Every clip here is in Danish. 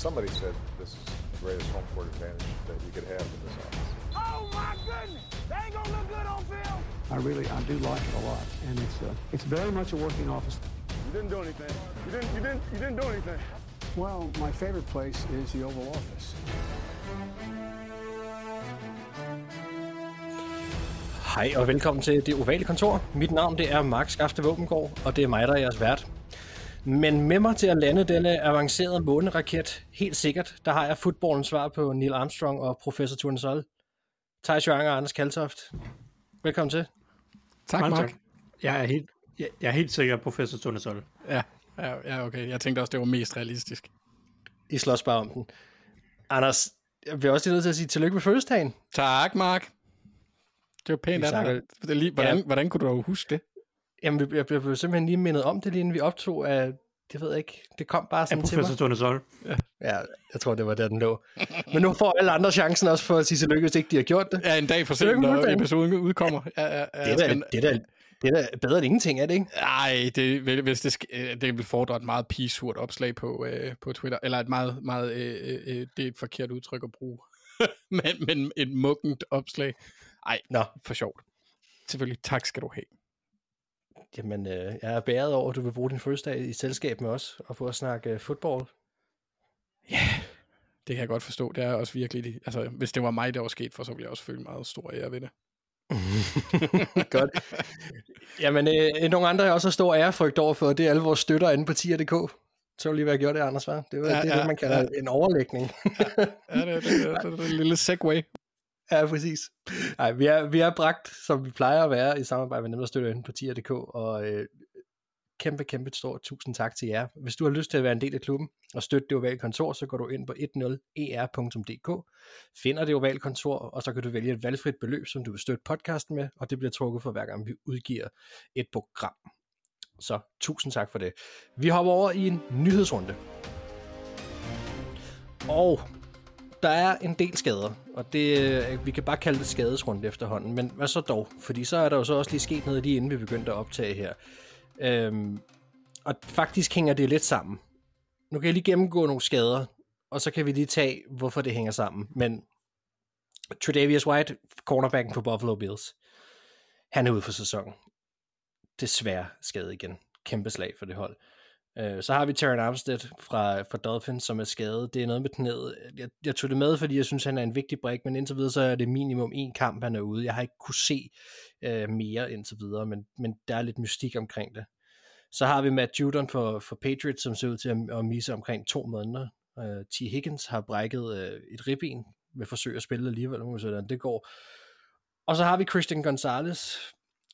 Somebody said this is the greatest home court advantage that you could have in this office. Oh my goodness! They ain't gonna look good on film. I really, I do like it a lot, and it's uh, it's very much a working office. You didn't do anything. You didn't. You didn't. You didn't do anything. Well, my favorite place is the Oval Office. Hej og velkommen til Det Ovale Kontor. Mit navn det er Mark Skafte Våbengård, og det er mig, der er jeres vært. Men med mig til at lande denne avancerede måneraket, helt sikkert, der har jeg fodboldens svar på Neil Armstrong og professor Tunesol. Thijs Joang og Anders Kaltoft. Velkommen til. Tak, Mange Mark. tak. Jeg er helt, jeg, jeg er helt sikker på professor Tonesol. Ja, ja, ja, okay. Jeg tænkte også, det var mest realistisk. I slås bare om den. Anders, jeg bliver også lige nødt til at sige tillykke med fødselsdagen. Tak, Mark. Det var pænt af dig. lige- Hvordan, Ja. hvordan kunne du huske det? Jamen, jeg blev, jeg blev simpelthen lige mindet om det, lige inden vi optog, at det ved jeg ikke, det kom bare sådan til professor mig. Tonesol. Ja, jeg tror, det var der, den lå. Men nu får alle andre chancen også for at sige tillykke, hvis ikke de har gjort det. Ja, en dag for sent, når episoden udkommer. Ja, ja, ja, Det er, da, det, er da, det er da bedre end ingenting, er det ikke? Ej, det, hvis det, øh, det vil fordre et meget pisurt opslag på, øh, på Twitter, eller et meget, meget øh, øh, øh, det er et forkert udtryk at bruge, men, men et muggent opslag. Ej, Nå. for sjovt. Selvfølgelig, tak skal du have. Jamen, øh, jeg er bæret over, at du vil bruge din fødselsdag i selskab med os, og få at snakke øh, fodbold. Det kan jeg godt forstå. Det er også virkelig, altså hvis det var mig, der var sket for, så ville jeg også føle meget stor ære ved det. Godt. Jamen, øh, nogle andre, jeg også har stor ærefrygt over for, det er alle vores støtter inde på tier.dk. Så vil lige være gjort det, Anders, var. Det, var, Ja, ja, det er ja, det, man kalder ja. en overlægning. Ja, det, det, det, det, det, det lille segway. Ja, præcis. Nej, vi er, vi er bragt, som vi plejer at være, i samarbejde med dem, der støtter på tier.dk, og øh, kæmpe, kæmpe stort tusind tak til jer. Hvis du har lyst til at være en del af klubben og støtte det ovale kontor, så går du ind på 10er.dk, finder det ovale kontor, og så kan du vælge et valgfrit beløb, som du vil støtte podcasten med, og det bliver trukket for hver gang vi udgiver et program. Så tusind tak for det. Vi hopper over i en nyhedsrunde. Og der er en del skader, og det, øh, vi kan bare kalde det skadesrunde efterhånden, men hvad så dog? Fordi så er der jo så også lige sket noget lige inden vi begyndte at optage her. Øhm, og faktisk hænger det lidt sammen. Nu kan jeg lige gennemgå nogle skader, og så kan vi lige tage, hvorfor det hænger sammen. Men Tredavious White, cornerbacken for Buffalo Bills, han er ude for sæsonen. Desværre skadet igen. Kæmpe slag for det hold. Øh, Så har vi Terran Armstead fra, fra Dolphins, som er skadet. Det er noget med knæet. Jeg, jeg tog det med, fordi jeg synes, han er en vigtig brik, men indtil videre, så er det minimum en kamp, han er ude. Jeg har ikke kunne se øh, mere indtil videre, men, men der er lidt mystik omkring det. Så har vi Matt Judon for, for Patriots, som ser ud til at, at misse omkring to måneder. Øh, T. Higgins har brækket øh, et ribben med forsøg at spille alligevel, må vi se, hvordan det går. Og så har vi Christian Gonzalez,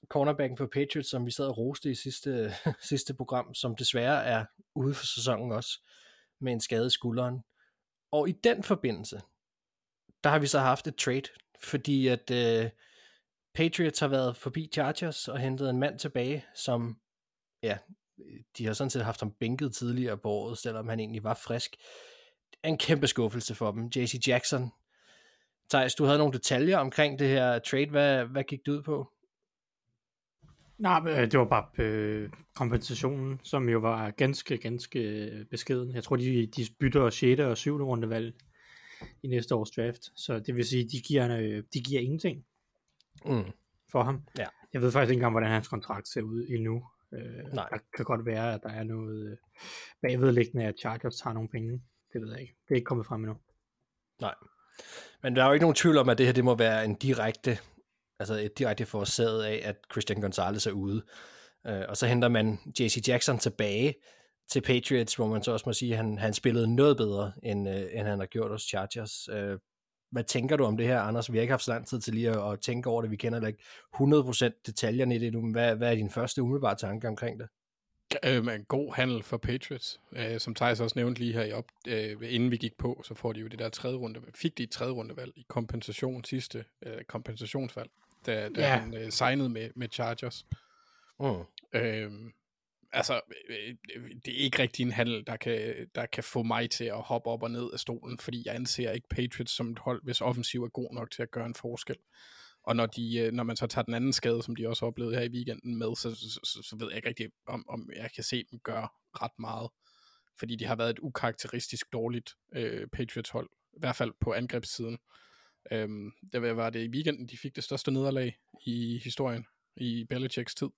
cornerbacken for Patriots, som vi sad og roste i sidste, sidste program, som desværre er ude for sæsonen også, med en skade i skulderen. Og i den forbindelse, der har vi så haft et trade, fordi at øh, Patriots har været forbi Chargers og hentet en mand tilbage, som, ja, de har sådan set haft ham bænket tidligere på året, selvom han egentlig var frisk. En kæmpe skuffelse for dem. JC Jackson. Thijs, du havde nogle detaljer omkring det her trade. Hvad, hvad gik det ud på? Nej, øh, det var bare øh, kompensationen, som jo var ganske, ganske øh, beskeden. Jeg tror, de, de bytter 6. og 7. rundevalg i næste års draft. Så det vil sige, de giver, øh, de giver ingenting Mm. for ham. Ja. Jeg ved faktisk ikke engang, hvordan hans kontrakt ser ud endnu. Øh, Nej. Der kan godt være, at der er noget bagvedliggende, at Chargers tager nogle penge. Det ved jeg ikke. Det er ikke kommet frem endnu. Nej. Men der er jo ikke nogen tvivl om, at det her det må være en direkte, altså direkte forårsaget af, at Christian Gonzalez er ude. Uh, og så henter man JC Jackson tilbage til Patriots, hvor man så også må sige, at han, han spillede noget bedre, end, øh, end han har gjort hos Chargers. Øh, hvad tænker du om det her, Anders? Vi har ikke haft så lang tid til lige at, at tænke over det. Vi kender ikke 100% detaljerne i det nu, men hvad, hvad er din første umiddelbare tanke omkring det? Øh, en god handel for Patriots. Øh, som Thijs også nævnte lige her i op, øh, inden vi gik på, så får de jo det der tredje runde, fik de et tredje rundevalg i kompensation sidste øh, kompensationsvalg, da, da Ja. han øh, signede med, med Chargers. Mm. Øh, altså, øh, det er ikke rigtig en handel, der kan, der kan få mig til at hoppe op og ned af stolen, fordi jeg anser ikke Patriots som et hold, hvis offensiv er god nok til at gøre en forskel. Og når, de, øh, når man så tager den anden skade, som de også oplevede her i weekenden med, så, så, så, så ved jeg ikke rigtig, om, om jeg kan se dem gøre ret meget. fordi de har været et ukarakteristisk dårligt øh, Patriots-hold, i hvert fald på angrebssiden. Øhm, der var det i weekenden, de fik det største nederlag i historien, i Belichicks tid.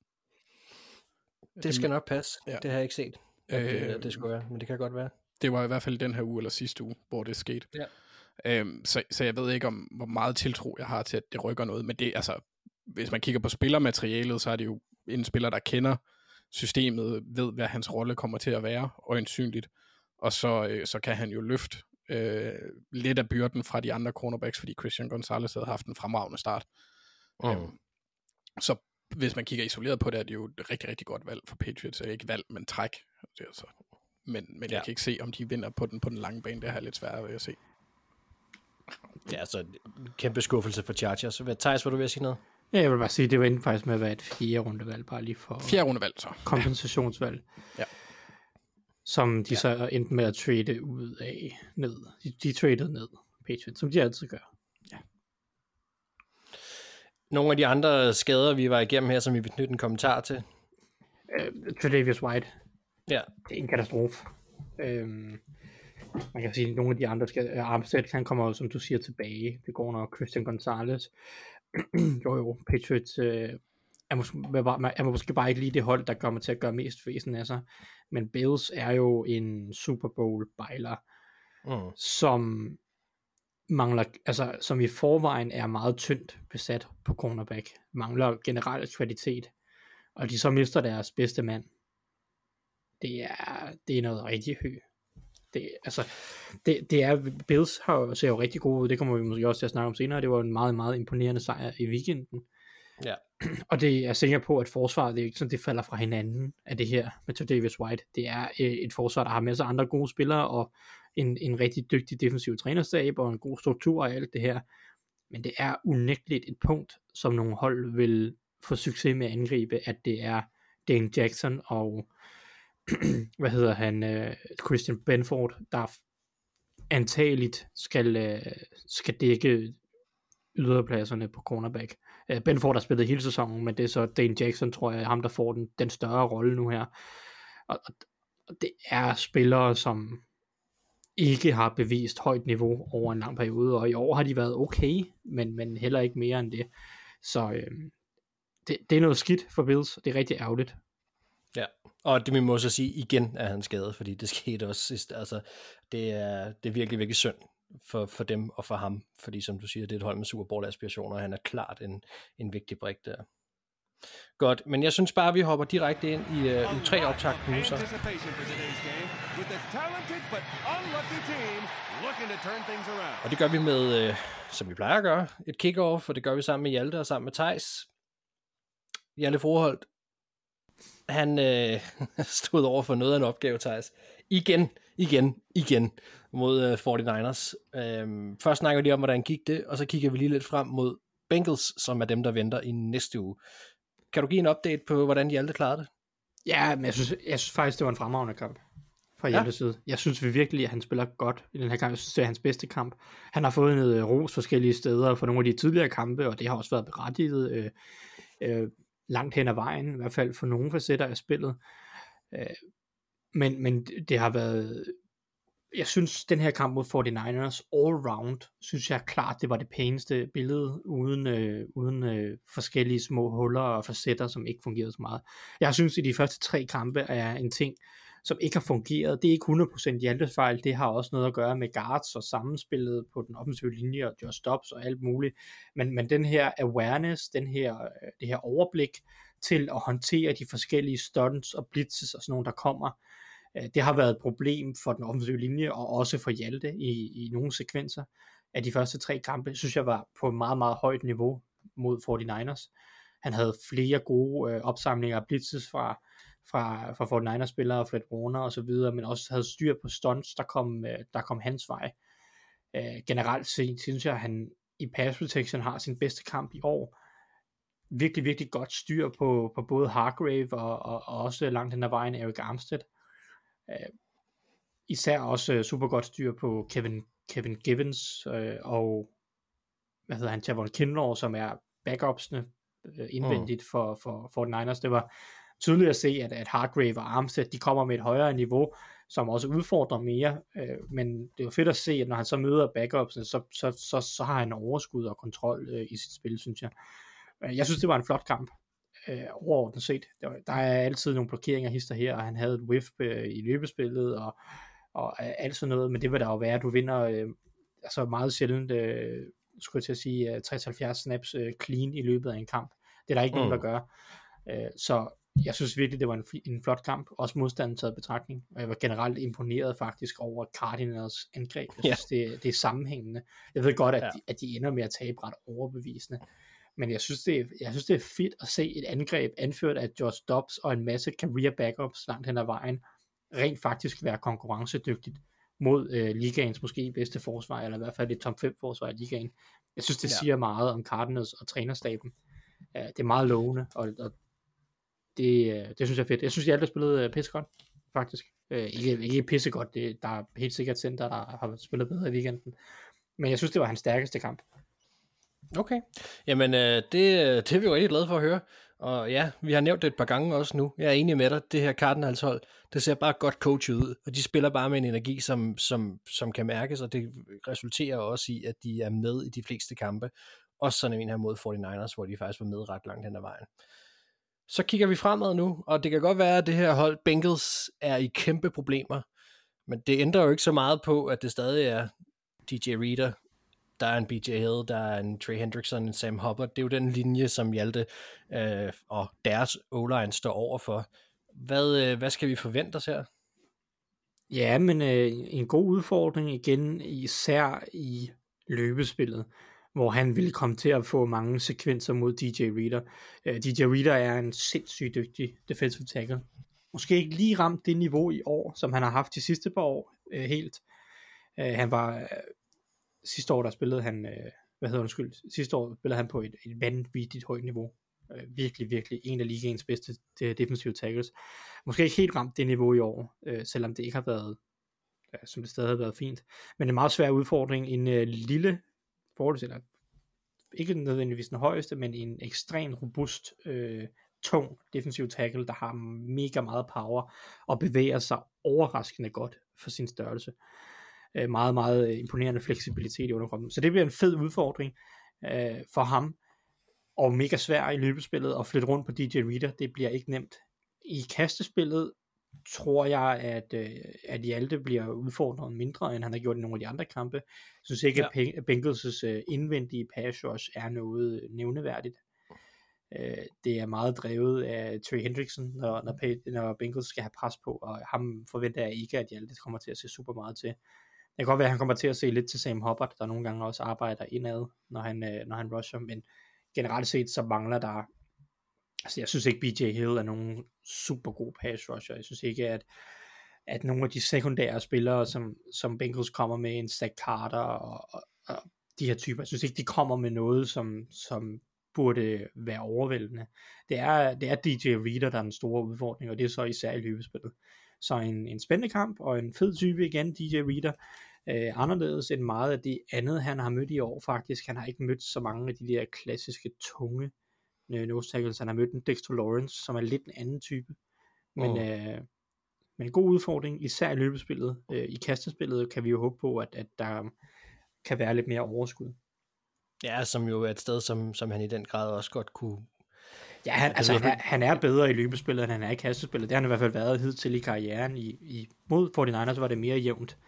Det skal nok passe. Ja. Det har jeg ikke set, at det, Øh, at det skulle være, men det kan godt være. Det var i hvert fald den her uge eller sidste uge, hvor det skete. Ja. Øhm, så, så jeg ved ikke, om hvor meget tiltro jeg har til, at det rykker noget. Men det, altså, hvis man kigger på spillermaterialet, så er det jo en spiller, der kender systemet, ved, hvad hans rolle kommer til at være, øjensynligt. Og så, øh, så kan han jo løfte øh, lidt af byrden fra de andre cornerbacks, fordi Christian Gonzalez havde haft en fremragende start. Mm. Øhm, så hvis man kigger isoleret på det, er det jo et rigtig, rigtig godt valg for Patriots. Ikke valg, men træk. Det er altså, men, men ja. jeg Ja. kan ikke se, om de vinder på den på den lange bane. Det har jeg lidt svært ved at se. Det er altså en kæmpe skuffelse for Chargers. Hvad, Thijs, var du ved at sige noget? Ja, jeg vil bare sige, det var endte faktisk med at være et fjerde rundevalg, bare lige for Fjerde runde valg så. kompensationsvalg. Ja. Som de ja. så endte med at trade ud af ned. De, de traded ned, Patriots, som de altid gør. Nogle af de andre skader, vi var igennem her, som vi vil knytte en kommentar til. Uh, Tredavious White, Ja, det er en katastrofe. Øhm, man kan sige, at nogle af de andre skal, uh, Armstead, han kommer jo, som du siger, tilbage. Det går nok Christian Gonzalez. jo jo, Patriots øh, er, måske, er måske bare ikke lige det hold, der kommer til at gøre mest væsen af sig. Men Bills er jo en Super Bowl bejler, mm. som mangler, altså som i forvejen er meget tyndt besat på cornerback, mangler generelt kvalitet, og de så mister deres bedste mand. Det er, det er noget rigtig hø. Det, altså, det, det er, Bills har, jo- ser jo rigtig gode ud, det kommer vi måske også til at snakke om senere, det var en meget, meget imponerende sejr i weekenden. Ja. Og det er jeg sikker på, at forsvaret, det er ikke sådan, det falder fra hinanden af det her med Davis White. Det er øh, et forsvar, der har masser af andre gode spillere, og en, en rigtig dygtig defensiv trænerstab, og en god struktur og alt det her. Men det er unægteligt et punkt, som nogle hold vil få succes med at angribe, at det er Dane Jackson og hvad hedder han, øh, Christian Benford, der antageligt skal, øh, skal dække yderpladserne på cornerback. Øh, Benford har spillet hele sæsonen, men det er så Dane Jackson, tror jeg, ham der får den, den større rolle nu her. Og, og, og det er spillere, som ikke har bevist højt niveau over en lang periode, og i år har de været okay, men, men heller ikke mere end det. Så øh, det, det er noget skidt for Bills, og det er rigtig ærgerligt. Ja, og det vi må så sige, igen er han skadet, fordi det skete også sidst. Altså, det er, det er virkelig, virkelig synd for, for dem og for ham, fordi som du siger, det er et hold med Super Bowl aspirationer, og han er klart en, en vigtig brik der. Godt, men jeg synes bare, at vi hopper direkte ind i U3-optakten nu så. Anticipation for today's game with the talented but unlucky team looking to turn things around. Og det gør vi med, øh, som vi plejer at gøre, et kick-off, og det gør vi sammen med Hjalte og sammen med Tejs. Hjalte Forholdt, han øh, stod over for noget af en opgave, Thijs. Igen, igen, igen mod øh, 49ers. Øhm, først snakker vi lige om, hvordan gik det, og så kigger vi lige lidt frem mod Bengals, som er dem, der venter i næste uge. Kan du give en update på, hvordan Hjalte klarede det? Ja, men jeg synes, jeg synes faktisk, det var en fremragende kamp fra Hjaltes side. Jeg synes vi virkelig, at han spiller godt i den her kamp. Jeg synes, det er hans bedste kamp. Han har fået en ros forskellige steder for nogle af de tidligere kampe, og det har også været berettiget øh, øh, langt hen ad vejen, i hvert fald for nogle facetter af spillet. Øh, men, men det har været jeg synes, den her kamp mod 49ers all round, synes jeg klart, det var det pæneste billede, uden, øh, uden øh, forskellige små huller og facetter, som ikke fungerede så meget. Jeg synes, at de første tre kampe er en ting, som ikke har fungeret. Det er ikke 100% Hjaltes fejl, det har også noget at gøre med guards og sammenspillet på den offensive linje og just stops og alt muligt. Men, men den her awareness, den her, øh, det her overblik til at håndtere de forskellige stunts og blitzes og sådan nogle, der kommer, Øh, det har været et problem for den offensive linje, og også for Hjalte i, i nogle sekvenser af de første tre kampe, synes jeg var på et meget, meget højt niveau mod 49ers. Han havde flere gode øh, opsamlinger af blitzes fra, fra, fra 49ers-spillere, Fred Warner og så videre, men også havde styr på stunts, der kom, øh, der kom hans vej. Øh, generelt set synes jeg, at han i pass protection har sin bedste kamp i år. Virkelig, virkelig godt styr på, på både Hargrave og, og, og også langt hen ad vejen Eric Armstead. Øh, især også øh, super godt styr på Kevin, Kevin Givens øh, og hvad hedder han, Javon Kinlaw, som er backupsene øh, indvendigt mm. for, for, for Niners. Det var tydeligt at se, at, at Hargrave og Armstead, de kommer med et højere niveau, som også udfordrer mere, øh, men det er jo fedt at se, at når han så møder backups, så, så, så, så har han overskud og kontrol øh, i sit spil, synes jeg. Øh, Jeg synes, det var en flot kamp, øh, overordnet set. Der, er altid nogle blokeringer hister her, og han havde et whiff øh, i løbespillet, og, og øh, alt sådan noget, men det vil der jo være, du vinder øh, altså meget sjældent, øh, skulle jeg til at sige, øh, 60-70 snaps øh, clean i løbet af en kamp. Det er der ikke mm. nogen, der gør. Øh, så jeg synes virkelig, det var en, en flot kamp, også modstanden taget betragtning, og jeg var generelt imponeret faktisk over Cardinals angreb. Jeg Ja. synes, det, det er sammenhængende. Jeg ved godt, at, Ja. ja. de, at de ender med at tabe ret overbevisende, men jeg synes, det er, jeg synes, det er fedt at se et angreb anført af Josh Dobbs og en masse career backups langt hen ad vejen, rent faktisk være konkurrencedygtigt mod øh, ligaens måske bedste forsvar, eller i hvert fald det top 5 forsvar i ligaen. Jeg synes, det Ja. siger meget om Cardinals og trænerstaben. Uh, det er meget lovende, og, og det, øh, det synes jeg er fedt. Jeg synes, de alle har spillet uh, pissegodt, faktisk. Uh, ikke, ikke pissegodt, det, der er helt sikkert center, der har spillet bedre i weekenden. Men jeg synes, det var hans stærkeste kamp. Okay. Jamen, øh, det, øh, det er vi jo rigtig glade for at høre. Og ja, vi har nævnt det et par gange også nu. Jeg er enig med dig. Det her Cardinals hold, det ser bare godt coachet ud. Og de spiller bare med en energi, som, som, som kan mærkes, og det resulterer også i, at de er med i de fleste kampe. Også sådan en her mod 49ers, hvor de faktisk var med ret langt hen ad vejen. Så kigger vi fremad nu, og det kan godt være, at det her hold Bengals er i kæmpe problemer. Men det ændrer jo ikke så meget på, at det stadig er DJ Reader, der er en BJ Hill, der er en Trey Hendrickson, en Sam Hubbard. Det er jo den linje, som Hjalte øh, og deres o står over for. Hvad, øh, hvad skal vi forvente os her? Ja, men øh, en god udfordring igen, især i løbespillet, hvor han ville komme til at få mange sekvenser mod DJ Reader. Øh, DJ Reader er en sindssygt dygtig defensive tackle. Måske ikke lige ramt det niveau i år, som han har haft de sidste par år øh, helt. Øh, han var, øh, sidste år der spillede han, øh, hvad hedder undskyld, sidste år spillede han på et, et vanvittigt højt niveau. Øh, virkelig, virkelig en af ligaens bedste øh, defensive tackles. Måske ikke helt ramt det niveau i år, øh, selvom det ikke har været, ja, som det stadig har været fint. Men en meget svær udfordring. En øh, lille forholds, eller ikke nødvendigvis den højeste, men en ekstremt robust, øh, tung defensiv tackle, der har mega meget power og bevæger sig overraskende godt for sin størrelse. Øh, meget, meget øh, imponerende fleksibilitet i underkroppen. Så det bliver en fed udfordring øh, for ham, og mega svær i løbespillet at flytte rundt på DJ Reader. Det bliver ikke nemt. I kastespillet tror jeg, at, øh, at Hjalte bliver udfordret mindre, end han har gjort i nogle af de andre kampe. Jeg synes ikke, Ja. at Bengals' øh, indvendige pass rush er noget nævneværdigt. Øh, det er meget drevet af Trey Hendrickson, når, når, når Bengals skal have pres på, og ham forventer jeg ikke, at Hjalte kommer til at se super meget til. Det kan godt være, at han kommer til at se lidt til Sam Hubbard, der nogle gange også arbejder indad, når han, øh, når han rusher, men generelt set så mangler der altså jeg synes ikke BJ Hill er nogen super god pass rusher. Jeg synes ikke at at nogle af de sekundære spillere som som Bengals kommer med en Zach Carter og, og, og de her typer, jeg synes ikke de kommer med noget som som burde være overvældende. Det er, det er DJ Reader, der er den store udfordring, og det er så især i løbespillet. Så en, en spændende kamp, og en fed type igen, DJ Reader. Øh, anderledes end meget af det andet, han har mødt i år faktisk. Han har ikke mødt så mange af de der klassiske, tunge øh, nose tackles. Han har mødt en Dexter Lawrence, som er lidt en anden type. Men, Mm. øh, men en god udfordring, især i løbespillet. Øh, I kastespillet kan vi jo håbe på, at, at der kan være lidt mere overskud. Ja, som jo er et sted, som, som han i den grad også godt kunne... Ja, han, altså, ved han, er, han er bedre i løbespillet, end han er i kastespillet. Det har han i hvert fald været hidtil i karrieren. I, i, mod 49ers var det mere jævnt.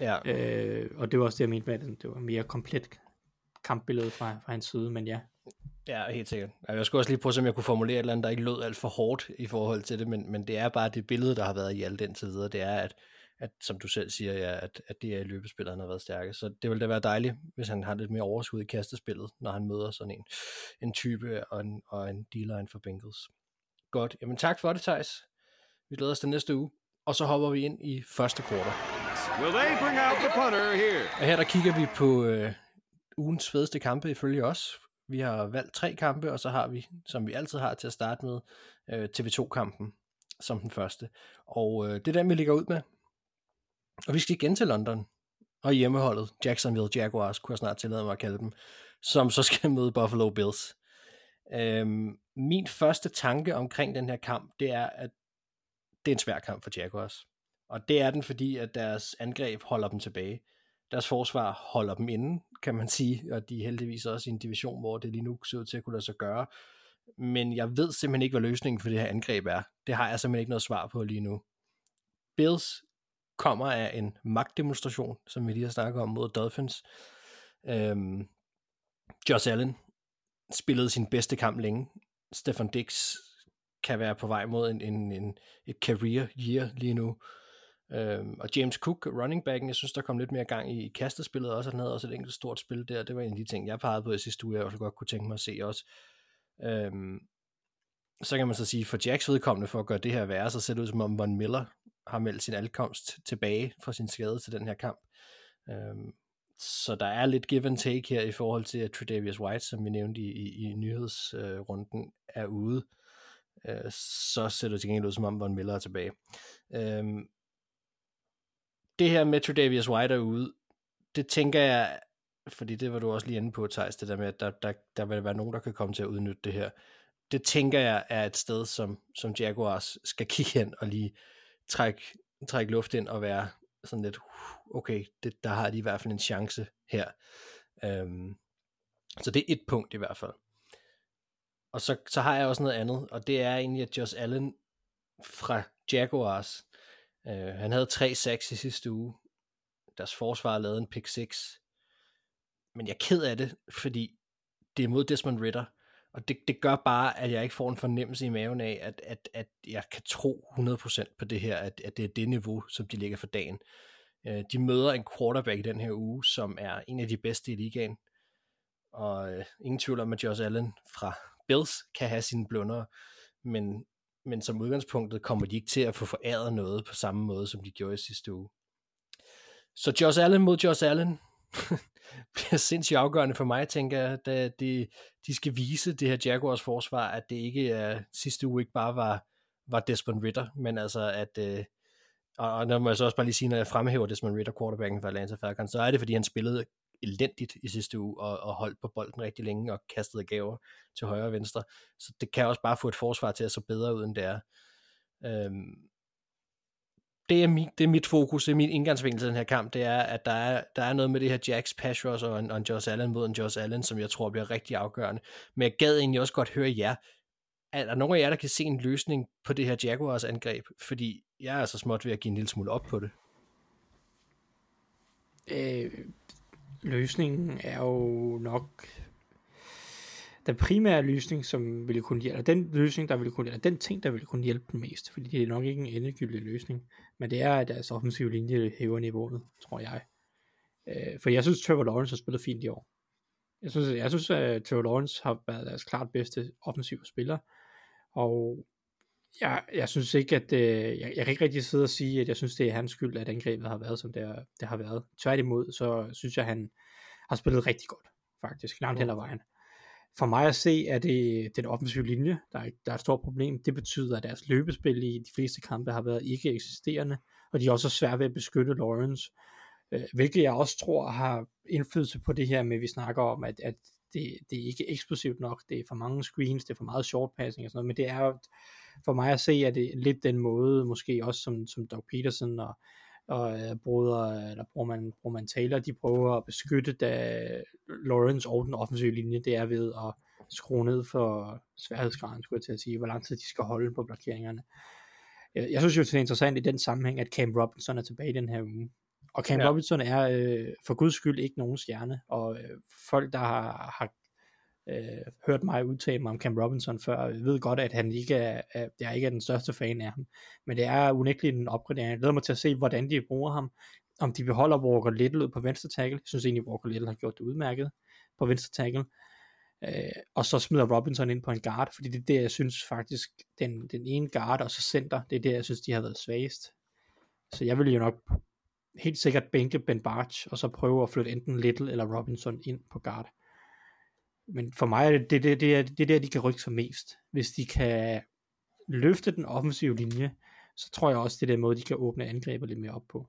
Ja, Øh, og det var også det, jeg mente med, at det var mere komplet kampbillede fra, fra hans side, men ja. ja, helt sikkert. Jeg skulle også lige prøve, om jeg kunne formulere et eller andet, der ikke lød alt for hårdt i forhold til det, men, men det er bare det billede, der har været i alt indtil videre, det er, at, at som du selv siger, ja, at, at det er løbespillet, han har været stærke. Så det ville da være dejligt, hvis han har lidt mere overskud i kastespillet, når han møder sådan en, en type og en, og en D-line for Bengals. Godt. Jamen tak for det, Thijs. Vi glæder os til næste uge. Og så hopper vi ind i første kvartal. Will they bring out the punter here? Og her der kigger vi på øh, ugens fedeste kampe ifølge os. Vi har valgt tre kampe, og så har vi, som vi altid har til at starte med, øh, TV2-kampen som den første. Og øh, det er den, vi ligger ud med. Og vi skal igen til London. Og hjemmeholdet, Jacksonville Jaguars, kunne jeg snart tillade mig at kalde dem, som så skal møde Buffalo Bills. Øhm, min første tanke omkring den her kamp, det er, at det er en svær kamp for Jaguars. Og det er den, fordi at deres angreb holder dem tilbage. Deres forsvar holder dem inde, kan man sige, og de er heldigvis også i en division, hvor det lige nu ser ud til at kunne lade sig gøre. Men jeg ved simpelthen ikke, hvad løsningen for det her angreb er. Det har jeg simpelthen ikke noget svar på lige nu. Bills kommer af en magtdemonstration, som vi lige har snakket om mod Dolphins. Øhm, Josh Allen spillede sin bedste kamp længe. Stefan Dix kan være på vej mod en, en, en, et career year lige nu. Øhm, og James Cook, running backen, jeg synes, der kom lidt mere gang i, i kastespillet også. Han havde også et enkelt stort spil der. Det var en af de ting, jeg pegede på i sidste uge, jeg også godt kunne tænke mig at se også. Øhm, så kan man så sige, for Jacks vedkommende, for at gøre det her værre, så ser det ud som om Von Miller har meldt sin ankomst tilbage fra sin skade til den her kamp. Øhm, så der er lidt give and take her i forhold til, at Tredavious White, som vi nævnte i, i, i nyhedsrunden, øh, er ude. Øh, så ser det til gengæld ud, som om Von Miller er tilbage. Øhm, det her med Tredavious White er ude, det tænker jeg, fordi det var du også lige inde på, Thijs, det der med, at der, der, der vil være nogen, der kan komme til at udnytte det her. Det tænker jeg er et sted, som, som Jaguars skal kigge hen og lige trække, trække luft ind og være sådan lidt, okay, det, der har de i hvert fald en chance her. Øhm, så det er et punkt i hvert fald. Og så, så har jeg også noget andet, og det er egentlig, at Josh Allen fra Jaguars, øh, han havde tre sacks i sidste uge. Deres forsvar lavede en pick 6. Men jeg er ked af det, fordi det er mod Desmond Ritter. Og det, det gør bare, at jeg ikke får en fornemmelse i maven af, at, at, at jeg kan tro 100% på det her, at, at det er det niveau, som de ligger for dagen. Øh, de møder en quarterback i den her uge, som er en af de bedste i ligaen. Og øh, ingen tvivl om, at Josh Allen fra Bills kan have sine blunder, men, men som udgangspunktet kommer de ikke til at få foræret noget på samme måde, som de gjorde i sidste uge. Så Josh Allen mod Josh Allen bliver sindssygt afgørende for mig, tænker jeg, da de, de skal vise det her Jaguars forsvar, at det ikke er sidste uge ikke bare var, var Desmond Ritter, men altså at, øh, og, og når man så også bare lige sige, når jeg fremhæver Desmond Ritter, quarterbacken for Atlanta Falcons, så er det, fordi han spillede elendigt i sidste uge, og, og holdt på bolden rigtig længe, og kastede gaver til højre og venstre. Så det kan også bare få et forsvar til at se bedre ud, end det er. Øhm, det, er mit, det er mit fokus, det er min indgangsvinkel til den her kamp, det er, at der er, der er noget med det her Jacks pass rush og en, og en Josh Allen mod en Josh Allen, som jeg tror bliver rigtig afgørende. Men jeg gad egentlig også godt høre jer, er der nogen af jer, der kan se en løsning på det her Jaguars angreb? Fordi jeg er altså småt ved at give en lille smule op på det. Øh, løsningen er jo nok den primære løsning, som ville kunne hjælpe, den løsning, der ville kunne hjælpe, den ting, der ville kunne hjælpe den mest, fordi det er nok ikke en endegyldig løsning, men det er, at deres offensive linje hæver niveauet, tror jeg. Øh, for jeg synes, Trevor Lawrence har spillet fint i år. Jeg synes, jeg synes at Trevor Lawrence har været deres klart bedste offensive spiller, og jeg, jeg synes ikke, at øh, jeg, jeg kan ikke rigtig sidde og sige, at jeg synes, det er hans skyld, at angrebet har været, som det, er, det har været. Tværtimod, så synes jeg, at han har spillet rigtig godt, faktisk, langt hen ad vejen. For mig at se, er det den offensive linje, der er, der er et stort problem. Det betyder, at deres løbespil i de fleste kampe har været ikke eksisterende, og de er også svært ved at beskytte Lawrence, øh, hvilket jeg også tror har indflydelse på det her med, at vi snakker om, at, at det, det er ikke eksplosivt nok, det er for mange screens, det er for meget short passing og sådan noget, men det er jo, for mig at se, at det er lidt den måde, måske også som, som Doug Peterson og, og uh, bruder, eller bruger man, bruger man Taylor, de prøver at beskytte da Lawrence og den offensive linje, det er ved at skrue ned for sværhedsgraden, skulle jeg til at sige, hvor lang tid de skal holde på blokeringerne. Jeg, jeg synes jo, det er interessant i den sammenhæng, at Cam Robinson er tilbage i den her uge. Og Cam ja. Robinson er øh, for guds skyld ikke nogen stjerne, og øh, folk, der har, har øh, hørt mig udtale mig om Cam Robinson før, Jeg ved godt, at han ikke er, at jeg ikke er den største fan af ham. Men det er unægteligt en opgradering. Jeg glæder mig til at se, hvordan de bruger ham. Om de beholder Walker Little ud på venstre tackle. Jeg synes egentlig, Walker Little har gjort det udmærket på venstre tackle. Øh, og så smider Robinson ind på en guard, fordi det er det, jeg synes faktisk, den, den ene guard og så center, det er det, jeg synes, de har været svagest. Så jeg vil jo nok helt sikkert bænke Ben Barch, og så prøve at flytte enten Little eller Robinson ind på guard. Men for mig er det det, det, det, er, det er der, de kan rykke sig mest. Hvis de kan løfte den offensive linje, så tror jeg også, det er den måde, de kan åbne angrebet lidt mere op på.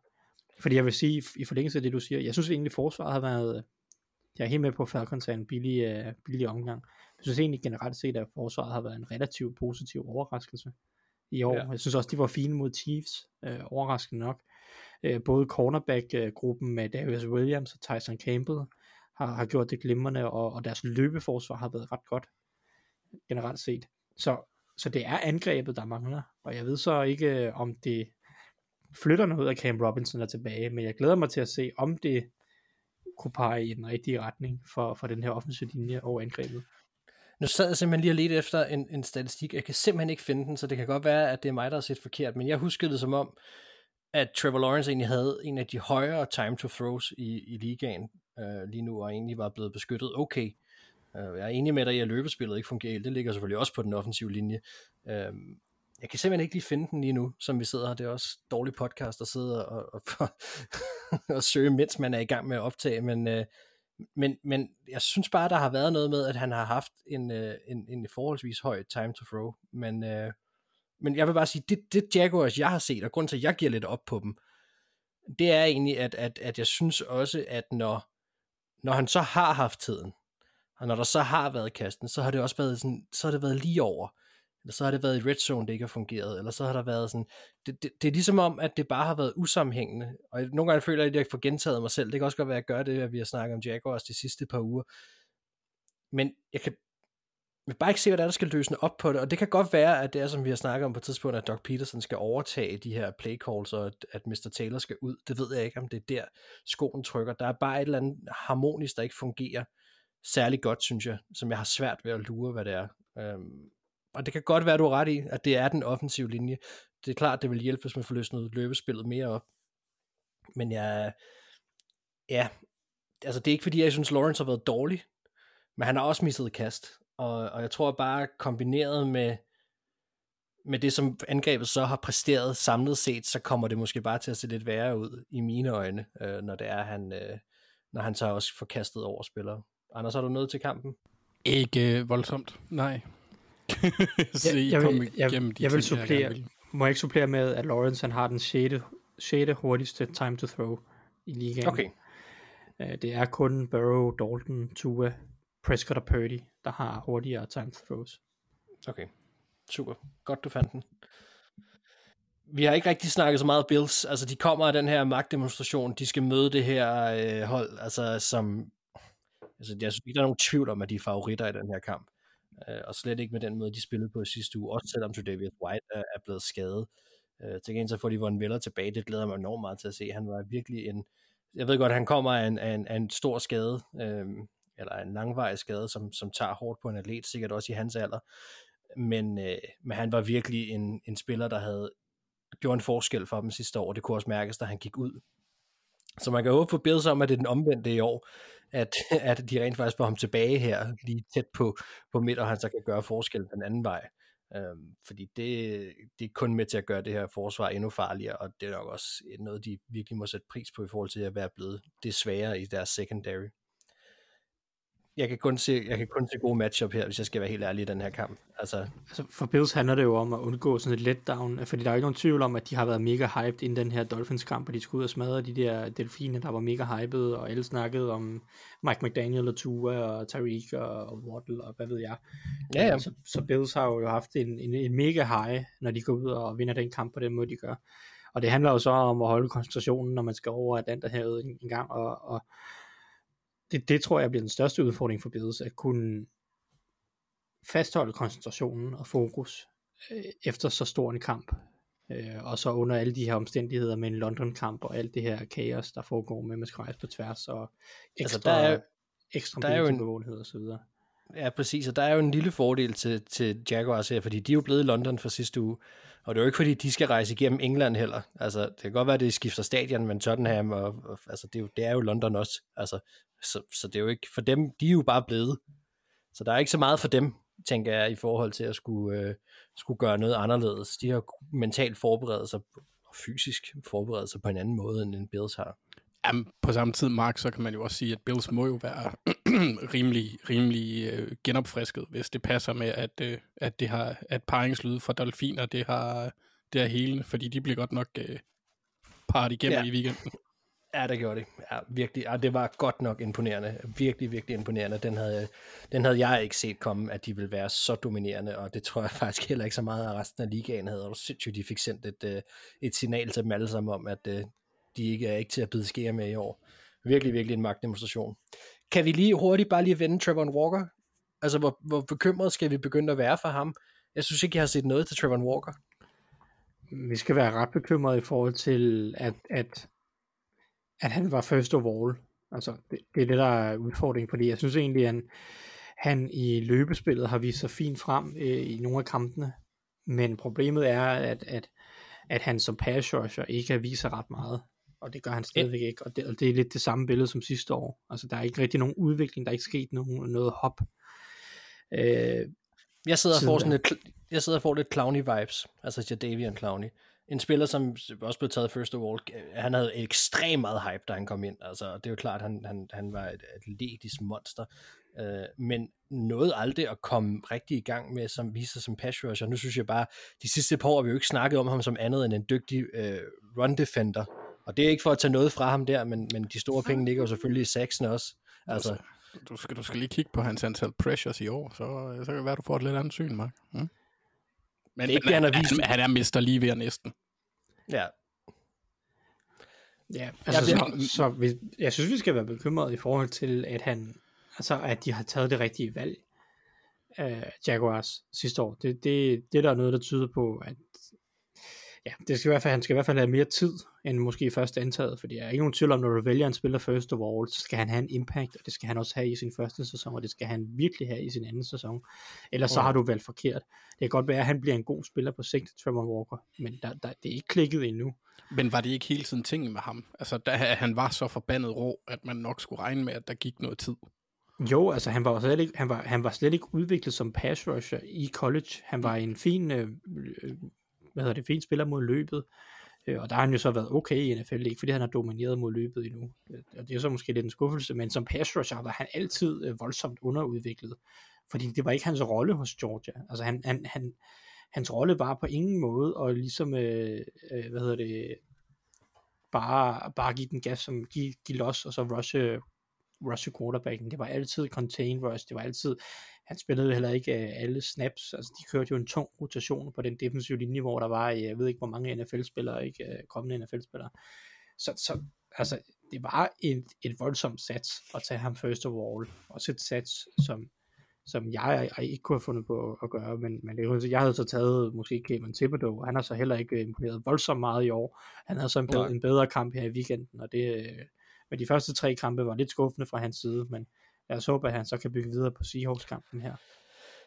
Fordi jeg vil sige, i forlængelse af det, du siger, jeg synes egentlig, forsvaret har været, jeg er helt med på, at Falcons er en billig, uh, billig omgang. Jeg synes egentlig generelt set, at forsvaret har været en relativt positiv overraskelse i år. Ja. Jeg synes også, de var fine mod Chiefs, øh, overraskende nok. Øh, både cornerback-gruppen med Darius Williams og Tyson Campbell har, har gjort det glimrende, og, og deres løbeforsvar har været ret godt generelt set. Så, så det er angrebet, der mangler, og jeg ved så ikke, øh, om det flytter noget af Cam Robinson er tilbage, men jeg glæder mig til at se, om det kunne pege i den rigtige retning for, for den her offensive linje og angrebet. Nu sad jeg simpelthen lige og ledte efter en, en statistik. Jeg kan simpelthen ikke finde den, så det kan godt være, at det er mig, der har set forkert. Men jeg huskede det som om, at Trevor Lawrence egentlig havde en af de højere time to throws i, i ligaen øh, lige nu, og egentlig var blevet beskyttet okay. Øh, jeg er enig med dig i, at løbespillet ikke fungerer helt. Det ligger selvfølgelig også på den offensive linje. Øh, jeg kan simpelthen ikke lige finde den lige nu, som vi sidder her. Det er også dårlig podcast at sidde og, og, og, og søge, mens man er i gang med at optage. Men, øh, men, men jeg synes bare, der har været noget med, at han har haft en, øh, en, en forholdsvis høj time to throw. Men, øh, men jeg vil bare sige, det, det Jaguars, jeg har set, og grund til, at jeg giver lidt op på dem, det er egentlig, at, at, at jeg synes også, at når, når han så har haft tiden, og når der så har været kasten, så har det også været sådan, så har det været lige over. Eller så har det været i red zone, det ikke har fungeret. Eller så har der været sådan, det, det, det er ligesom om, at det bare har været usammenhængende. Og nogle gange føler jeg, at jeg får gentaget mig selv. Det kan også godt være, at jeg gør det, at vi har snakket om Jaguars de sidste par uger. Men jeg kan vil bare ikke se, hvad der, er, der skal løsne op på det. Og det kan godt være, at det er, som vi har snakket om på et tidspunkt, at Doc Peterson skal overtage de her play calls, og at, at Mr. Taylor skal ud. Det ved jeg ikke, om det er der, skoen trykker. Der er bare et eller andet harmonisk, der ikke fungerer særlig godt, synes jeg, som jeg har svært ved at lure, hvad det er. Øhm, og det kan godt være, du har ret i, at det er den offensive linje. Det er klart, det vil hjælpe, hvis man får løsnet løbespillet mere op. Men jeg, ja, altså det er ikke fordi, jeg synes, Lawrence har været dårlig, men han har også misset kast. Og, og jeg tror bare, kombineret med, med det, som angrebet så har præsteret samlet set, så kommer det måske bare til at se lidt værre ud i mine øjne, øh, når det er, han, øh, når han så også får kastet over spillere. Anders, har du noget til kampen? Ikke øh, voldsomt, nej. så Jeg, jeg, vil, jeg, de jeg vil supplere, ville. må jeg ikke supplere med, at Lawrence han har den 6. 6. hurtigste time to throw i ligaen. Okay, Øh, Det er kun Burrow, Dalton, Tua, Prescott og Purdy, der har hurtigere time throws. okay. Super. Godt, du fandt den. Vi har ikke rigtig snakket så meget Bills. Altså, de kommer af den her magtdemonstration. De skal møde det her øh, hold, altså, som... Altså, jeg synes ikke, der er nogen tvivl om, at de er favoritter i den her kamp. Øh, og slet ikke med den måde, de spillede på sidste uge. Også selvom Tredavious White er, er blevet skadet. Øh, til gengæld så får de Von Miller tilbage. Det glæder jeg mig enormt meget til at se. Han var virkelig en... Jeg ved godt, at han kommer af en, af en, af en stor skade, øh, eller en langvarig skade, som, som tager hårdt på en atlet, sikkert også i hans alder. Men, øh, men han var virkelig en, en spiller, der havde gjort en forskel for dem sidste år. Det kunne også mærkes, da han gik ud. Så man kan håbe på sig om, at det er den omvendte i år, at, at de rent faktisk får ham tilbage her, lige tæt på, på midt, og han så kan gøre forskel den anden vej. Øhm, fordi det, det er kun med til at gøre det her forsvar endnu farligere, og det er nok også noget, de virkelig må sætte pris på i forhold til at være blevet det sværere i deres secondary. Jeg kan kun se, jeg kan kun se gode matchup her, hvis jeg skal være helt ærlig i den her kamp. Altså, Altså for Bills handler det jo om at undgå sådan et letdown, fordi der er jo ikke nogen tvivl om, at de har været mega hyped inden den her Dolphins kamp, og de skulle ud og smadre de der delfiner, der var mega hyped, og alle snakkede om Mike McDaniel og Tua og Tyreek og, og Waddle og hvad ved jeg. Ja, ja. Så, så Bills har jo haft en, en, en mega high, når de går ud og vinder den kamp på den måde, de gør. Og det handler jo så om at holde koncentrationen, når man skal over Atlanterhavet en, en gang, og, og det, det tror jeg bliver den største udfordring for Bills, at kunne fastholde koncentrationen og fokus øh, efter så stor en kamp. Øh, og så under alle de her omstændigheder med en London-kamp og alt det her kaos, der foregår med, rejse på tværs og ekstra, Altså, der er- ekstra der er jo en- og så videre. Ja, præcis, og der er jo en lille fordel til, til Jaguars her, fordi de er jo blevet i London for sidste uge, og det er jo ikke fordi, de skal rejse igennem England heller. Altså, det kan godt være, at det skifter stadion, men Tottenham, og, og altså, det, er jo, det er jo London også. Altså, så, så det er jo ikke, for dem, de er jo bare blevet. Så der er ikke så meget for dem, tænker jeg, i forhold til at skulle, øh, skulle gøre noget anderledes. De har mentalt forberedt sig, og fysisk forberedt sig på en anden måde, end en Bills har. Jamen, på samme tid, Mark, så kan man jo også sige, at Bills må jo være rimelig, rimelig øh, genopfrisket, hvis det passer med, at, øh, at det har at paringslyde fra Dolfiner, det har, det er helende, fordi de bliver godt nok øh, parret igennem ja. i weekenden. Ja, det gjorde det. Ja, virkelig. Ja, det var godt nok imponerende. Virkelig, virkelig imponerende. Den havde, den havde jeg ikke set komme, at de ville være så dominerende, og det tror jeg faktisk heller ikke så meget af resten af ligaen havde. Og sindssygt, de fik sendt et, øh, et signal til dem alle sammen om, at øh, de ikke er ikke til at bide skære med i år. Virkelig, virkelig en magtdemonstration. Kan vi lige hurtigt bare lige vende Trevor Walker? Altså, hvor, hvor bekymret skal vi begynde at være for ham? Jeg synes ikke, jeg har set noget til Trevor Walker. Vi skal være ret bekymrede i forhold til, at, at, at han var first of all. Altså, det, det er det, der er udfordringen, fordi jeg synes egentlig, at han, han i løbespillet har vist sig fint frem øh, i nogle af kampene, men problemet er, at, at, at han som pass rusher ikke har vist sig ret meget, og det gør han stadigvæk ikke, og det, og det er lidt det samme billede som sidste år. Altså, der er ikke rigtig nogen udvikling, der er ikke sket nogen, noget hop. Øh, Jeg sidder og får sådan lidt, jeg sidder og får lidt Clowney vibes, altså Jadavian Clowney. En spiller, som også blev taget first of all, han havde ekstremt meget hype, da han kom ind. Altså, det er jo klart, han, han, han var et atletisk monster, øh, men nåede aldrig at komme rigtig i gang med, som viser sig som pass rusher. Nu synes jeg bare, de sidste par år har vi jo ikke snakket om ham som andet end en dygtig øh, run defender. Og det er ikke for at tage noget fra ham der, men, men de store penge ligger jo selvfølgelig i Saxon også. Altså, Du skal, du skal lige kigge på hans antal pressures i år, så, så kan det være, du får et lidt andet syn, Mark. Mm? Men, Det er ikke men det, han har vist. Han, han er mister lige ved næsten. ja, Ja, altså, Jeg så, så vi, jeg synes, vi skal være bekymrede i forhold til, at han, altså, at de har taget det rigtige valg af Jaguars sidste år. Det, det, det der er noget, der tyder på, at ja, det skal i hvert fald, han skal i hvert fald have mere tid, end måske først antaget, fordi jeg er ikke nogen tvivl om, når du vælger en spiller first of all, så skal han have en impact, og det skal han også have i sin første sæson, og det skal han virkelig have i sin anden sæson. Ellers så har du valgt forkert. Det kan godt være, at han bliver en god spiller på sigt, Trevor Walker, men der, der, det er ikke klikket endnu. Men var det ikke hele tiden ting med ham? Altså, da han var så forbandet rå, at man nok skulle regne med, at der gik noget tid. Jo, altså han var, slet ikke, han, var, han var slet ikke udviklet som pass rusher i college. Han var en fin, øh, hvad hedder det, fin spiller mod løbet. Øh, og der har han jo så været okay i NFL, ikke fordi han har domineret mod løbet endnu. Øh, og det er så måske lidt en skuffelse, men som pass rusher var han altid øh, voldsomt underudviklet. Fordi det var ikke hans rolle hos Georgia. Altså han, han, han, hans rolle var på ingen måde at ligesom, øh, øh, hvad hedder det, bare, bare give den gas, som give, give los, og så rushe, rushe quarterbacken. Det var altid contain rush, det var altid, han spillede jo heller ikke øh, alle snaps, altså de kørte jo en tung rotation på den defensive linje, hvor der var, øh, jeg ved ikke hvor mange NFL-spillere, ikke øh, kommende NFL-spillere. Så, så altså, det var et, et voldsomt sats at tage ham first of all, også et sats, som, som jeg, jeg ikke kunne have fundet på at gøre, men, men det, jo- jeg havde så taget måske Kevin Thibodeau, han har så heller ikke imponeret voldsomt meget i år. Han havde så en, bedre, en bedre kamp her i weekenden, og det, men de første tre kampe var lidt skuffende fra hans side, men lad os håbe, at han så kan bygge videre på Seahawks-kampen her.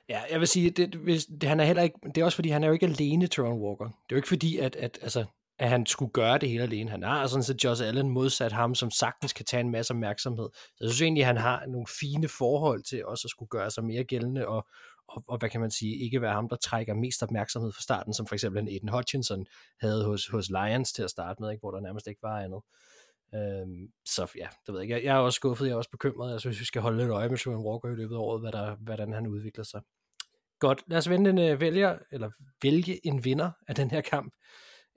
Ja, jeg vil sige, det, hvis, det, han er heller ikke, det er også fordi, han er jo ikke alene, Teron Walker. Det er jo ikke fordi, at, at, altså, at han skulle gøre det hele alene. Han har sådan set Josh Allen modsat ham, som sagtens kan tage en masse opmærksomhed. Så jeg synes egentlig, at han har nogle fine forhold til også at skulle gøre sig mere gældende, og, og, og hvad kan man sige, ikke være ham, der trækker mest opmærksomhed fra starten, som for eksempel en Aiden Hutchinson havde hos, hos Lions til at starte med, ikke, hvor der nærmest ikke var andet. Øhm, så ja, det ved jeg ikke. Jeg, jeg er også skuffet, jeg er også bekymret. Jeg synes, vi skal holde lidt øje med Sean Walker i løbet af året, hvad der, hvordan han udvikler sig. Godt, lad os vente en uh, vælger, eller vælge en vinder af den her kamp.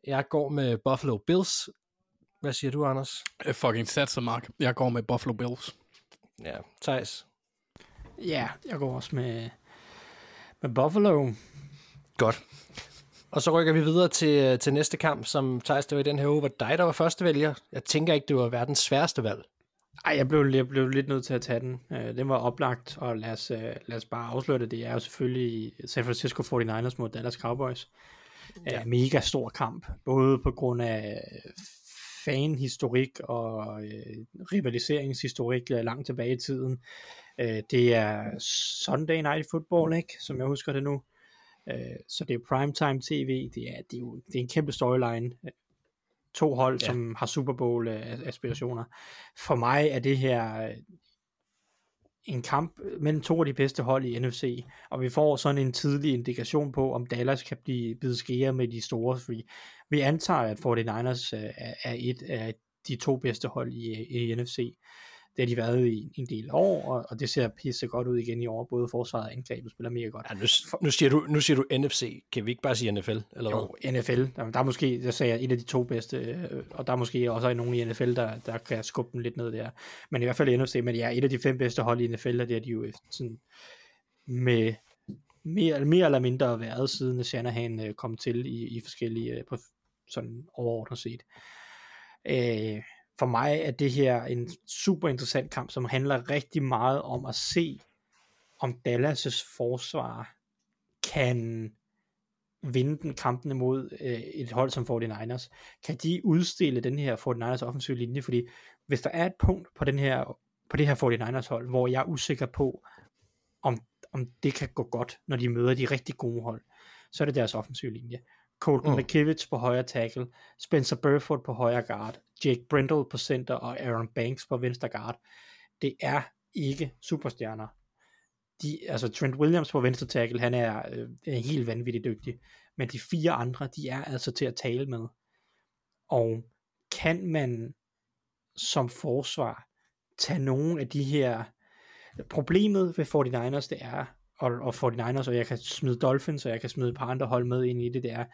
Jeg går med Buffalo Bills. Hvad siger du, Anders? Øh, fucking satser, Mark. Jeg går med Buffalo Bills. Ja, Thijs. Ja, jeg går også med, med Buffalo. Godt. Og så rykker vi videre til, øh, til næste kamp, som Thijs, det var i den her uge, var dig, der var første vælger. Jeg tænker ikke, det var verdens sværeste valg. Ej, jeg blev, jeg blev lidt nødt til at tage den. Uh, den var oplagt, og lad os, uh, lad os bare afsløre det. Det er jo selvfølgelig San Francisco 49ers mod Dallas Cowboys. Ja. Uh, mega stor kamp, både på grund af fanhistorik og uh, rivaliseringshistorik langt tilbage i tiden. Uh, det er Sunday Night Football, ikke? som jeg husker det nu. Uh, så det er primetime tv. Det er, det er, jo, det er en kæmpe storyline to hold, ja. som har Super Bowl øh, aspirationer. For mig er det her øh, en kamp mellem to af de bedste hold i NFC, og vi får sådan en tidlig indikation på, om Dallas kan blive bidt skære med de store, fordi vi antager, at 49ers øh, er er et af de to bedste hold i, i NFC. Det har de været i en del år, og, og det ser pisse godt ud igen i år. Både forsvaret og angrebet spiller mega godt. Ja, nu, nu, siger du, nu siger du NFC. Kan vi ikke bare sige NFL? Eller Jo, hvad? NFL. Der, der er måske, jeg sagde, et af de to bedste, øh, og der er måske også nogen i NFL, der, der kan skubbe dem lidt ned der. Men i hvert fald i NFC, men ja, et af de fem bedste hold i NFL, og det er de jo sådan med mere, mere eller mindre været, siden Shanahan øh, kom til i, i forskellige, øh, på sådan overordnet set. Øh, for mig er det her en super interessant kamp, som handler rigtig meget om at se, om Dallas' forsvar kan vinde den kampen imod øh, et hold som 49ers. Kan de udstille den her 49ers offensive linje? Fordi hvis der er et punkt på, den her, på det her 49ers hold, hvor jeg er usikker på, om, om det kan gå godt, når de møder de rigtig gode hold, så er det deres offensive linje. Colton Mm. McKivitz på højre tackle, Spencer Burford på højre guard, Jake Brindle på center og Aaron Banks på venstre guard. Det er ikke superstjerner. De, altså Trent Williams på venstre tackle, han er, øh, er helt vanvittigt dygtig. Men de fire andre, de er altså til at tale med. Og kan man som forsvar tage nogle af de her problemet ved 49ers det er og, og 49ers, og jeg kan smide Dolphins, og jeg kan smide et par andre hold med ind i det, det er,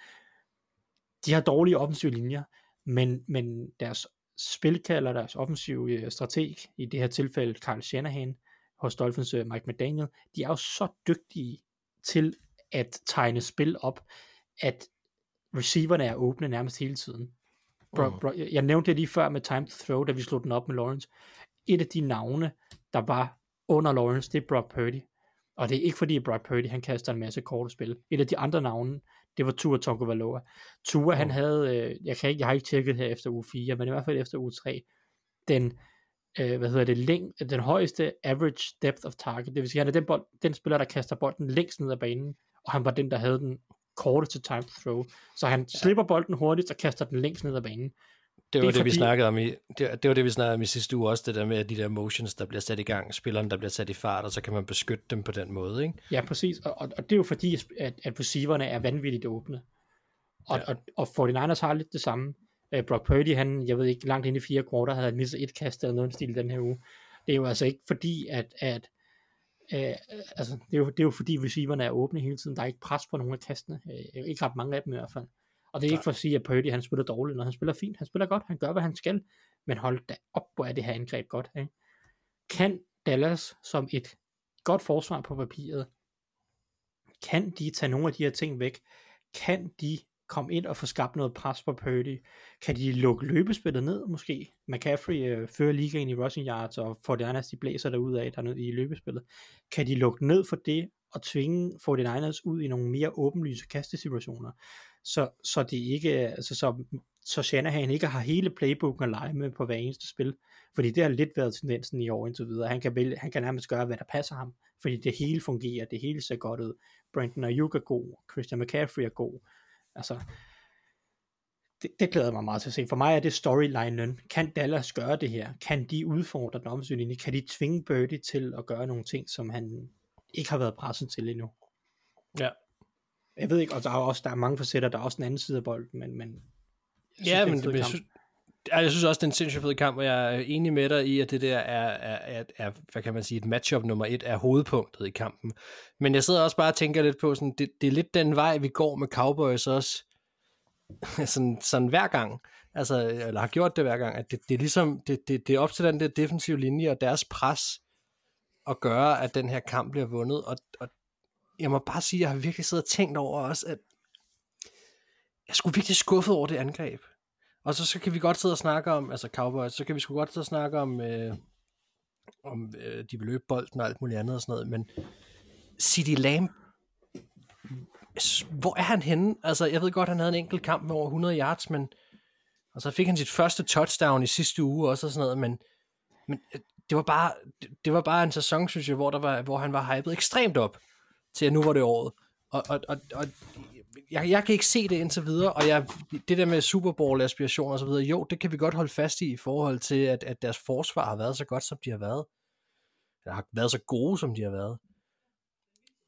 de har dårlige offensive linjer, men, men deres spilkalder, deres offensive øh, strateg, i det her tilfælde Carl Shanahan, hos Dolphins øh, Mike McDaniel, de er jo så dygtige til at tegne spil op, at receiverne er åbne nærmest hele tiden. Bro, Mm. bro, jeg nævnte det lige før med time to throw, da vi slog den op med Lawrence. Et af de navne, der var under Lawrence, det er Brock Purdy. Og det er ikke fordi Brock Purdy, han kaster en masse korte spil. Et af de andre navne, det var Tua Tagovailoa. Tua, han havde, øh, jeg, kan ikke, jeg har ikke tjekket her efter uge 4, men i hvert fald efter uge 3, den, øh, hvad hedder det, læng, den højeste average depth of target. Det vil sige, han er den, bold, den spiller, der kaster bolden længst ned ad banen, og han var den, der havde den korte til time to throw. Så han slipper bolden hurtigt og kaster den længst ned ad banen. Det var det, det vi fordi- snakkede om i, det, det var det, vi snakkede om i sidste uge også, det der med at de der motions, der bliver sat i gang, spilleren, der bliver sat i fart, og så kan man beskytte dem på den måde, ikke? Ja, præcis. Og, og, og det er jo fordi, at, at receiverne er vanvittigt åbne. Og, Ja. og, og 49ers har lidt det samme. Uh, Brock Purdy, han, jeg ved ikke, langt inde i fire kvarter, havde han misset et kast eller noget stil den her uge. Det er jo altså ikke fordi, at, at uh, altså, det, er jo, det er jo fordi receiverne er åbne hele tiden. Der er ikke pres på nogle af kastene. Uh, ikke ret mange af dem i hvert fald. Og det er ikke for at sige, at Purdy han spiller dårligt, når han spiller fint. Han spiller godt, han gør, hvad han skal. Men hold da op, hvor er det her angreb godt. Ikke? Kan Dallas som et godt forsvar på papiret, kan de tage nogle af de her ting væk? Kan de komme ind og få skabt noget pres på Purdy? Kan de lukke løbespillet ned måske? McCaffrey øh, fører ligaen i rushing yards, og 49ers de blæser derud af dernede i løbespillet. Kan de lukke ned for det at tvinge 49ers ud i nogle mere åbenlyse kastesituationer? Så, så det ikke, altså så, så Shanahan ikke har hele playbooken at lege med på hver eneste spil. Fordi det har lidt været tendensen i år indtil videre. Han kan, vælge, han kan nærmest gøre, hvad der passer ham. Fordi det hele fungerer, det hele ser godt ud. Brandon Ayuk er god, Christian McCaffrey er god. Altså, det, det glæder mig meget til at se. For mig er det storylinen. Kan Dallas gøre det her? Kan de udfordre den? Kan de tvinge Birdie til at gøre nogle ting, som han ikke har været presset til endnu? Ja. Jeg ved ikke, og der er også der er mange facetter, der er også en anden side af bolden, men, men jeg Ja, det en men fed jeg synes, jeg synes også, det er en sindssygt fed kamp, og jeg er enig med dig i, at det der er, er, er, er hvad kan man sige, et matchup nummer et er hovedpunktet i kampen. Men jeg sidder også bare og tænker lidt på, sådan, det, det er lidt den vej, vi går med Cowboys også, sådan, sådan hver gang, altså, eller har gjort det hver gang, at det, det er ligesom, det, det, det er op til den der defensive linje og deres pres at gøre, at den her kamp bliver vundet, og, og jeg må bare sige, at jeg har virkelig siddet og tænkt over også, at jeg skulle virkelig skuffet over det angreb. Og så, så kan vi godt sidde og snakke om, altså Cowboys, så kan vi sgu godt sidde og snakke om, øh, om øh, de vil løbe bolden og alt muligt andet og sådan noget, men City Lamb, hvor er han henne? Altså, jeg ved godt, han havde en enkelt kamp med over 100 yards, men og så fik han sit første touchdown i sidste uge også og sådan noget, men, men øh, det var bare, det, var bare en sæson, synes jeg, hvor, der var, hvor han var hypet ekstremt op til, at nu var det året. Og, og, og, og jeg, jeg kan ikke se det indtil videre, og jeg, det der med Super Bowl aspirationer og så videre, jo, det kan vi godt holde fast i i forhold til, at, at deres forsvar har været så godt, som de har været. Eller har været så gode, som de har været.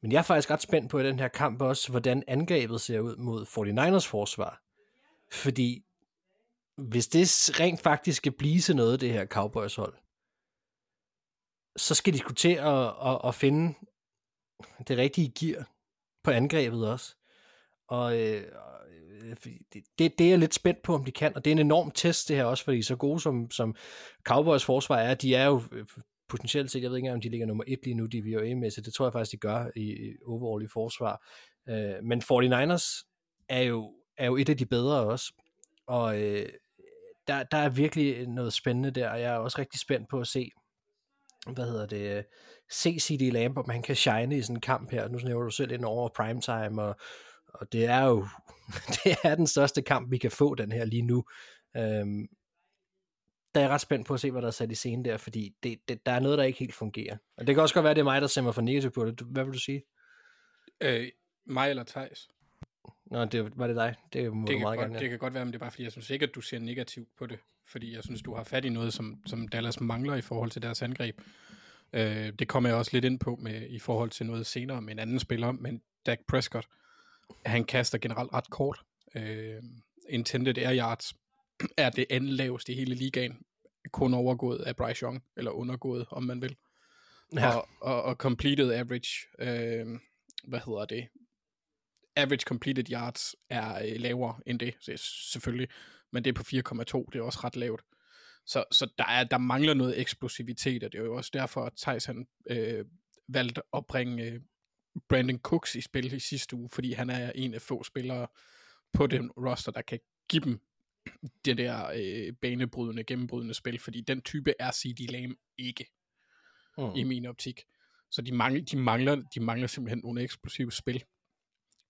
Men jeg er faktisk ret spændt på i den her kamp også, hvordan angrebet ser ud mod 49ers forsvar. Fordi hvis det rent faktisk skal blive til noget, det her Cowboys hold, så skal de skulle til at, at, at finde det rigtige gear på angrebet også. Og øh, øh det, det, det er jeg lidt spændt på, om de kan, og det er en enorm test det her også, fordi så gode som, som Cowboys forsvar er, de er jo øh, potentielt set, jeg ved ikke engang, om de ligger nummer et lige nu, de VOA-mæssigt, det tror jeg faktisk, de gør i, i overall i forsvar. Øh, men 49ers er jo, er jo et af de bedre også, og øh, der, der er virkelig noget spændende der, og jeg er også rigtig spændt på at se, hvad hedder det, se CD Lamb, om han kan shine i sådan en kamp her. Nu snæver du selv ind over primetime, og, og det er jo det er den største kamp, vi kan få den her lige nu. Øhm, der er jeg ret spændt på at se, hvad der er sat i scenen der, fordi det, det, der er noget, der ikke helt fungerer. Og det kan også godt være, det er mig, der ser mig for negativ på det. Hvad vil du sige? Øh, mig eller Thijs? Nå, det, var det dig? Det må det kan, meget godt, gerne. det kan godt være, men det er bare fordi, jeg synes ikke, at du ser negativt på det. Fordi jeg synes, du har fat i noget, som, som Dallas mangler i forhold til deres angreb. Øh, det kommer jeg også lidt ind på med i forhold til noget senere med en anden spiller, men Dak Prescott, han kaster generelt ret kort. Øh, intended air yards er det anden laveste i hele ligaen. Kun overgået af Bryce Young, eller undergået, om man vil. Ja. Og, og, og completed average, øh, hvad hedder det? Average completed yards er øh, lavere end det, så selvfølgelig. Men det er på 4,2, det er også ret lavt. Så, så der, er, der mangler noget eksplosivitet, og det er jo også derfor, at Thijs han øh, valgte at bringe øh, Brandon Cooks i spil i sidste uge, fordi han er en af få spillere på den roster, der kan give dem det der øh, banebrydende, gennembrydende spil, fordi den type er CD Lamb ikke, Mm. i min optik. Så de mangler, de mangler, de mangler simpelthen nogle eksplosive spil.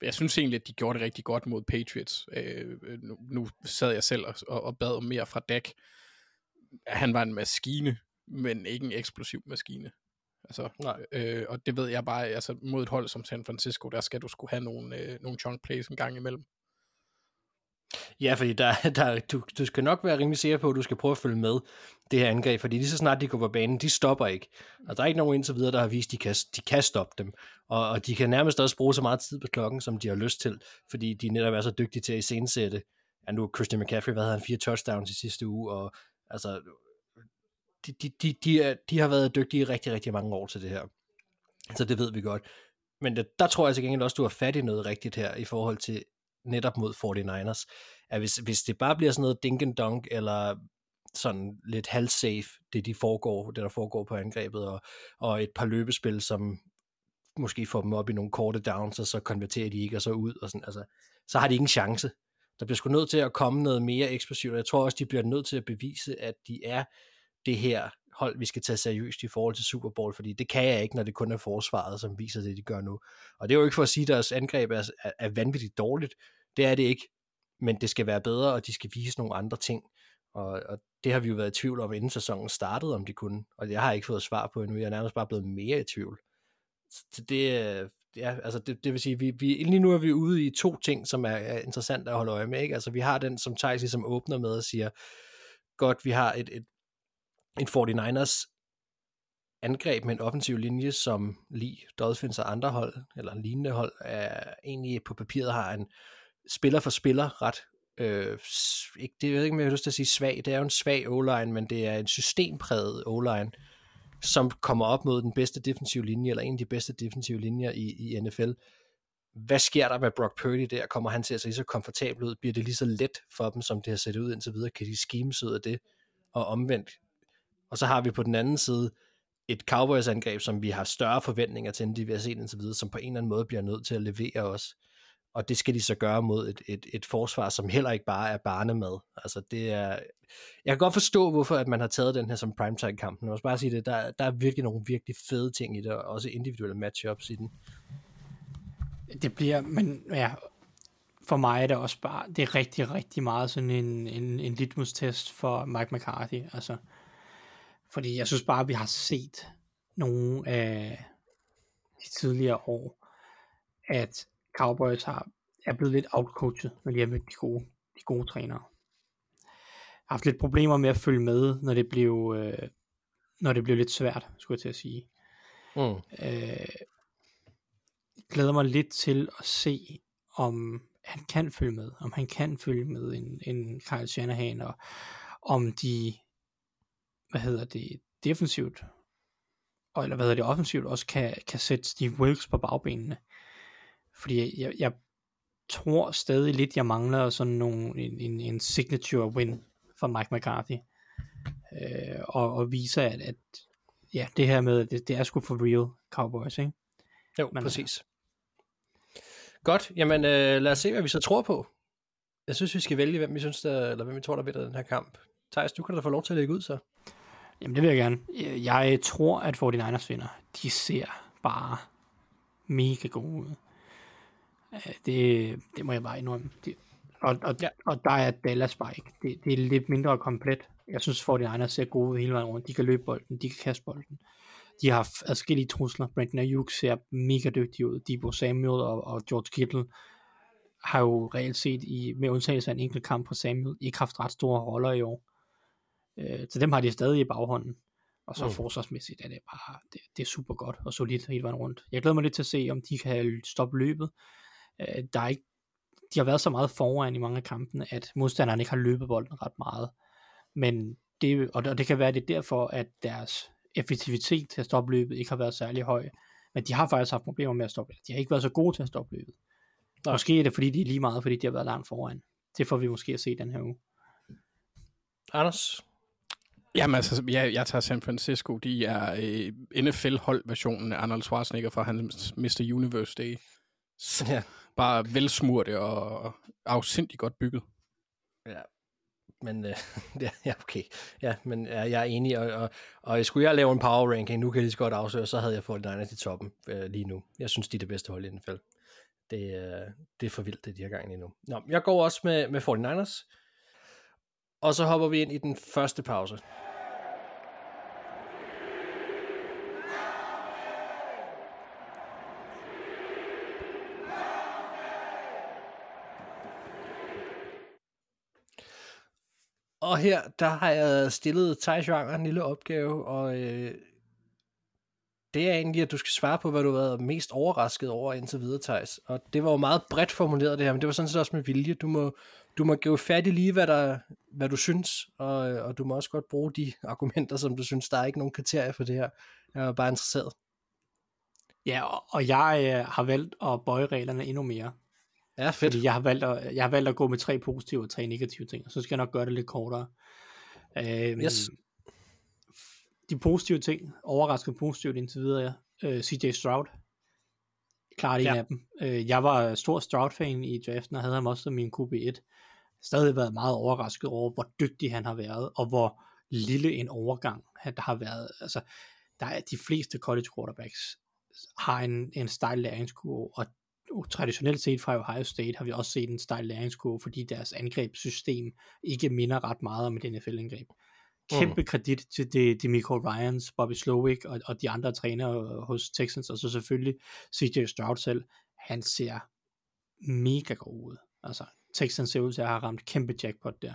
Jeg synes egentlig, at de gjorde det rigtig godt mod Patriots. Øh, nu, nu sad jeg selv og, og, og bad om mere fra Dak. Han var en maskine, men ikke en eksplosiv maskine. Altså, Nej. øh, og det ved jeg bare, altså mod et hold som San Francisco, der skal du skulle have nogle, øh, nogle chunk plays en gang imellem. Ja, fordi der, der, du, du skal nok være rimelig sikker på, at du skal prøve at følge med det her angreb, fordi lige så snart de går på banen, de stopper ikke. Og der er ikke nogen indtil videre, der har vist, at de kan, de kan stoppe dem. Og, og de kan nærmest også bruge så meget tid på klokken, som de har lyst til, fordi de netop er så dygtige til at iscenesætte. Ja, nu Christian McCaffrey, hvad havde han, fire touchdowns i sidste uge, og altså, de, de, de, de, er, de har været dygtige i rigtig, rigtig mange år til det her. Så det ved vi godt. Men det, der tror jeg til gengæld også, du har fat i noget rigtigt her, i forhold til netop mod 49ers, at hvis, hvis det bare bliver sådan noget dink and dunk, eller sådan lidt halvsafe, det de foregår, det der foregår på angrebet, og, og et par løbespil, som måske får dem op i nogle korte downs, og så konverterer de ikke, og så ud, og sådan, altså, så har de ingen chance. Der bliver sgu nødt til at komme noget mere eksplosivt, og jeg tror også, de bliver nødt til at bevise, at de er det her hold, vi skal tage seriøst i forhold til Super Bowl, fordi det kan jeg ikke, når det kun er forsvaret, som viser det, de gør nu. Og det er jo ikke for at sige, at deres angreb er, er, er vanvittigt dårligt. Det er det ikke. Men det skal være bedre, og de skal vise nogle andre ting. Og, og det har vi jo været i tvivl om, inden sæsonen startede, om de kunne. Og jeg har ikke fået svar på endnu. Jeg er nærmest bare blevet mere i tvivl. Så det, er- ja, altså det, det vil sige, vi, vi, lige nu er vi ude i to ting, som er, er interessant at holde øje med. Ikke? Altså vi har den, som Thijs ligesom åbner med og siger, godt, vi har et, et, et 49ers angreb med en offensiv linje, som lige Dolphins og andre hold, eller lignende hold, er egentlig på papiret har en spiller for spiller ret øh, ikke, det jeg ved ikke, om jeg har lyst til at sige svag, det er jo en svag o-line, men det er en systempræget o-line, som kommer op mod den bedste defensive linje, eller en af de bedste defensive linjer i, i NFL. Hvad sker der med Brock Purdy der? Kommer han til at se lige så komfortabel ud? Bliver det lige så let for dem, som det har set ud indtil videre? Kan de schemes ud af det? Og omvendt. Og så har vi på den anden side et Cowboys-angreb, som vi har større forventninger til, end de vi har set indtil videre, som på en eller anden måde bliver nødt til at levere os. Og det skal de så gøre mod et, et, et forsvar, som heller ikke bare er barnemad. Altså det er... Jeg kan godt forstå, hvorfor at man har taget den her som primetime-kamp. Men jeg må også bare sige det, der, der er virkelig nogle virkelig fede ting i det, og også individuelle matchups i den. Det bliver, men ja, for mig er det også bare, det er rigtig, rigtig meget sådan en, en, en litmus-test for Mike McCarthy, altså, fordi jeg synes bare, at vi har set nogle af de tidligere år, at Cowboys har, er blevet lidt outcoachet, når de har mødt de gode, de gode trænere. Har haft lidt problemer med at følge med, når det blev, øh, når det blev lidt svært, skulle jeg til at sige. Mm. Øh, glæder mig lidt til at se, om han kan følge med, om han kan følge med en, en Kyle Shanahan, og om de, hvad hedder det, defensivt og eller hvad hedder det, offensivt også kan, kan sætte Steve Wilkes på bagbenene. Fordi jeg, jeg tror stadig lidt, jeg mangler sådan nogle, en, en, en signature win fra Mike McCarthy. Øh, og, og viser, at, at ja, det her med, det, det er sgu for real Cowboys, ikke? Jo, Men- præcis. Godt, jamen øh, lad os se, hvad vi så tror på. Jeg synes, vi skal vælge, hvem vi synes, der, eller hvem vi tror, der vinder den her kamp. Thijs, du kan da få lov til at lægge ud så. Jamen det vil jeg gerne. Jeg- Jeg tror, at 49ers vinder. De ser bare mega gode ud. Det, det må jeg bare indrømme. Det, og, og, Ja. og der er Dallas bare ikke. Det, det er lidt mindre komplet. Jeg synes, 49ers ser gode hele vejen rundt. De kan løbe bolden, de kan kaste bolden. De har f- adskillige trusler. Brandon Ayuk ser mega dygtig ud. Debo Samuel og, og George Kittle har jo reelt set, i, med undtagelse af en enkelt kamp på Samuel, ikke haft ret store roller i år. Øh, så dem har de stadig i baghånden. Og så mm. forsvarsmæssigt er det bare, det, det er super godt og solidt hele vejen rundt. Jeg glæder mig lidt til at se, om de kan stoppe løbet. Øh, der er ikke, de har været så meget foran i mange af kampene, at modstanderne ikke har løbet bolden ret meget. Men det, og det, og det kan være, det er derfor, at deres effektivitet til at stoppe løbet ikke har været særlig høj. Men de har faktisk haft problemer med at stoppe De har ikke været så gode til at stoppe løbet. Nej. Måske er det, fordi de er lige meget, fordi de har været langt foran. Det får vi måske at se den her uge. Anders? Jamen altså, jeg, jeg tager San Francisco. De er øh, NFL-hold-versionen af Arnold Schwarzenegger fra hans Mr. Universe Day. Ja. Bare velsmurte og afsindig godt bygget. Ja, men øh, ja, okay. Ja, men ja, jeg er enig, og, og, og skulle jeg lave en power ranking, nu kan jeg lige så godt afsløre, så havde jeg fået 49ers i toppen øh, lige nu. Jeg synes, de er det bedste hold i den fald. Det, øh, det er for vildt, det de har gang i nu. Nå, jeg går også med, med 49ers, og så hopper vi ind i den første pause. Og her, der har jeg stillet Thijs en lille opgave, og øh, det er egentlig, at du skal svare på, hvad du har været mest overrasket over indtil videre, Thijs. Og det var jo meget bredt formuleret det her, men det var sådan set også med vilje. Du må, du må give fat i lige, hvad, der, hvad du synes, og, øh, og du må også godt bruge de argumenter, som du synes, der er ikke nogen kriterier for det her. Jeg er bare interesseret. Ja, og, og jeg øh, har valgt at bøje reglerne endnu mere. Ja, fedt. Fordi jeg har, valgt at, jeg har valgt at gå med tre positive og tre negative ting, og så skal jeg nok gøre det lidt kortere. Øhm, Yes. De positive ting, overrasket positivt indtil videre, øh, CJ Stroud, klart en Ja. af dem. Øh, jeg var stor Stroud-fan i draften, og havde ham også som min QB1. Stadig været meget overrasket over, hvor dygtig han har været, og hvor lille en overgang han der har været. Altså, der er de fleste college quarterbacks har en, en stejl læringskurve, og traditionelt set fra Ohio State har vi også set en stejl læringskurve, fordi deres angrebssystem ikke minder ret meget om et NFL-angreb. Kæmpe mm. kredit til de, de Michael Ryans, Bobby Slowick og, og de andre trænere hos Texans, og så selvfølgelig CJ Stroud selv. Han ser mega god ud. Altså, Texans ser ud til at have ramt kæmpe jackpot der.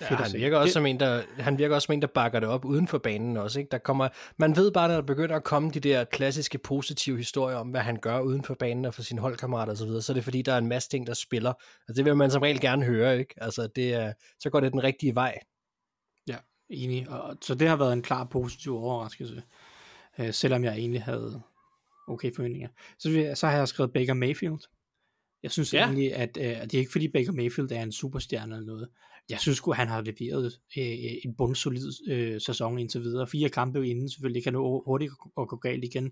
Ja, han virker også som en, der, han virker også som en, der bakker det op uden for banen også. Ikke? Der kommer, man ved bare, når der begynder at komme de der klassiske positive historier om, hvad han gør uden for banen og for sine holdkammerater osv., så, videre, så er det fordi, der er en masse ting, der spiller. Altså, det vil man som regel gerne høre. Ikke? Altså, det er, så går det den rigtige vej. Ja, enig. Og, så det har været en klar positiv overraskelse, øh, selvom jeg egentlig havde okay forventninger. Så, så har jeg skrevet Baker Mayfield. Jeg synes Ja. egentlig, at, øh, det er ikke fordi Baker Mayfield er en superstjerne eller noget. Jeg synes sgu, han har leveret øh, en bundsolid øh, sæson indtil videre. Fire kampe inden selvfølgelig kan nå hurtigt at gå galt igen.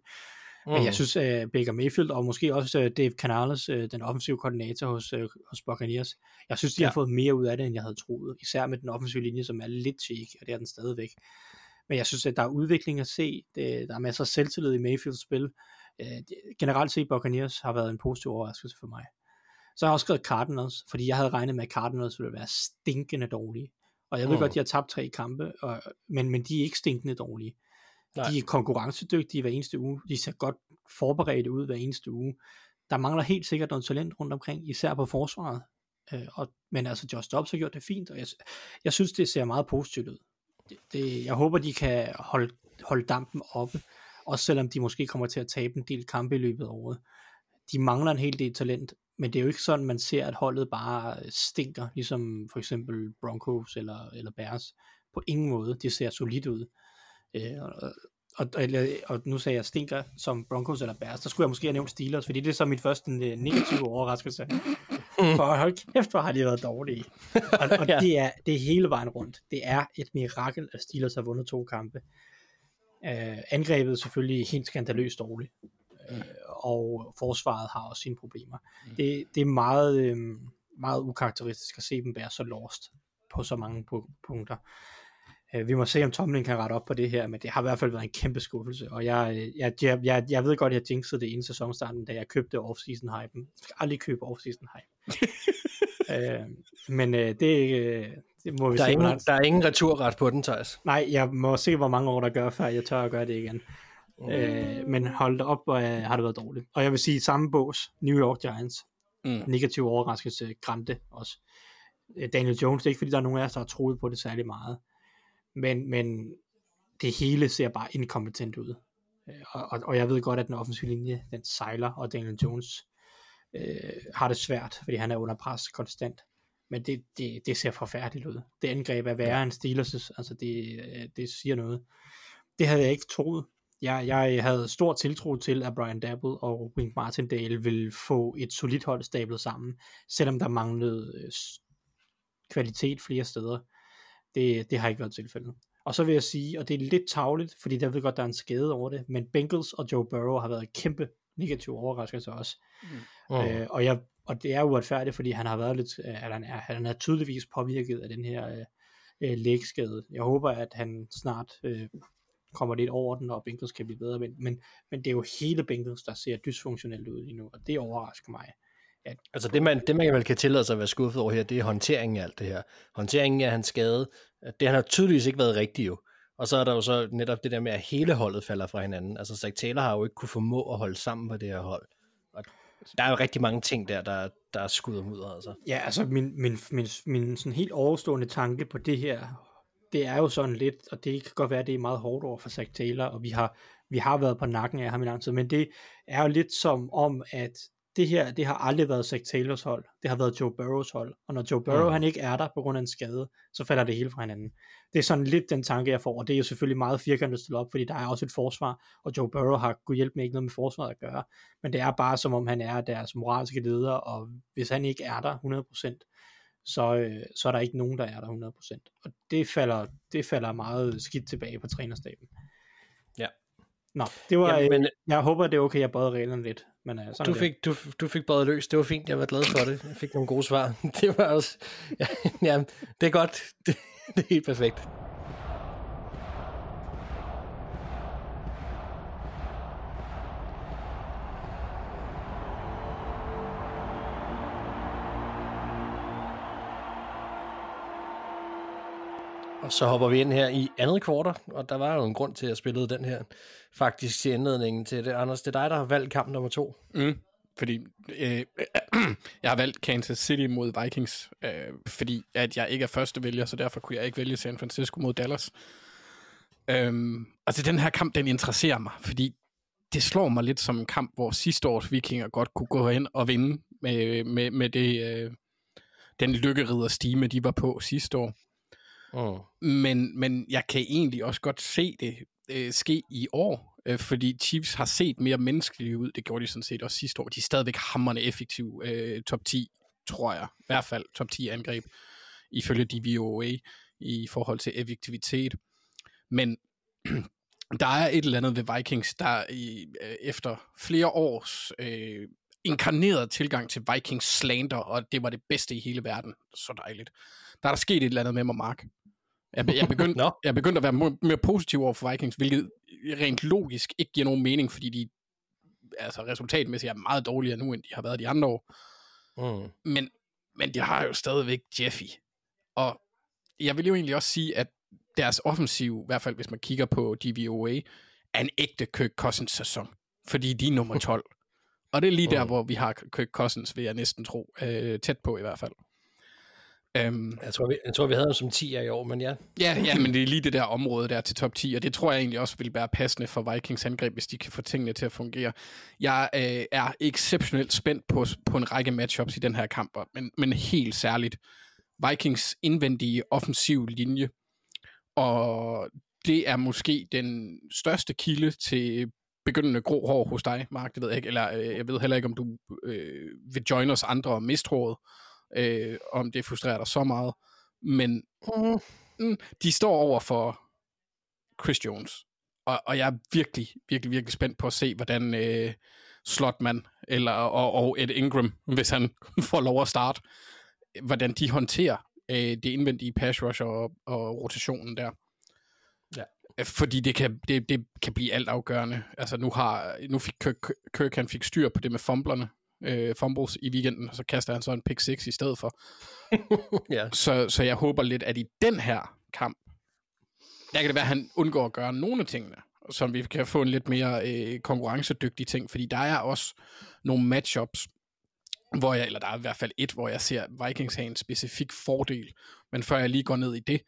Mm. Men jeg synes, at Baker Mayfield og måske også øh, Dave Canales, øh, den offensive koordinator hos, øh, hos Buccaneers, jeg synes, de Ja. har fået mere ud af det, end jeg havde troet. Især med den offensive linje, som er lidt cheek, og det er den stadigvæk. Men jeg synes, at der er udvikling at se. Det, der er masser af selvtillid i Mayfields spil. Øh, generelt set, Buccaneers har været en positiv overraskelse for mig. Så har jeg også skrevet Cardinals, fordi jeg havde regnet med, at Cardinals ville være stinkende dårlige. Og jeg ved Mm. godt, de har tabt tre kampe, og, men, men de er ikke stinkende dårlige. Nej. De er konkurrencedygtige hver eneste uge. De ser godt forberedt ud hver eneste uge. Der mangler helt sikkert noget talent rundt omkring, især på forsvaret. Øh, og, men altså, Josh Dobbs har gjort det fint, og jeg, jeg synes, det ser meget positivt ud. Det, det, jeg håber, de kan holde, holde dampen oppe, også selvom de måske kommer til at tabe en del kampe i løbet af året. De mangler en hel del talent, men det er jo ikke sådan, man ser, at holdet bare stinker, ligesom for eksempel Broncos eller, eller Bears. På ingen måde. Det ser solidt ud. Øh, og, og, og nu sagde jeg stinker som Broncos eller Bears, så skulle jeg måske have nævnt Steelers, fordi det er så mit første øh, negative overraskelse. For hold kæft, hvor har de været dårlige. Og, og Ja. det, er, det er hele vejen rundt. Det er et mirakel, at Steelers har vundet to kampe. Uh, angrebet er selvfølgelig helt skandaløst dårligt. Uh, og forsvaret har også sine problemer. Det, det er meget, øh, meget ukarakteristisk at se dem være så lost på så mange pu- punkter. Øh, vi må se, om Tomlin kan rette op på det her, men det har i hvert fald været en kæmpe skuffelse, og jeg, øh, jeg, jeg, jeg, jeg ved godt, at jeg jinxede det inden sæsonstarten, da jeg købte off-season hypen. Jeg skal aldrig købe off-season hype. øh, men øh, det, øh, det må vi Der er, se. ingen, der er ingen returret på den, Thijs. Nej, jeg må se, hvor mange år der gør, før jeg tør at gøre det igen. Mm. Øh, men hold da op, hvor øh, har det været dårligt. Og jeg vil sige, samme bås, New York Giants, Mm. negativ overraskelse, Grante også. Øh, Daniel Jones, det er ikke fordi, der er nogen af os, der har troet på det særlig meget. Men, men det hele ser bare inkompetent ud. Øh, Og, og, og jeg ved godt, at den offensive linje, den sejler, og Daniel Jones øh, har det svært, fordi han er under pres konstant. Men det, det, det ser forfærdeligt ud. Det angreb er værre end Steelers', altså det, øh, det siger noget. Det havde jeg ikke troet. Jeg, jeg havde stor tiltro til, at Brian Dabble og Wink Martindale ville få et solidt hold stablet sammen, selvom der manglede øh, kvalitet flere steder. Det, det har ikke været tilfældet. Og så vil jeg sige, og det er lidt tavligt, fordi jeg ved godt, der er en skade over det, men Bengals og Joe Burrow har været kæmpe negativ overraskelse også. Mm. Øh, og, jeg, og det er uretfærdigt, fordi han har været lidt, øh, eller han er, han er tydeligvis påvirket af den her øh, øh, lægskade. Jeg håber, at han snart øh, kommer lidt over den, og Bengals kan blive bedre, men, men, men det er jo hele Bengals, der ser dysfunktionelt ud lige nu, og det overrasker mig. At, Altså det man, det, man vel kan tillade sig at være skuffet over her, det er håndteringen af alt det her. Håndteringen af hans skade, det han har tydeligvis ikke været rigtig jo. Og så er der jo så netop det der med, at hele holdet falder fra hinanden. Altså Zach Taylor har jo ikke kunne formå at holde sammen på det her hold. Og der er jo rigtig mange ting der, der, der er skudt om ud, altså. Ja, altså min, min, min, min sådan helt overstående tanke på det her, det er jo sådan lidt, og det kan godt være, at det er meget hårdt over for Zach Taylor, og vi har, vi har været på nakken af ham i lang tid, men det er jo lidt som om, at det her, det har aldrig været Zach Taylors hold, det har været Joe Burrows hold, og når Joe Burrow Mm. han ikke er der på grund af en skade, så falder det hele fra hinanden. Det er sådan lidt den tanke, jeg får, og det er jo selvfølgelig meget firkantet stillet op, fordi der er også et forsvar, og Joe Burrow har kunne hjælpe med ikke noget med forsvaret at gøre, men det er bare som om han er deres moralske leder, og hvis han ikke er der 100%, så, øh, så er der ikke nogen, der er der 100%. Og det falder, det falder meget skidt tilbage på trænerstaben. Ja. Nå, det var, Jamen, Jamen, men- jeg håber, det er okay, jeg bøjede reglerne lidt. Men uh, sådan Du det. fik, du, du fik både løs, det var fint, jeg var glad for det. Jeg fik nogle gode svar. Det var også, ja, ja det er godt, det, det er helt perfekt. Og så hopper vi ind her i andet kvartal, og der var jo en grund til, at jeg spillede den her faktisk til indledningen til det. Anders, det er dig, der har valgt kamp nummer to. Mm. Fordi øh, jeg har valgt Kansas City mod Vikings, øh, fordi at jeg ikke er første vælger, så derfor kunne jeg ikke vælge San Francisco mod Dallas. Øhm, altså den her kamp, den interesserer mig, fordi det slår mig lidt som en kamp, hvor sidste års vikinger godt kunne gå hen og vinde med, med, med det, øh, den lykkerider stime, de var på sidste år. Mm. Men, men jeg kan egentlig også godt se det øh, ske i år, øh, fordi Chiefs har set mere menneskelige ud. Det gjorde de sådan set også sidste år. De er stadigvæk hammerne effektiv øh, top 10, tror jeg. I hvert fald top 10 angreb, ifølge DVOA, i forhold til effektivitet. Men der er et eller andet ved Vikings, der i, øh, efter flere års øh, inkarneret tilgang til Vikings slander, og det var det bedste i hele verden. Så dejligt. Der er der sket et eller andet med mig, Mark. Jeg, jeg, begyndte, Nå. jeg begyndte at være mere, mere positiv over for Vikings, hvilket rent logisk ikke giver nogen mening, fordi de altså resultatmæssigt er meget dårligere nu, end de har været de andre år. Mm. Men, men de har jo stadigvæk Jeffy. Og jeg vil jo egentlig også sige, at deres offensiv, i hvert fald hvis man kigger på DVOA, er en ægte Kirk Cousins sæson. Fordi de er nummer 12. Og det er lige der, Mm. hvor vi har Kirk Cousins, vil jeg næsten tro. Øh, tæt på i hvert fald. Øhm, Jeg, tror, vi, jeg tror, vi havde ham som 10 i år, men ja. Ja, ja, men det er lige det der område der til top 10, og det tror jeg egentlig også vil være passende for Vikings angreb, hvis de kan få tingene til at fungere. Jeg øh, er exceptionelt spændt på, på en række matchups i den her kamp, men, men helt særligt Vikings indvendige offensiv linje og det er måske den største kilde til begyndende grå hår hos dig, Mark, det ved jeg ikke, eller øh, jeg ved heller ikke, om du øh, vil join os andre og mistrådet, øh, om det frustrerer dig så meget, men mm, de står over for Chris Jones, og, og jeg er virkelig, virkelig, virkelig spændt på at se, hvordan øh, Slotman eller, og, og Ed Ingram, hvis han får lov at starte, hvordan de håndterer øh, det indvendige pass rush og, og rotationen der. Ja. Øh, Fordi det kan, det, det kan blive alt afgørende. Altså nu har nu fik Kirk, Kirk han fik styr på det med fumblerne, øh, fumbles i weekenden, og så kaster han så en pick 6 i stedet for. ja. Så, så jeg håber lidt, at i den her kamp, der kan det være, at han undgår at gøre nogle af tingene, som vi kan få en lidt mere øh, konkurrencedygtig ting, fordi der er også nogle matchups, hvor jeg, eller der er i hvert fald et, hvor jeg ser Vikings have en specifik fordel, men før jeg lige går ned i det,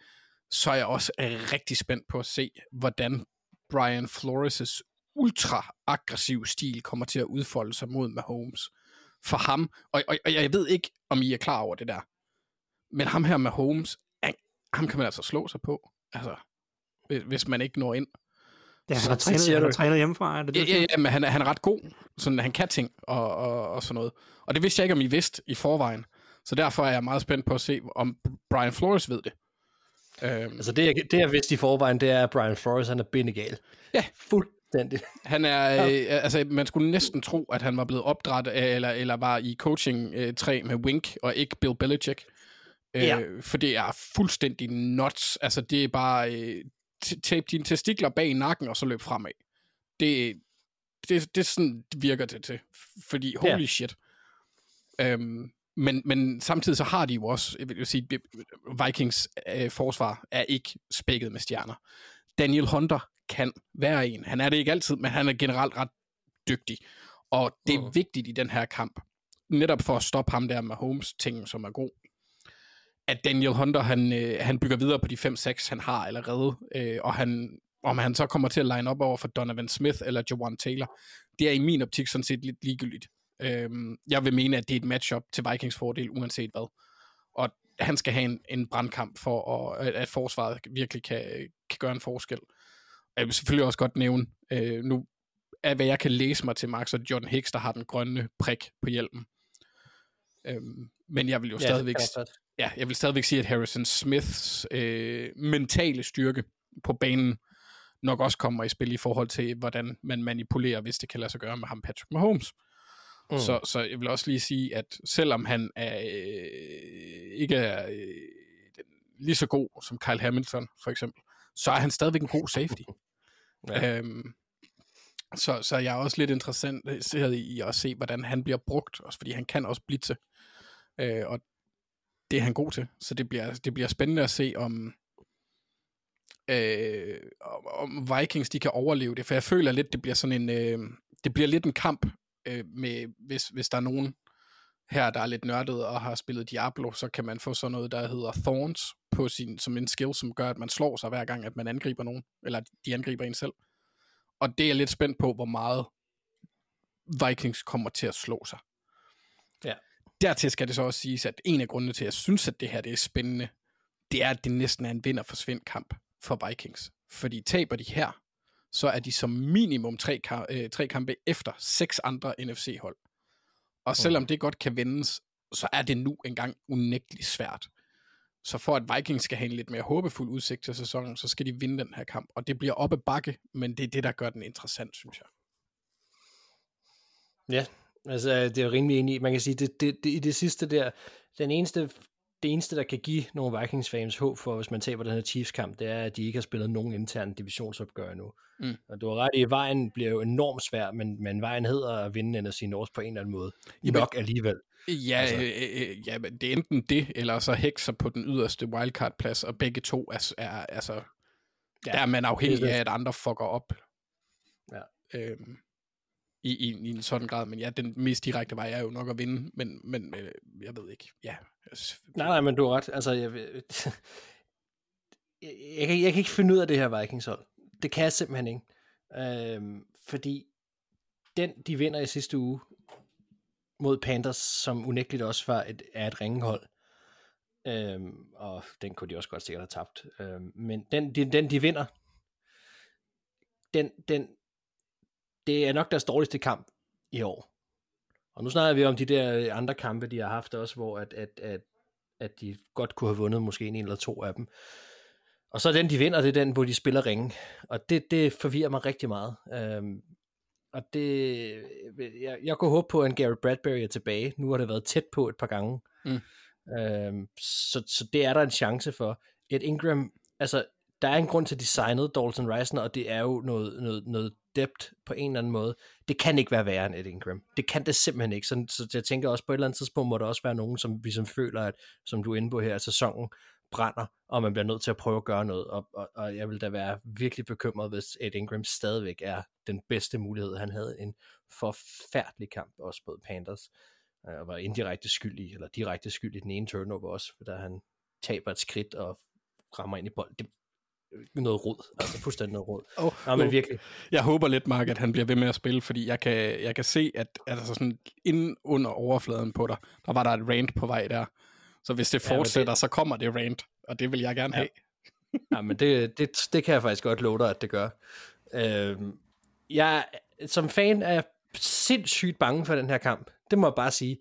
så er jeg også rigtig spændt på at se, hvordan Brian Flores' ultra-aggressiv stil kommer til at udfolde sig mod Mahomes. For ham, og, og, og jeg ved ikke, om I er klar over det der, men ham her med Holmes, ham kan man altså slå sig på, altså, hvis man ikke når ind. Ja, han har trænet, han du- har trænet hjemmefra, er det Ja, det? ja, ja, men han, er- han er ret god. Sådan, han kan ting og, og, og sådan noget. Og det vidste jeg ikke, om I vidste i forvejen. Så derfor er jeg meget spændt på at se, om Brian Flores ved det. Øhm, Altså det, jeg, det jeg vidste i forvejen, det er, at Brian Flores, han er bindegal. Ja. Fuldstændig. han er, øh, altså man skulle næsten tro, at han var blevet opdræt af, eller, eller var i coaching-træ med Wink, og ikke Bill Belichick. Øh, Ja. For det er fuldstændig nuts. Altså det er bare, øh, t- tabe dine testikler bag nakken, og så løb fremad. Det, det, det sådan, virker det til. Fordi holy Ja. shit. Øhm, men, men samtidig så har de jo også, jeg vil sige, Vikings øh, forsvar er ikke spækket med stjerner. Daniel Hunter kan være en. Han er det ikke altid, men han er generelt ret dygtig. Og det er Mm. vigtigt i den her kamp, netop for at stoppe ham der med Holmes ting, som er god, at Daniel Hunter, han, øh, han bygger videre på de 5-6, han har allerede, øh, og han, om han så kommer til at line op over for Donovan Smith eller Jawan Taylor, det er i min optik sådan set lidt ligegyldigt. Øhm, jeg vil mene, at det er et matchup til Vikings fordel, uanset hvad. Og han skal have en, en brandkamp for, at, at forsvaret virkelig kan, kan gøre en forskel. Og jeg vil selvfølgelig også godt nævne, øh, nu af hvad jeg kan læse mig til, Max, og John Hicks, der har den grønne prik på hjelmen. Øhm, men jeg vil jo Ja, stadigvæk, ja, jeg vil stadigvæk sige, at Harrison Smiths øh, mentale styrke på banen nok også kommer i spil i forhold til, hvordan man manipulerer, hvis det kan lade sig gøre med ham Patrick Mahomes. Mm. Så, så jeg vil også lige sige, at selvom han er, øh, ikke er øh, lige så god som Kyle Hamilton, for eksempel, så er han stadigvæk en god safety. Ja. Øhm, så, så jeg er også lidt interesseret i at se, hvordan han bliver brugt, også fordi han kan også blitse. Øh, og det er han god til. Så det bliver, det bliver spændende at se, om, øh, om, om Vikings de kan overleve det. For jeg føler lidt, det bliver sådan en, øh, det bliver lidt en kamp, øh, med, hvis, hvis der er nogen her, der er lidt nørdet og har spillet Diablo, så kan man få sådan noget, der hedder Thorns på sin, som en skill, som gør, at man slår sig hver gang, at man angriber nogen, eller de angriber en selv. Og det er jeg lidt spændt på, hvor meget Vikings kommer til at slå sig. Ja. Dertil skal det så også siges, at en af grundene til, at jeg synes, at det her det er spændende, det er, at det næsten er en vind- og forsvind kamp for Vikings. Fordi taber de her, så er de som minimum tre, ka- øh, tre kampe efter seks andre NFC-hold. Og selvom det godt kan vendes, så er det nu engang unægteligt svært. Så for at Vikings skal have en lidt mere håbefuld udsigt til sæsonen, så skal de vinde den her kamp. Og det bliver op ad bakke, men det er det, der gør den interessant, synes jeg. Ja, altså det er jo rimelig enig. Man kan sige, det, det, det, i det sidste der, den eneste, det eneste, der kan give nogle Vikings-fans håb for, hvis man taber den her Chiefs-kamp, det er, at de ikke har spillet nogen intern divisionsopgør endnu. Mm. Og du har ret i, at vejen bliver jo enormt svær, men, men vejen hedder at vinde NFC North på en eller anden måde. Jamen- Nok alligevel. Ja, Altså- altså. øh, øh, ja, men det er enten det, eller så hekser på den yderste wildcard-plads, og begge to er, er altså, ja, der er man afhængig af, at andre fucker op. Ja. Øhm, i, i, I en sådan grad, men ja, den mest direkte vej er jo nok at vinde, men, men øh, jeg ved ikke, ja. Nej, nej, men du har ret. Altså, jeg, jeg, jeg, kan, jeg kan ikke finde ud af det her Vikings-hold. Det kan jeg simpelthen ikke. Øhm, fordi den, de vinder i sidste uge mod Panthers, som unægteligt også var et, er et ringehold, øhm, og den kunne de også godt sikkert have tabt. Øhm, men den, de, den, de vinder den, den, det er nok deres dårligste kamp i år. Og nu snakker vi om de der andre kampe, de har haft også, hvor at, at, at, at de godt kunne have vundet måske en eller to af dem. Og så den, de vinder, det er den, hvor de spiller ringe. Og det, det forvirrer mig rigtig meget. Øhm, og det, jeg, jeg kunne håbe på, at en Gary Bradbury er tilbage. Nu har det været tæt på et par gange. Mm. Øhm, så, så det er der en chance for. Et Ingram, altså, der er en grund til, at de signede Dalton Reisner, og det er jo noget, noget, noget depth på en eller anden måde. Det kan ikke være værre end Ed Ingram. Det kan det simpelthen ikke. Så, så jeg tænker også, på et eller andet tidspunkt må der også være nogen, som vi som føler, at, som du er inde på her, at sæsonen brænder, og man bliver nødt til at prøve at gøre noget. Og, og, og jeg vil da være virkelig bekymret, hvis Ed Ingram stadigvæk er den bedste mulighed. Han havde en forfærdelig kamp også mod Panthers, øh, og var indirekte skyldig, eller direkte skyldig i den ene turnover også, da han taber et skridt og rammer ind i bold. Det, noget rod, altså fuldstændig noget rod. Oh, Ja, men oh. virkelig. Jeg håber lidt, Mark, at han bliver ved med at spille, fordi jeg kan, jeg kan se, at altså sådan inden under overfladen på dig, der var der et rant på vej der. Så hvis det Ja, fortsætter, det- så kommer det rant, og det vil jeg gerne Ja. have. Ja, men det, det, det kan jeg faktisk godt love dig, at det gør. Øhm, jeg som fan er jeg sindssygt bange for den her kamp. Det må jeg bare sige.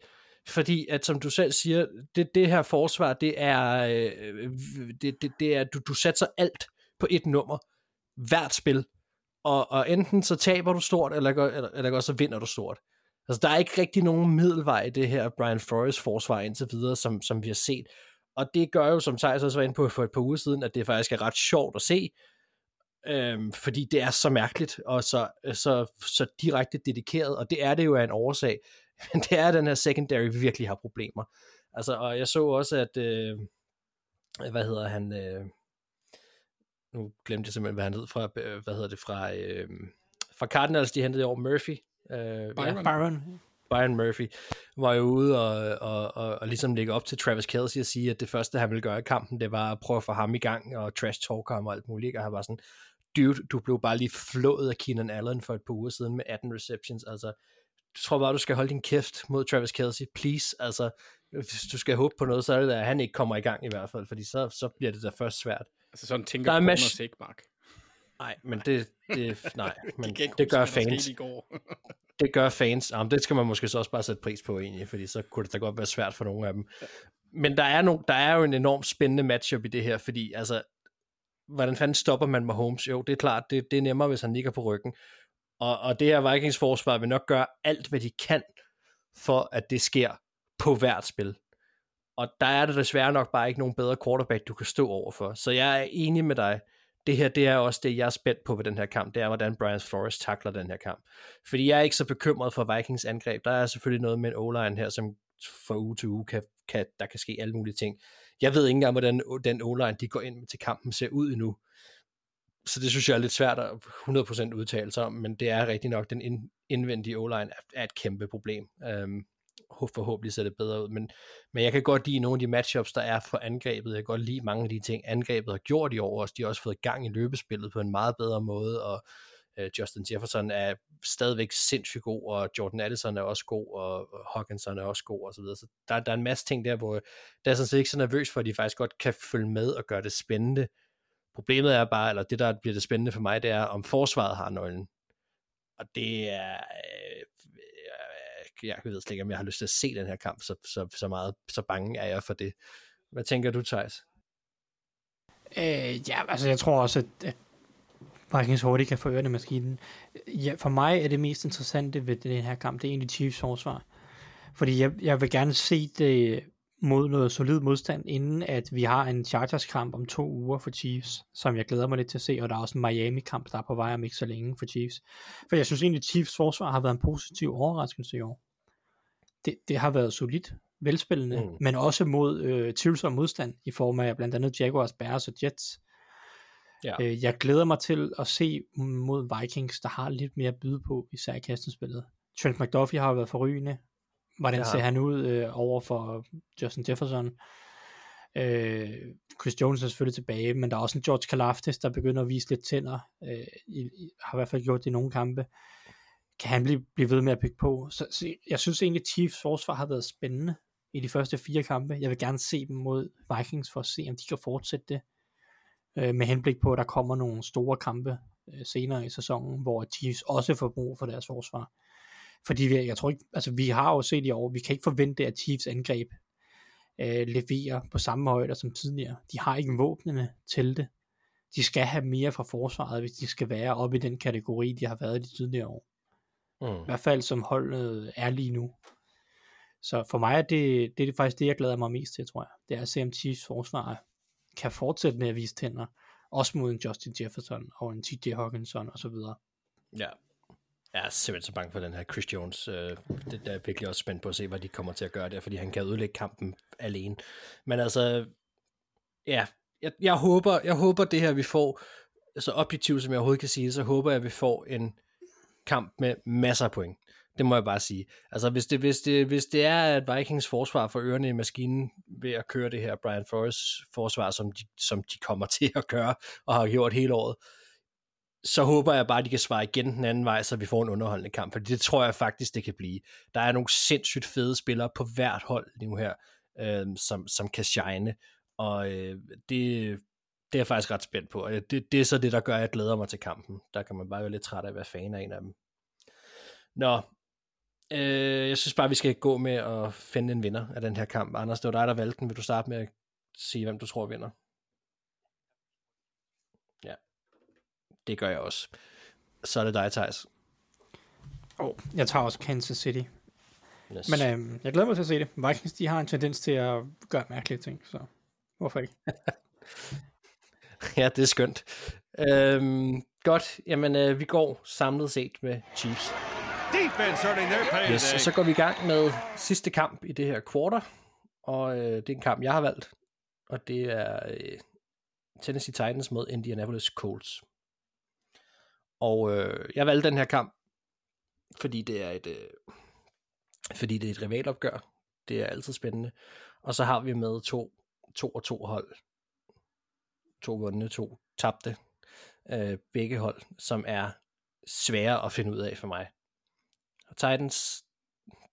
Fordi at som du selv siger, det, det her forsvar, det er, øh, det, det, det er du, du satser alt på et nummer, hvert spil. Og, og enten så taber du stort, eller, gør- eller, eller også så vinder du stort. Altså, der er ikke rigtig nogen middelvej i det her Brian Flores forsvar indtil videre, som, som vi har set. Og det gør jo, som Thijs også var inde på for et par uger siden, at det faktisk er ret sjovt at se, øhm, fordi det er så mærkeligt og så, øh, så, så direkte dedikeret, og det er det jo af en årsag. Men det er, at den her secondary virkelig har problemer. Altså, og jeg så også, at, øh, hvad hedder han, øh, nu glemte jeg simpelthen, hvad han hed fra, øh, hvad hedder det, fra, øh, fra Cardinals, de hentede i år Murphy. Øh, Byron. Byron. Byron Murphy var jo ude og, og, og, og ligesom lægge op til Travis Kelce og sige, at det første, han ville gøre i kampen, det var at prøve at få ham i gang og trash talk ham og alt muligt. Og han var sådan, dude, du blev bare lige flået af Keenan Allen for et par uger siden med 18 receptions. Altså, du tror bare, du skal holde din kæft mod Travis Kelce, please. Altså, hvis du skal håbe på noget, så er det da, at han ikke kommer i gang i hvert fald, fordi så, så bliver det da først svært. Altså sådan tænker Der er mash- ikke, Mark. Nej, men det, det, nej, men De kan ikke det gør fans. det gør fans. Jamen, det skal man måske så også bare sætte pris på egentlig, fordi så kunne det da godt være svært for nogle af dem. Men der er, no, der er jo en enormt spændende matchup i det her, fordi altså, hvordan fanden stopper man Mahomes? Jo, det er klart, det, det er nemmere, hvis han ligger på ryggen. Og, og det her Vikings forsvar vil nok gøre alt, hvad de kan, for at det sker på hvert spil. Og der er der desværre nok bare ikke nogen bedre quarterback, du kan stå overfor. Så jeg er enig med dig. Det her, det er også det, jeg er spændt på ved den her kamp. Det er, hvordan Brian Flores takler den her kamp. Fordi jeg er ikke så bekymret for Vikings angreb. Der er selvfølgelig noget med en O-line her, som fra uge til uge, kan, kan, der kan ske alle mulige ting. Jeg ved ikke engang, hvordan den O-line, de går ind til kampen, ser ud endnu. Så det synes jeg er lidt svært at 100% udtale sig om, men det er rigtig nok, den indvendige O-line er, er et kæmpe problem. Øhm, forhåbentlig ser det bedre ud, men, men jeg kan godt lide nogle af de matchups, der er for angrebet. Jeg kan godt lide mange af de ting, angrebet har gjort i år også. De har også fået gang i løbespillet på en meget bedre måde, og øh, Justin Jefferson er stadigvæk sindssygt god, og Jordan Addison er også god, og Hawkinson er også god, og så videre. Så der, der er en masse ting der, hvor der er sådan set ikke så nervøs for, at de faktisk godt kan følge med og gøre det spændende. Problemet er bare, eller det der bliver det spændende for mig, det er, om forsvaret har nøglen. Og det er... Øh, jeg ved slet ikke, om jeg har lyst til at se den her kamp, så, så, så meget så bange er jeg for det. Hvad tænker du, Thijs? Øh, ja, altså jeg tror også, at, at Vikings hurtigt kan få ørerne maskinen. Ja, for mig er det mest interessante ved den her kamp, det er egentlig Chiefs forsvar. Fordi jeg, jeg vil gerne se det mod noget solid modstand, inden at vi har en Chargers-kamp om to uger for Chiefs, som jeg glæder mig lidt til at se, og der er også en Miami-kamp, der er på vej om ikke så længe for Chiefs. For jeg synes egentlig, at Chiefs forsvar har været en positiv overraskelse i år. Det, det har været solidt, velspillende, Mm. men også mod øh, tvivlsom modstand, i form af blandt andet Jaguars, Bears og Jets. Ja. Øh, jeg glæder mig til at se mod Vikings, der har lidt mere at byde på, især i kastenspillet. Trent McDuffie har været forrygende. Hvordan har ser han. han ud øh, over for Justin Jefferson? Øh, Chris Jones er selvfølgelig tilbage, men der er også en George Kalafdis, der begynder at vise lidt tænder. Øh, i, i, har i hvert fald gjort det i nogle kampe. Kan han blive, blive ved med at bygge på? Så, så jeg synes egentlig, at Chiefs forsvar har været spændende i de første fire kampe. Jeg vil gerne se dem mod Vikings for at se, om de kan fortsætte det. Øh, med henblik på, at der kommer nogle store kampe øh, senere i sæsonen, hvor Chiefs også får brug for deres forsvar. Fordi vi, jeg tror ikke, altså vi har jo set i år, vi kan ikke forvente, at Chiefs angreb øh, leverer på samme højde som tidligere. De har ikke våbnene til det. De skal have mere fra forsvaret, hvis de skal være oppe i den kategori, de har været i de tidligere år. Mm. I hvert fald som holdet er lige nu. Så for mig er det, det er faktisk det, jeg glæder mig mest til, tror jeg. Det er at se, om Chiefs forsvar kan fortsætte med at vise tænder. Også mod en Justin Jefferson og en TJ Hawkinson osv. Ja. Jeg er simpelthen så bange for den her Chris Jones. Øh, det der er virkelig også spændt på at se, hvad de kommer til at gøre der, fordi han kan udlægge kampen alene. Men altså, ja, jeg, jeg, håber, jeg håber det her, vi får, så objektivt som jeg overhovedet kan sige, så håber jeg, at vi får en kamp med masser af point. Det må jeg bare sige. Altså, hvis det, hvis det, hvis det er, at Vikings forsvar for ørerne i maskinen ved at køre det her Brian Flores forsvar, som de, som de kommer til at gøre, og har gjort hele året, så håber jeg bare, at de kan svare igen den anden vej, så vi får en underholdende kamp, for det tror jeg faktisk, det kan blive. Der er nogle sindssygt fede spillere på hvert hold nu her, øh, som, som kan shine, og øh, det, det er jeg faktisk ret spændt på. Og det, det er så det, der gør, at jeg glæder mig til kampen. Der kan man bare være lidt træt af at være fan af en af dem. Nå, øh, jeg synes bare, vi skal gå med at finde en vinder af den her kamp. Anders, det var dig, der valgte den. Vil du starte med at sige, hvem du tror vinder? Ja, det gør jeg også. Så er det dig, Thijs. Oh, jeg tager også Kansas City. Yes. Men øhm, jeg glæder mig til at se det. Vikings, de har en tendens til at gøre mærkelige ting, så hvorfor ikke? ja, det er skønt. Øhm, godt, jamen øh, vi går samlet set med Chiefs. Yes, og så går vi i gang med sidste kamp i det her quarter, og øh, det er en kamp, jeg har valgt, og det er øh, Tennessee Titans mod Indianapolis Colts. Og øh, jeg valgte den her kamp, fordi det er et øh, fordi det er et rivalopgør. Det er altid spændende. Og så har vi med to, to og to hold. To vundne, to tabte. Øh, begge hold, som er svære at finde ud af for mig. Og Titans,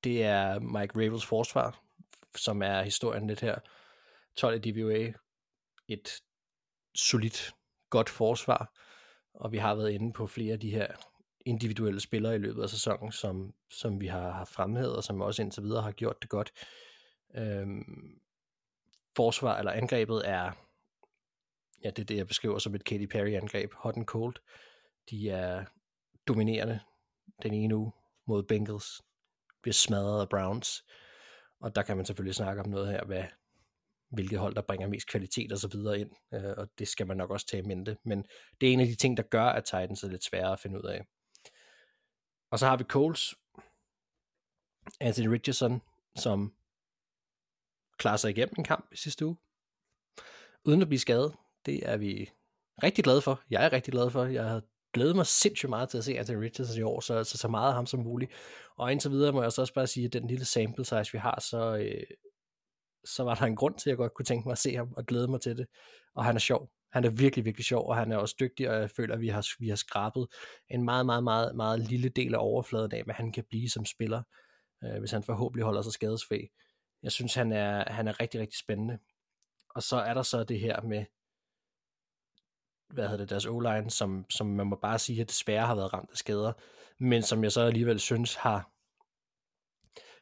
det er Mike Ravels forsvar, som er historien lidt her. 12 i DVOA, et solidt, godt forsvar, og vi har været inde på flere af de her individuelle spillere i løbet af sæsonen, som, som vi har, har fremhævet, og som også indtil videre har gjort det godt. Øhm, forsvar, eller angrebet er, ja, det er det, jeg beskriver som et Katy Perry-angreb, hot and cold. De er dominerende den ene uge mod Bengals, bliver smadret af Browns, og der kan man selvfølgelig snakke om noget her, hvad, hvilket hold, der bringer mest kvalitet og så videre ind, øh, og det skal man nok også tage i mente, men det er en af de ting, der gør, at Titans er lidt sværere at finde ud af. Og så har vi Coles, Anthony Richardson, som klarer sig igennem en kamp i sidste uge, uden at blive skadet. Det er vi rigtig glade for. Jeg er rigtig glad for. Jeg har glædet mig sindssygt meget til at se Anthony Richardson i år, så, så, så meget af ham som muligt. Og indtil videre må jeg også bare sige, at den lille sample size, vi har, så, øh, så var der en grund til, at jeg godt kunne tænke mig at se ham og glæde mig til det. Og han er sjov. Han er virkelig, virkelig sjov, og han er også dygtig, og jeg føler, at vi har, vi har skrabet en meget, meget, meget, meget lille del af overfladen af, hvad han kan blive som spiller, øh, hvis han forhåbentlig holder sig skadesfri. Jeg synes, han er, han er rigtig, rigtig spændende. Og så er der så det her med, hvad hedder det, deres O-line, som, som man må bare sige, at desværre har været ramt af skader, men som jeg så alligevel synes har,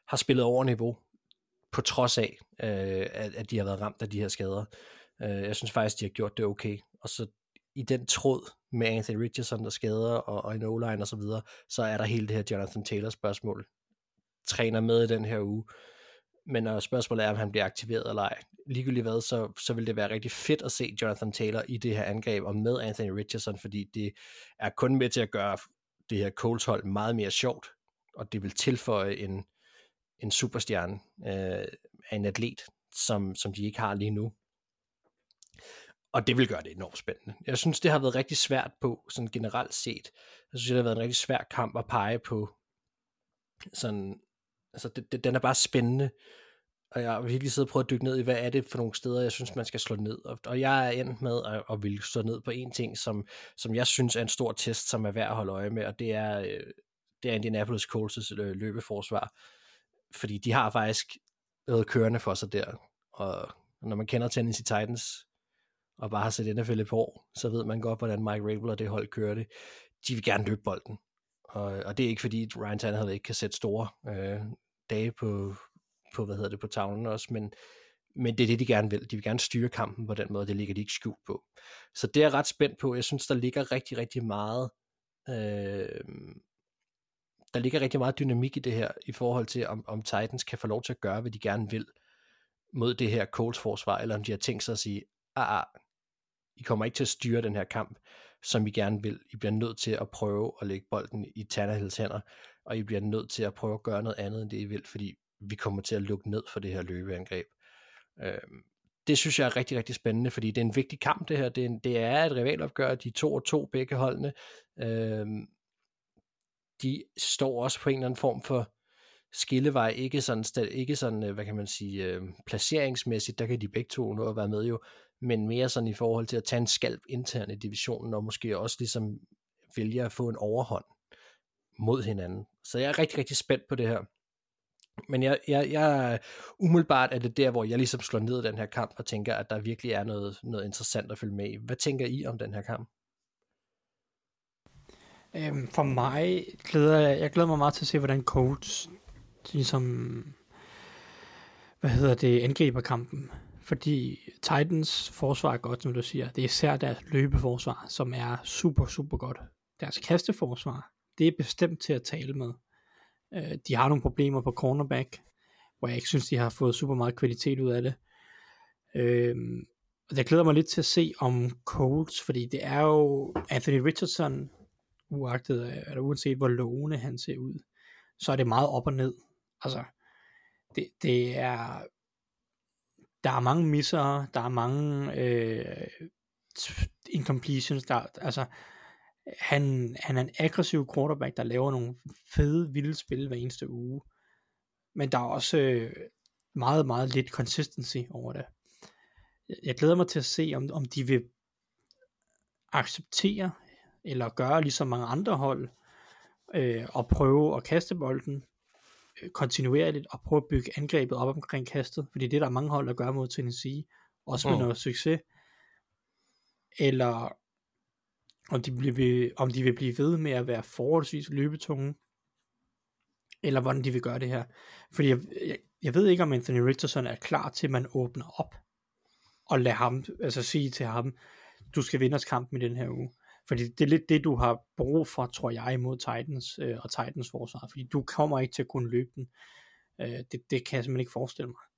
har spillet over niveau, på trods af, øh, at, at de har været ramt af de her skader. Øh, jeg synes faktisk, de har gjort det okay. Og så i den tråd med Anthony Richardson, der skader, og, og en o og så videre, så er der hele det her Jonathan Taylor spørgsmål. Træner med i den her uge, men når spørgsmålet er, om han bliver aktiveret eller ej, ligegyldigt hvad, så, så vil det være rigtig fedt at se Jonathan Taylor i det her angreb, og med Anthony Richardson, fordi det er kun med til at gøre det her Coles hold meget mere sjovt, og det vil tilføje en, en superstjerne øh, af en atlet, som, som de ikke har lige nu. Og det vil gøre det enormt spændende. Jeg synes, det har været rigtig svært på, sådan generelt set. Jeg synes, det har været en rigtig svær kamp at pege på. Sådan, altså, det, det, den er bare spændende. Og jeg har virkelig siddet og prøvet at dykke ned i, hvad er det for nogle steder, jeg synes, man skal slå ned. Og, og jeg er endt med at, at ville slå ned på en ting, som, som jeg synes er en stor test, som er værd at holde øje med, og det er, øh, det er Indianapolis Colts' løbeforsvar. Fordi de har faktisk noget kørende for sig der. Og når man kender Tennessee Titans, og bare har set NFL et par år, så ved man godt, hvordan Mike Rabel og det hold kører det. De vil gerne løbe bolden. Og, og det er ikke fordi Ryan Tannehill ikke kan sætte store øh, dage på, på, hvad hedder det, på tavlen også, men, men det er det, de gerne vil. De vil gerne styre kampen på den måde, det ligger de ikke skjult på. Så det er jeg ret spændt på. Jeg synes, der ligger rigtig, rigtig meget øh, der ligger rigtig meget dynamik i det her, i forhold til, om, om Titans kan få lov til at gøre, hvad de gerne vil mod det her Colts forsvar, eller om de har tænkt sig at sige, ah, ah, I kommer ikke til at styre den her kamp, som I gerne vil. I bliver nødt til at prøve at lægge bolden i Tannehills hænder, og I bliver nødt til at prøve at gøre noget andet, end det I vil, fordi vi kommer til at lukke ned for det her løbeangreb. Øhm, det synes jeg er rigtig, rigtig spændende, fordi det er en vigtig kamp det her. Det er, en, det er et rivalopgør, de to og to begge holdene. Øhm, de står også på en eller anden form for skillevej, ikke sådan, ikke sådan øh, hvad kan man sige, øh, placeringsmæssigt, der kan de begge to nå at være med jo, men mere sådan i forhold til at tage en skalp internt i divisionen, og måske også ligesom vælge at få en overhånd mod hinanden. Så jeg er rigtig, rigtig spændt på det her. Men jeg, jeg, jeg umiddelbart er det der, hvor jeg ligesom slår ned i den her kamp og tænker, at der virkelig er noget, noget interessant at følge med i. Hvad tænker I om den her kamp? Øhm, for mig glæder jeg, jeg glæder mig meget til at se, hvordan Colts ligesom, hvad hedder det, angriber kampen. Fordi Titans forsvar er godt, som du siger. Det er især deres løbeforsvar, som er super, super godt. Deres kasteforsvar, det er bestemt til at tale med. Øh, de har nogle problemer på cornerback, hvor jeg ikke synes, de har fået super meget kvalitet ud af det. Øh, og jeg glæder mig lidt til at se om Colts, fordi det er jo Anthony Richardson, uagtet, øh, eller uanset hvor lovende han ser ud, så er det meget op og ned. Altså, det, det er, der er mange misser, der er mange øh, incompletions, der, altså, han, han er en aggressiv quarterback, der laver nogle fede, vilde spil hver eneste uge. Men der er også øh, meget, meget lidt consistency over det. Jeg glæder mig til at se, om, om de vil acceptere, eller gøre ligesom mange andre hold, øh, og prøve at kaste bolden øh, kontinuerligt, og prøve at bygge angrebet op omkring kastet, fordi det er der mange hold, der gør mod Tennessee, også med mm. noget succes. Eller om de, bliver, om de vil blive ved med at være forholdsvis løbetunge, eller hvordan de vil gøre det her. Fordi jeg, jeg, jeg ved ikke, om Anthony Richardson er klar til, at man åbner op, og lader ham, altså sige til ham, du skal vinde os kampen i den her uge. Fordi det er lidt det, du har brug for, tror jeg, imod Titans øh, og Titans forsvar. Fordi du kommer ikke til at kunne løbe den. Øh, det, det kan jeg simpelthen ikke forestille mig.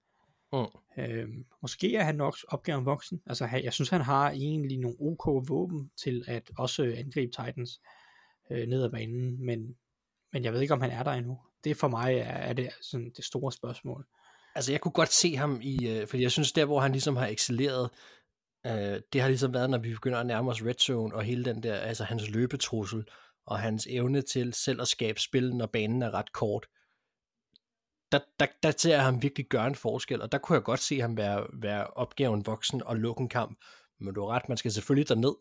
Mm. Øh, måske er han nok opgaven voksen. Altså, jeg synes, han har egentlig nogle OK våben til at også angribe Titans øh, ned ad banen, men, men jeg ved ikke, om han er der endnu. Det for mig er, er det sådan det store spørgsmål. Altså, jeg kunne godt se ham i, øh, fordi jeg synes, der hvor han ligesom har excelleret, øh, det har ligesom været, når vi begynder at nærme os red zone, og hele den der, altså hans løbetrussel, og hans evne til selv at skabe spil, når banen er ret kort der, der, der ser jeg ham virkelig gøre en forskel, og der kunne jeg godt se ham være, være opgaven voksen og lukke en kamp. Men du har ret, man skal selvfølgelig derned.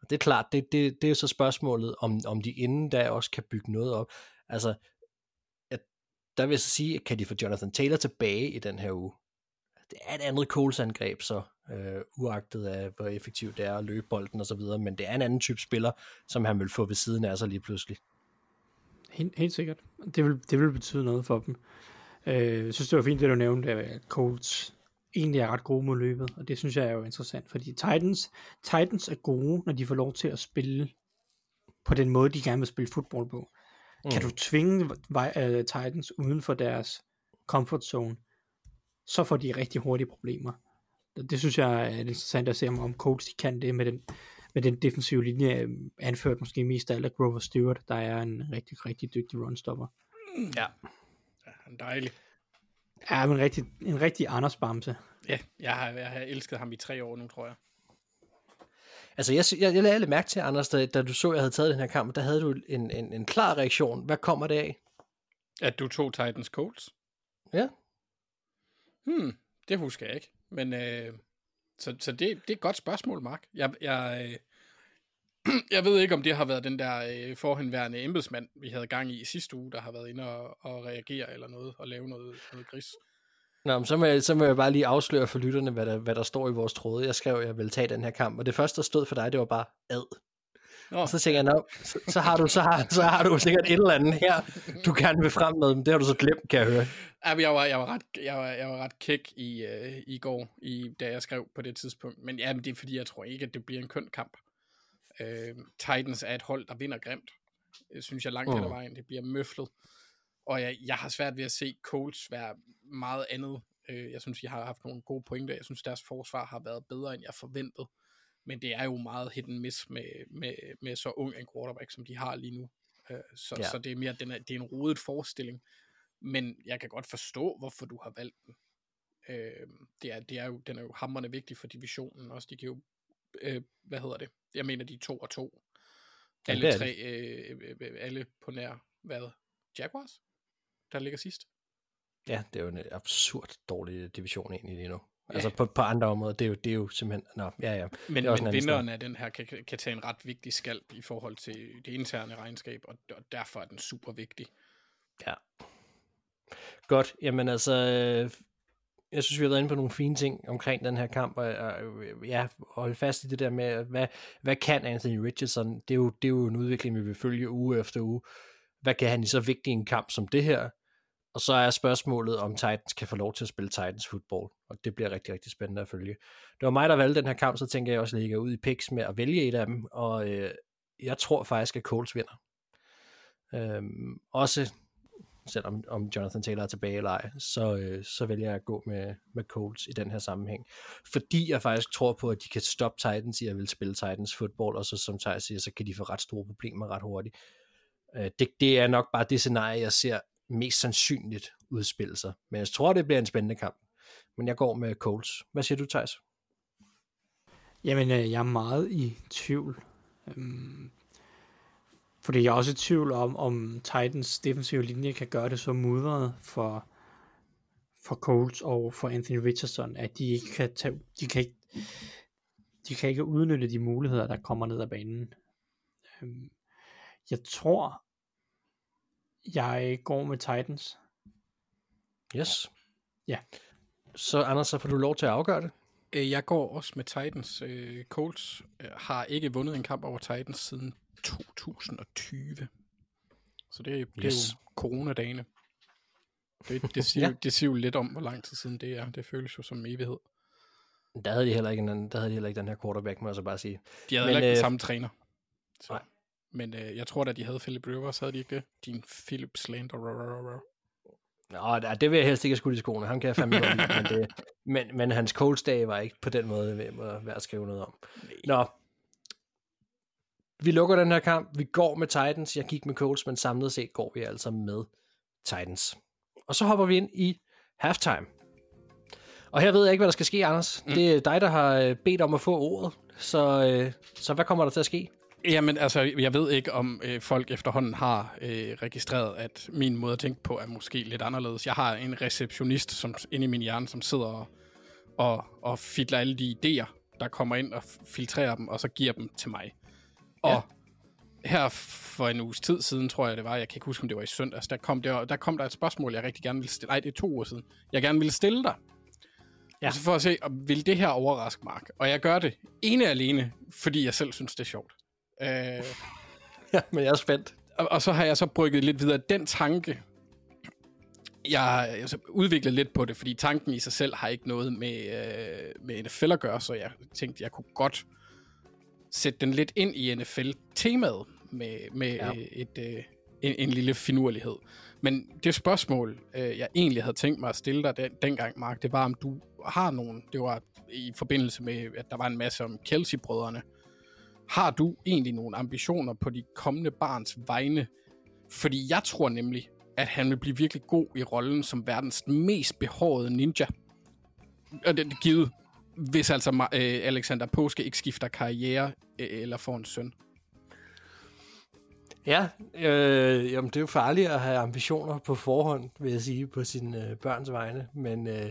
Og det er klart, det, det, det er så spørgsmålet, om, om de inden da også kan bygge noget op. Altså, at, der vil jeg så sige, kan de få Jonathan Taylor tilbage i den her uge? Det er et andet Coles angreb, så øh, uagtet af, hvor effektivt det er at løbe bolden og så videre, men det er en anden type spiller, som han vil få ved siden af sig lige pludselig. Helt, helt sikkert. Det vil, det vil betyde noget for dem. Øh, jeg synes, det var fint, det du nævnte, at Colts egentlig er ret gode mod løbet, og det synes jeg er jo interessant, fordi Titans, Titans er gode, når de får lov til at spille på den måde, de gerne vil spille fodbold på. Mm. Kan du tvinge uh, Titans uden for deres comfort zone, så får de rigtig hurtige problemer. Det synes jeg er interessant at se, om, om Colts de kan det med den, med den defensive linje, øh, anført måske mest af Grover Stewart, der er en rigtig, rigtig dygtig runstopper. Ja, han dejlig. Ja, men rigtig, en rigtig Anders Bamse. Ja, jeg har, jeg har elsket ham i tre år nu, tror jeg. Altså, jeg, jeg, jeg lagde lidt mærke til, Anders, da, da du så, at jeg havde taget den her kamp, der havde du en, en, en klar reaktion. Hvad kommer det af? At du tog Titans Colts? Ja. Hmm, det husker jeg ikke. Men, øh, så, så det, det er et godt spørgsmål, Mark. Jeg, jeg, øh, jeg ved ikke, om det har været den der øh, forhenværende embedsmand, vi havde gang i sidste uge, der har været inde og, og reagere eller noget, og lave noget, noget gris. Nå, men så, må jeg, så må jeg bare lige afsløre for lytterne, hvad der, hvad der står i vores tråde. Jeg skrev, at jeg ville tage den her kamp, og det første, der stod for dig, det var bare ad. Nå, Og så tænker jeg, så, så, har du, så, har, så har du sikkert et eller andet her, du gerne vil frem med, men det har du så glemt, kan jeg høre. Ja, men jeg var, jeg var ret, jeg var, jeg var ret kæk i, øh, i går, i, da jeg skrev på det tidspunkt. Men ja, men det er fordi, jeg tror ikke, at det bliver en køn kamp. Øh, Titans er et hold, der vinder grimt. Det synes jeg langt hen ad Mm. vejen. Det bliver møflet. Og jeg, jeg har svært ved at se Colts være meget andet. Øh, jeg synes, de har haft nogle gode pointer. Jeg synes, deres forsvar har været bedre, end jeg forventede. Men det er jo meget hit and miss med, med, med så ung en quarterback, som de har lige nu. Øh, så, Ja. så det er mere, den er, det er en rodet forestilling. Men jeg kan godt forstå, hvorfor du har valgt den. Øh, det er, det er jo, den er jo hammerende vigtig for divisionen også. De kan jo, øh, hvad hedder det? Jeg mener, de er to og to. Ja, Alle er tre, øh, øh, øh, alle på nær, hvad? Jaguars? Der ligger sidst. Ja, det er jo en absurd dårlig division egentlig lige nu. Ja. Altså på, på andre områder, det er, jo, det er jo simpelthen... Nå, ja, ja. Men, men vinderen af den her kan, kan tage en ret vigtig skalp i forhold til det interne regnskab, og, og derfor er den super vigtig. Ja. Godt, jamen altså, øh, jeg synes, vi har været inde på nogle fine ting omkring den her kamp, og, og øh, ja, holde fast i det der med, hvad, hvad kan Anthony Richardson? Det er, jo, det er jo en udvikling, vi vil følge uge efter uge. Hvad kan han i så vigtig en kamp som det her? Og så er spørgsmålet, om Titans kan få lov til at spille Titans football, og det bliver rigtig, rigtig spændende at følge. Det var mig, der valgte den her kamp, så tænker jeg også, at jeg ud i picks med at vælge et af dem, og øh, jeg tror faktisk, at Colts vinder. Øhm, også selvom om Jonathan Taylor er tilbage eller ej, så, øh, så vælger jeg at gå med, med Colts i den her sammenhæng. Fordi jeg faktisk tror på, at de kan stoppe Titans i at vil spille Titans football, og så som Thijs siger, så kan de få ret store problemer ret hurtigt. Øh, det, det er nok bare det scenarie, jeg ser mest sandsynligt udspille sig. Men jeg tror, det bliver en spændende kamp. Men jeg går med Colts. Hvad siger du, Thijs? Jamen, øh, jeg er meget i tvivl. Øhm, fordi jeg er også i tvivl om, om Titans defensive linje kan gøre det så mudret for, for Colts og for Anthony Richardson, at de ikke kan tage, de kan ikke, de kan ikke udnytte de muligheder, der kommer ned ad banen. Øhm, jeg tror, jeg går med Titans. Yes. Ja. Så Anders, så får du lov til at afgøre det. Øh, Jeg går også med Titans. Øh, Colts øh, har ikke vundet en kamp over Titans siden 2020. Så det, er- det er Yes. jo coronadagene. Det, det, siger, Ja. det siger jo lidt om, hvor lang tid siden det er. Det føles jo som evighed. Der havde de heller ikke, en, der havde de heller ikke den her quarterback, må jeg så bare sige. De havde Men, heller ikke den øh, samme træner. Så. nej. Men øh, jeg tror da, de havde Philip Rivers, havde de ikke det? Din Philip Slander. Nå, det vil jeg helst ikke have skudt i skoene. Ham kan jeg fandme godt lide, men, det, men, men hans Colts dag var ikke på den måde værd at skrive noget om. Nå, vi lukker den her kamp. Vi går med Titans. Jeg gik med Colts, men samlet set går vi altså med Titans. Og så hopper vi ind i halftime. Og her ved jeg ikke, hvad der skal ske, Anders. Mm. Det er dig, der har øh, bedt om at få ordet. Så, øh, så hvad kommer der til at ske? Jamen, altså, jeg ved ikke, om øh, folk efterhånden har øh, registreret, at min måde at tænke på er måske lidt anderledes. Jeg har en receptionist som, inde i min hjerne, som sidder og, og, og fidler alle de idéer, der kommer ind og filtrerer dem, og så giver dem til mig. Og Ja. her for en uges tid siden, tror jeg det var, jeg kan ikke huske, om det var i søndags, der kom der, der, kom der et spørgsmål, jeg rigtig gerne ville stille. Nej, det er to uger siden. Jeg gerne ville stille dig. Ja. Så for at se, om vil det her overraske Mark? Og jeg gør det ene alene, fordi jeg selv synes, det er sjovt. Øh, Ja, men jeg er spændt. og, og så har jeg så brygget lidt videre. Den tanke, jeg har udviklet lidt på det, fordi tanken i sig selv har ikke noget med, øh, med NFL at gøre, så jeg tænkte, jeg kunne godt sætte den lidt ind i NFL-temaet med, med Ja. ja. et, øh, en, en lille finurlighed. Men det spørgsmål, øh, jeg egentlig havde tænkt mig at stille dig den, dengang, Mark, det var, om du har nogen, det var i forbindelse med, at der var en masse om Kelsey-brødrene, har du egentlig nogle ambitioner på de kommende barns vegne? Fordi jeg tror nemlig, at han vil blive virkelig god i rollen som verdens mest behårede ninja. Og det er givet, hvis altså øh, Alexander Påske ikke skifter karriere øh, eller får en søn. Ja, øh, jamen det er jo farligt at have ambitioner på forhånd, vil jeg sige, på sine øh, børns vegne. Men, øh,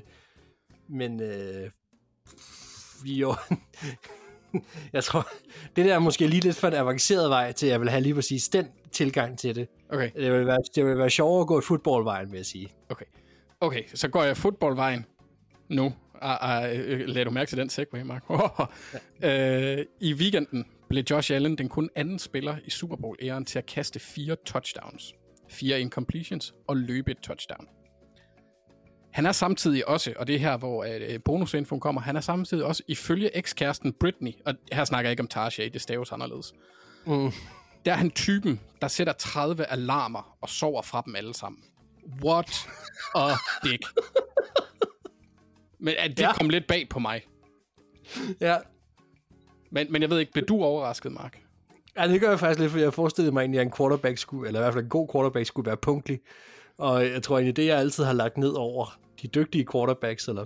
men øh, jo, jeg tror, det der er måske lige lidt for en avanceret vej til, at jeg vil have lige præcis den tilgang til det. Okay, Det vil være, det vil være sjovere at gå et fodboldvejen, vil jeg sige. okay. Okay, så går jeg fodboldvejen nu. Ah, ah, øh, lad du mærke til den segway, Mark. øh, I weekenden blev Josh Allen den kun anden spiller i Super Bowl-æren til at kaste fire touchdowns, fire incompletions og løbe et touchdown. Han er samtidig også, og det er her, hvor øh, bonusinfoen kommer, han er samtidig også ifølge ekskæresten Britney, og her snakker jeg ikke om Tarsha, det staves anderledes. Mm. Der er han typen, der sætter 30 alarmer og sover fra dem alle sammen. What a dick. Men at det Ja. kom lidt bag på mig. Ja. Men, men jeg ved ikke, blev du overrasket, Mark? ja, det gør jeg faktisk lidt, for jeg forestillede mig egentlig, at en quarterback skulle, eller i hvert fald en god quarterback skulle være punktlig. Og jeg tror egentlig, det jeg altid har lagt ned over de dygtige quarterbacks, eller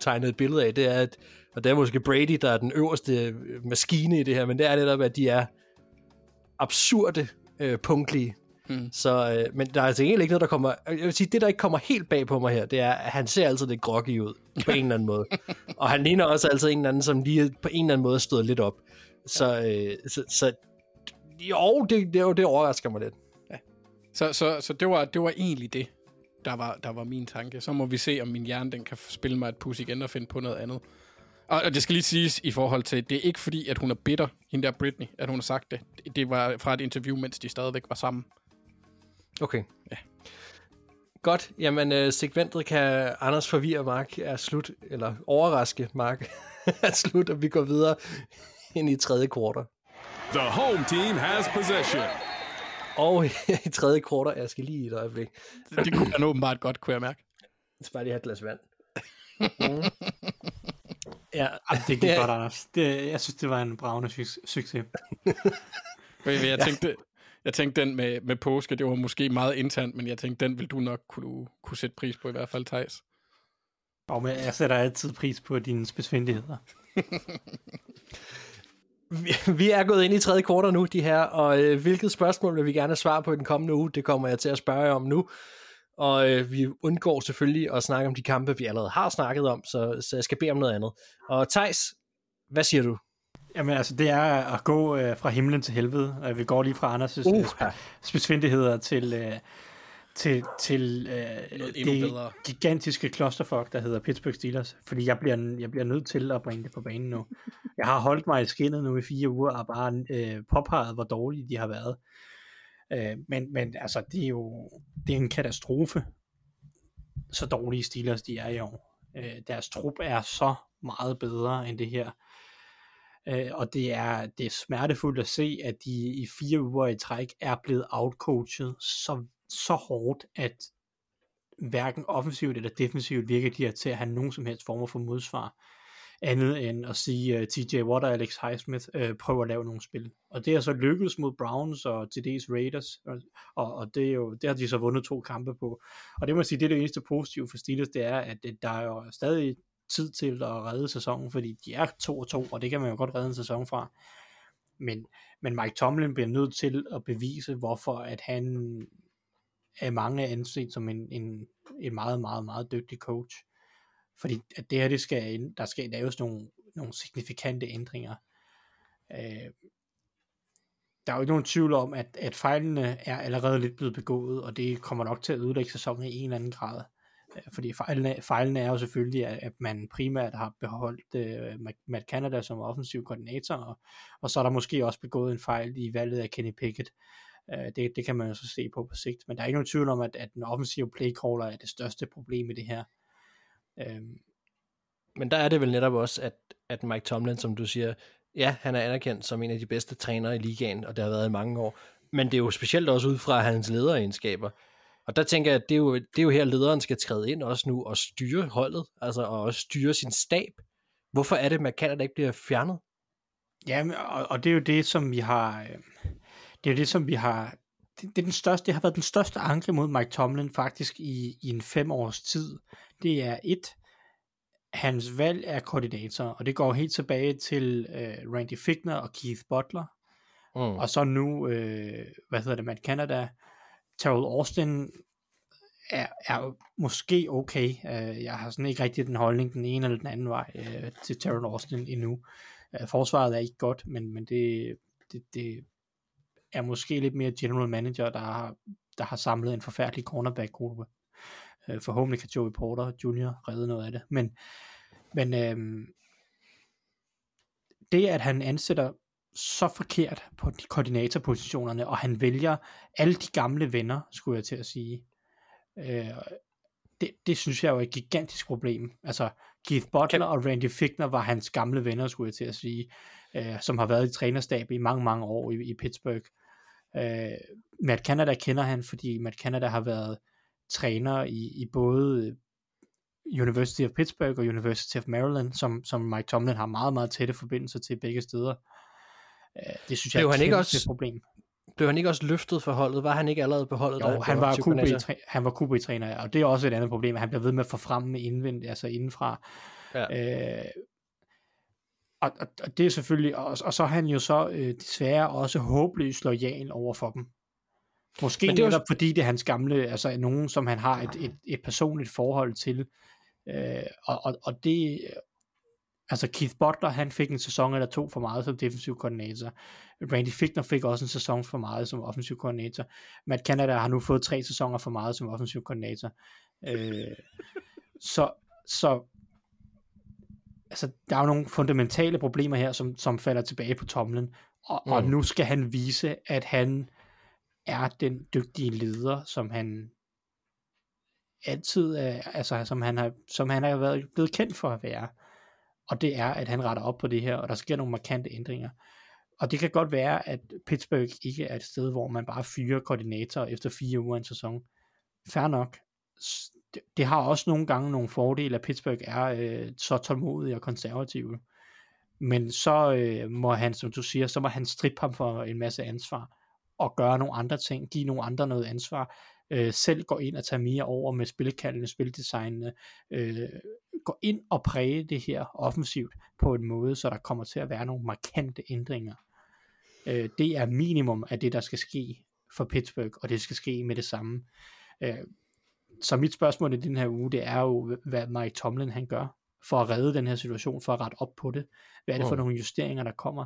tegnet et billede af, det er, at, og det er måske Brady, der er den øverste øh, maskine i det her, men det er netop, at de er absurde øh, punktlige. Mm. Så, øh, men der er altså egentlig ikke noget, der kommer... Jeg vil sige, det, der ikke kommer helt bag på mig her, det er, at han ser altid lidt groggy ud, på en eller anden måde. Og han ligner også altid en eller anden, som lige på en eller anden måde stået lidt op. Så, øh, så, så jo, det, det, det overrasker mig lidt. Så, så, så det, var, det var egentlig det, der var, der var min tanke. Så må vi se, om min hjerne den kan spille mig et pus igen og finde på noget andet. Og, og det skal lige siges i forhold til, det er ikke fordi, at hun er bitter, hende der Britney, at hun har sagt det. Det var fra et interview, mens de stadigvæk var sammen. Okay. Ja. Godt, jamen øh, segmentet kan Anders forvirre Mark er slut, eller overraske Mark er slut, og vi går videre ind i tredje kvartal. The home team has possession. Og i tredje kvartal, jeg skal lige et øjeblik, Det kunne han åbenbart godt, kunne jeg mærke. jeg skal bare lige have et glas vand. Mm. Ja, Ej, det gik Ja. godt, Anders. Det, jeg synes, det var en bravende suc- succes. Jeg, jeg, tænkte, jeg tænkte den med, med påske, det var måske meget internt, men jeg tænkte, den vil du nok kunne, kunne sætte pris på i hvert fald, Thijs. Og men jeg sætter altid pris på dine spidsfindigheder. vi, er gået ind i tredje kvartal nu, de her, og øh, hvilket spørgsmål vil vi gerne svare på i den kommende uge, det kommer jeg til at spørge jer om nu. Og øh, vi undgår selvfølgelig at snakke om de kampe, vi allerede har snakket om, så, så jeg skal bede om noget andet. Og Tejs, hvad siger du? Jamen altså, det er at gå øh, fra himlen til helvede. Øh, vi går lige fra Anders' Uh, uh, spidsfindigheder til, øh, til, til øh, Noget det bedre. gigantiske clusterfuck, der hedder Pittsburgh Steelers. Fordi jeg bliver, jeg bliver nødt til at bringe det på banen nu. Jeg har holdt mig i skinnet nu i fire uger og bare øh, påpeget, hvor dårlige de har været. Øh, men, men altså, det er jo det er en katastrofe, så dårlige Steelers de er i år. Øh, deres trup er så meget bedre end det her. Øh, og det er, det er smertefuldt at se, at de i fire uger i træk er blevet outcoachet så, så hårdt, at hverken offensivt eller defensivt virker de her til at have nogen som helst former for modsvar, andet end at sige, øh, uh, TJ Watt og Alex Highsmith øh, uh, prøver at lave nogle spil. Og det er så lykkedes mod Browns og til dels Raiders, og, og, og det, er jo, det har de så vundet to kampe på. Og det må jeg sige, det er det eneste positive for Steelers, det er, at der er jo stadig tid til at redde sæsonen, fordi de er 2 og 2, og det kan man jo godt redde en sæson fra. Men, men Mike Tomlin bliver nødt til at bevise, hvorfor at han er mange anset som en, en, en meget, meget, meget dygtig coach. Fordi at det her, det skal, der skal laves nogle, nogle signifikante ændringer. Øh, der er jo ikke nogen tvivl om, at, at fejlene er allerede lidt blevet begået, og det kommer nok til at ødelægge sæsonen i en eller anden grad. Fordi fejlene, fejlene er jo selvfølgelig, at, man primært har beholdt øh, Matt- Matt Canada som offensiv koordinator, og, og så er der måske også begået en fejl i valget af Kenny Pickett. Øh, det, det kan man jo så se på på sigt, men der er ikke nogen tvivl om, at, at den offensive playcaller er det største problem i det her. Øh, Men der er det vel netop også, at, at Mike Tomlin, som du siger, ja, han er anerkendt som en af de bedste trænere i ligaen, og det har været i mange år. Men det er jo specielt også ud fra hans lederegenskaber. Og der tænker jeg, at det er, jo, det er jo her, lederen skal træde ind også nu og styre holdet, altså og også styre sin stab. Hvorfor er det, at Canada ikke bliver fjernet? Ja, og, og det er jo det, som vi har... øh, Det er jo det, som vi har... Det, det, er den største, det har været den største anke mod Mike Tomlin faktisk i, i en fem års tid. Det er et, hans valg af koordinator, og det går helt tilbage til øh, Randy Fickner og Keith Butler, Mm. og så nu, øh, hvad hedder det, Matt Canada, Terrell Austin er, er måske okay. Øh, jeg har sådan ikke rigtig den holdning den ene eller den anden vej øh, til Terrell Austin endnu. Øh, forsvaret er ikke godt, men, men det, det, det er måske lidt mere general manager, der har, der har samlet en forfærdelig cornerback-gruppe. Øh, forhåbentlig kan Joey Porter Jr. redde noget af det. Men, men øhm, det, at han ansætter så forkert på de koordinatorpositionerne, og han vælger alle de gamle venner, skulle jeg til at sige. Øh, det, det synes jeg er jo et gigantisk problem. Altså, Keith Butler kan... og Randy Fickner var hans gamle venner, skulle jeg til at sige, øh, som har været i trænerstab i mange, mange år i, i Pittsburgh. Øh, Matt Canada kender han, fordi Matt Canada har været træner i, i både University of Pittsburgh og University of Maryland, som, som Mike Tomlin har meget, meget tætte forbindelser til begge steder. Øh, det synes jeg Blev er han et ikke kæmpe også- problem. Blev han ikke også løftet for holdet? Var han ikke allerede på holdet? Jo, der- han var, QB, han var QB-træner, og det er også et andet problem, han bliver ved med at få frem indvendt, altså indenfra. Ja. Øh, og, og, og det er selvfølgelig, og, og så er han jo så øh, desværre også håbløst lojal over for dem. Måske Men det er jo- fordi det er hans gamle, altså nogen, som han har et, et, et personligt forhold til. Øh, og, og, og det, altså Keith Butler, han fik en sæson eller to for meget som defensiv koordinator. Randy Fickner fik også en sæson for meget som offensiv koordinator. Matt Canada har nu fået tre sæsoner for meget som offensiv koordinator. Øh, så, så altså, der er jo nogle fundamentale problemer her, som, som falder tilbage på tomlen, og, mm. og nu skal han vise, at han er den dygtige leder, som han altid er, altså som han har, som han har været blevet kendt for at være. Og det er, at han retter op på det her, og der sker nogle markante ændringer. Og det kan godt være, at Pittsburgh ikke er et sted, hvor man bare fyrer koordinatorer efter fire uger en sæson. Fær nok. Det, har også nogle gange nogle fordele, at Pittsburgh er øh, så tålmodige og konservative. Men så øh, må han, som du siger, så må han strippe ham for en masse ansvar og gøre nogle andre ting, give nogle andre noget ansvar, øh, selv gå ind og tage mere over med spillekaldene, spildesignene, øh, gå ind og præge det her offensivt på en måde, så der kommer til at være nogle markante ændringer. Øh, det er minimum af det, der skal ske for Pittsburgh, og det skal ske med det samme. Øh, så mit spørgsmål i den her uge, det er jo, hvad Mike Tomlin han gør for at redde den her situation, for at rette op på det. Hvad er det for Mm. nogle justeringer, der kommer?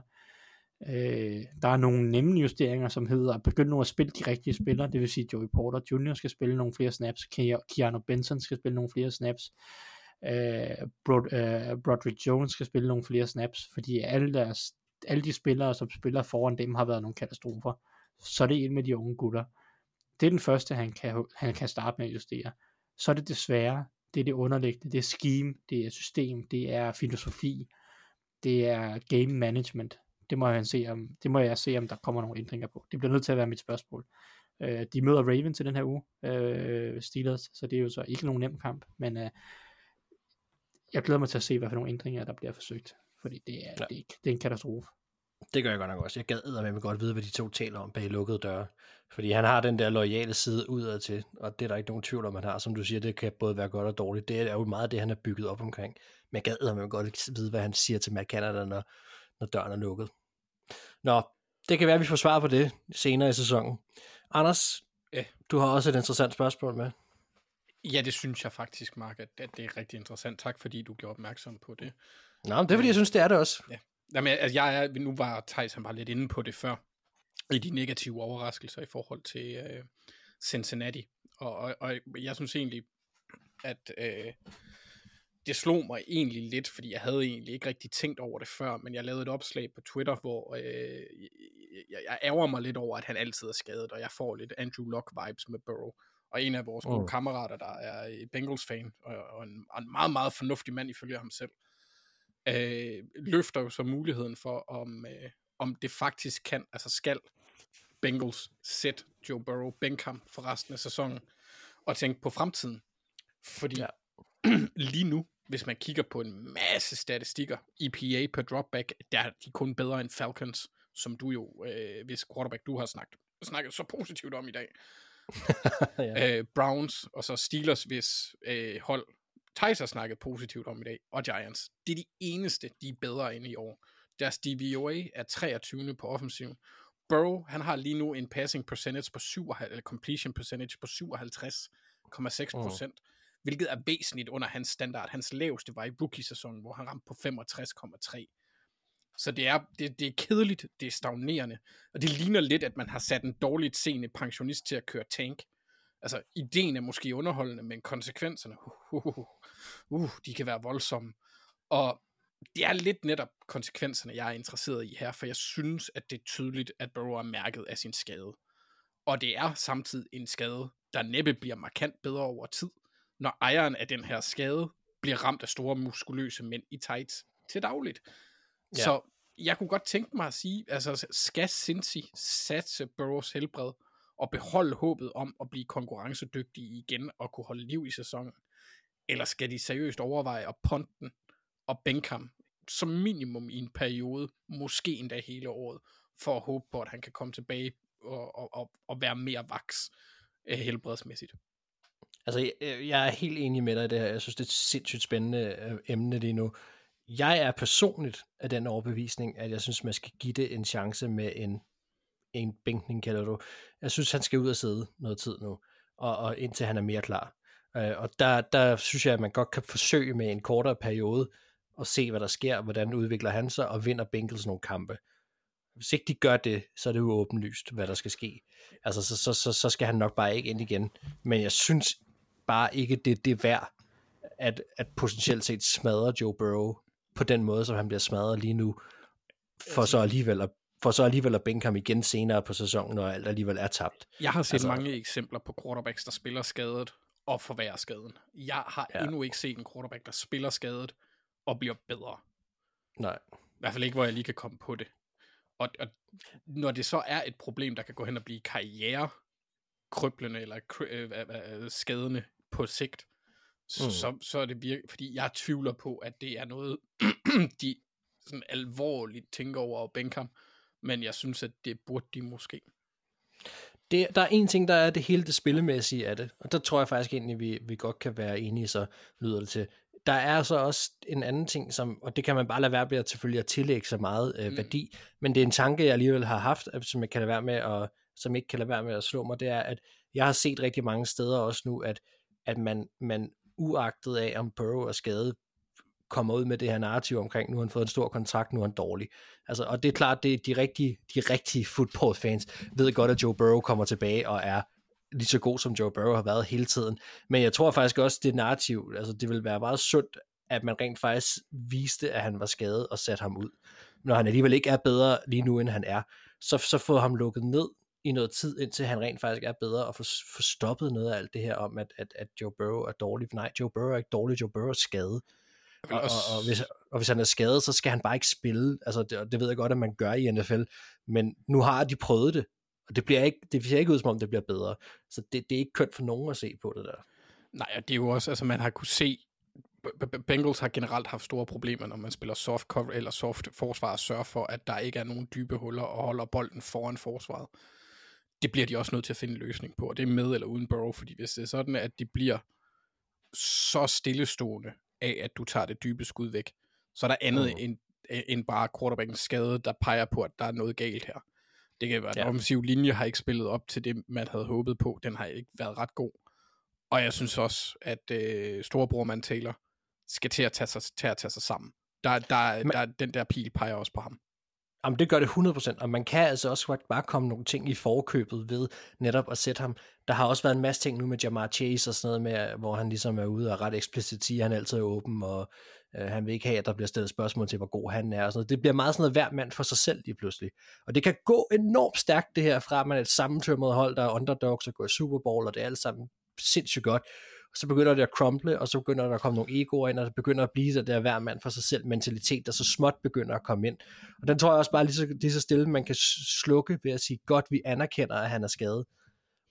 Øh, der er nogle nemme justeringer, som hedder at begynde nu at spille de rigtige spillere, det vil sige Joey Porter Jr. skal spille nogle flere snaps, Ke- Keanu Benson skal spille nogle flere snaps, øh, Brod, øh, Broderick Jones skal spille nogle flere snaps, fordi alle, deres, alle de spillere, som spiller foran dem, har været nogle katastrofer. Så er det en med de unge gutter. Det er den første, han kan, han kan starte med at justere. Så er det desværre, det er det underliggende, det er scheme, det er system, det er filosofi, det er game management. Det må, han se om, det må jeg se, om der kommer nogle ændringer på. Det bliver nødt til at være mit spørgsmål. Øh, de møder Ravens i den her uge, øh, Steelers, så det er jo så ikke nogen nem kamp, men øh, jeg glæder mig til at se, hvad for nogle ændringer, der bliver forsøgt, fordi det er, Ja. det, det er en katastrofe. Det gør jeg godt nok også. Jeg gad med godt vide, hvad de to taler om bag lukkede døre. Fordi han har den der loyale side udad til, og det er der ikke nogen tvivl om, han har. Som du siger, det kan både være godt og dårligt. Det er jo meget det, han er bygget op omkring. Men jeg gad med godt vide, hvad han siger til Matt Canada, når, når døren er lukket. Nå, det kan være, at vi får svar på det senere i sæsonen. Anders, Ja. du har også et interessant spørgsmål med. Ja, det synes jeg faktisk, Mark, at at det er rigtig interessant. Tak, fordi du gjorde opmærksom på det. Nå, men det er fordi, jeg synes, det er det også. Jamen, altså, jeg er, nu var Thijs, han var lidt inde på det før, i de negative overraskelser i forhold til øh, Cincinnati. Og, og, og jeg synes egentlig, at øh, det slog mig egentlig lidt, fordi jeg havde egentlig ikke rigtig tænkt over det før, men jeg lavede et opslag på Twitter, hvor øh, jeg, jeg ærger mig lidt over, at han altid er skadet, og jeg får lidt Andrew Luck-vibes med Burrow. Og en af vores gode Mm. kammerater, der er Bengals-fan, og, og, en, og en meget, meget fornuftig mand ifølge ham selv, øh, løfter jo så muligheden for, om, øh, om det faktisk kan, altså skal Bengals sætte Joe Burrow bænk ham for resten af sæsonen, og tænke på fremtiden. Fordi ja. lige nu, hvis man kigger på en masse statistikker, EPA per dropback, der er de kun bedre end Falcons, som du jo, øh, hvis quarterback du har snakket, snakket så positivt om i dag. ja. øh, Browns, og så Steelers, hvis øh, hold Thijs har snakket positivt om i dag, og Giants. Det er de eneste, de er bedre end i år. Deres DVOA er 23. på offensiven. Burrow, han har lige nu en passing percentage på 57, eller completion percentage på 57,6 procent, mm. hvilket er væsentligt under hans standard. Hans laveste var i rookie-sæsonen, hvor han ramte på 65,3. Så det er, det, det er kedeligt, det er stagnerende, og det ligner lidt, at man har sat en dårligt seende pensionist til at køre tank. Altså, ideen er måske underholdende, men konsekvenserne, uh, uh, uh, de kan være voldsomme. Og det er lidt netop konsekvenserne, jeg er interesseret i her, for jeg synes, at det er tydeligt, at Burrow er mærket af sin skade. Og det er samtidig en skade, der næppe bliver markant bedre over tid, når ejeren af den her skade bliver ramt af store muskuløse mænd i tights til dagligt. Ja. Så jeg kunne godt tænke mig at sige, altså skal Cincy satse Burrows helbred og beholde håbet om at blive konkurrencedygtig igen og kunne holde liv i sæsonen? Eller skal de seriøst overveje at ponte den og bænke ham som minimum i en periode, måske endda hele året, for at håbe på, at han kan komme tilbage og, og, og, og være mere vaks øh, helbredsmæssigt. Altså, jeg, jeg er helt enig med dig i det her. Jeg synes, det er et sindssygt spændende øh, emne lige nu. Jeg er personligt af den overbevisning, at jeg synes, man skal give det en chance med en, en bænkning, kalder du. Jeg synes, han skal ud og sidde noget tid nu, og, og indtil han er mere klar. Øh, og der, der synes jeg, at man godt kan forsøge med en kortere periode, og se, hvad der sker, hvordan udvikler han sig, og vinder Bengals nogle kampe. Hvis ikke de gør det, så er det jo åbenlyst, hvad der skal ske. Altså, så, så, så, så skal han nok bare ikke ind igen. Men jeg synes bare ikke, det, det er værd, at, at potentielt set smadre Joe Burrow på den måde, som han bliver smadret lige nu, for så alligevel at for så alligevel at bænke ham igen senere på sæsonen, når alt alligevel er tabt. Jeg har set altså, mange eksempler på quarterbacks, der spiller skadet og forværrer skaden. Jeg har ja. endnu ikke set en quarterback, der spiller skadet og bliver bedre. Nej. I hvert fald ikke, hvor jeg lige kan komme på det. Og, og når det så er et problem, der kan gå hen og blive karriere krøblende eller øh, øh, skadende på sigt, mm. så, så er det virkelig, fordi jeg tvivler på, at det er noget, de sådan alvorligt tænker over at bænke ham, men jeg synes, at det burde de måske. Det, der er en ting, der er det hele det spillemæssige af det, og der tror jeg faktisk egentlig, vi, vi godt kan være enige, så lyder det til. Der er så også en anden ting, som, og det kan man bare lade være med at selvfølgelig at tillægge så meget øh, mm. værdi, men det er en tanke, jeg alligevel har haft, som jeg kan lade være med at, som ikke kan lade være med at slå mig, det er, at jeg har set rigtig mange steder også nu, at, at man, man uagtet af, om Burrow er skadet, kommer ud med det her narrativ omkring, nu har han fået en stor kontrakt, nu er han dårlig. Altså, og det er klart, det de rigtige, de rigtige football-fans ved godt, at Joe Burrow kommer tilbage og er lige så god, som Joe Burrow har været hele tiden. Men jeg tror faktisk også, det narrativ, altså det vil være meget sundt, at man rent faktisk viste, at han var skadet og satte ham ud. Når han alligevel ikke er bedre lige nu, end han er, så, så få ham lukket ned i noget tid, indtil han rent faktisk er bedre, og få, få stoppet noget af alt det her om, at, at, at Joe Burrow er dårlig. Nej, Joe Burrow er ikke dårlig, Joe Burrow er skadet. Og, og, og, hvis, og hvis han er skadet, så skal han bare ikke spille. Altså, det, det ved jeg godt, at man gør i NFL, men nu har de prøvet det, og det bliver ikke, det ser ikke ud, som om det bliver bedre. Så det, det er ikke kønt for nogen at se på det der. Nej, og det er jo også, altså man har kunne se, Bengals har generelt haft store problemer, når man spiller soft cover eller soft forsvar, og sørger for, at der ikke er nogen dybe huller og holder bolden foran forsvaret det bliver de også nødt til at finde en løsning på, og det er med eller uden Burrow, fordi hvis det er sådan, at de bliver så stillestående af, at du tager det dybe skud væk, så er der andet mm. end, end bare quarterbackens skade, der peger på, at der er noget galt her. Det kan være, at ja. den offensive linje har ikke spillet op til det, man havde håbet på. Den har ikke været ret god. Og jeg synes også, at øh, storebror man Taylor skal til at tage sig, til at tage sig sammen. Der, der, Men... der, den der pil peger også på ham. Jamen, det gør det 100%, og man kan altså også bare komme nogle ting i forkøbet ved netop at sætte ham. Der har også været en masse ting nu med Jamar Chase og sådan noget, med, hvor han ligesom er ude og ret eksplicit siger, at han altid er åben, og øh, han vil ikke have, at der bliver stillet spørgsmål til, hvor god han er. Og sådan noget. Det bliver meget sådan noget hver mand for sig selv lige pludselig. Og det kan gå enormt stærkt det her fra, at man er et sammentømret hold, der er underdogs og går i Super Bowl, og det er alt sammen sindssygt godt og så begynder det at crumble, og så begynder der at komme nogle egoer ind, og så begynder at blive så der hver mand for sig selv mentalitet, der så småt begynder at komme ind. Og den tror jeg også bare lige så, lige så stille, man kan slukke ved at sige, godt, vi anerkender, at han er skadet,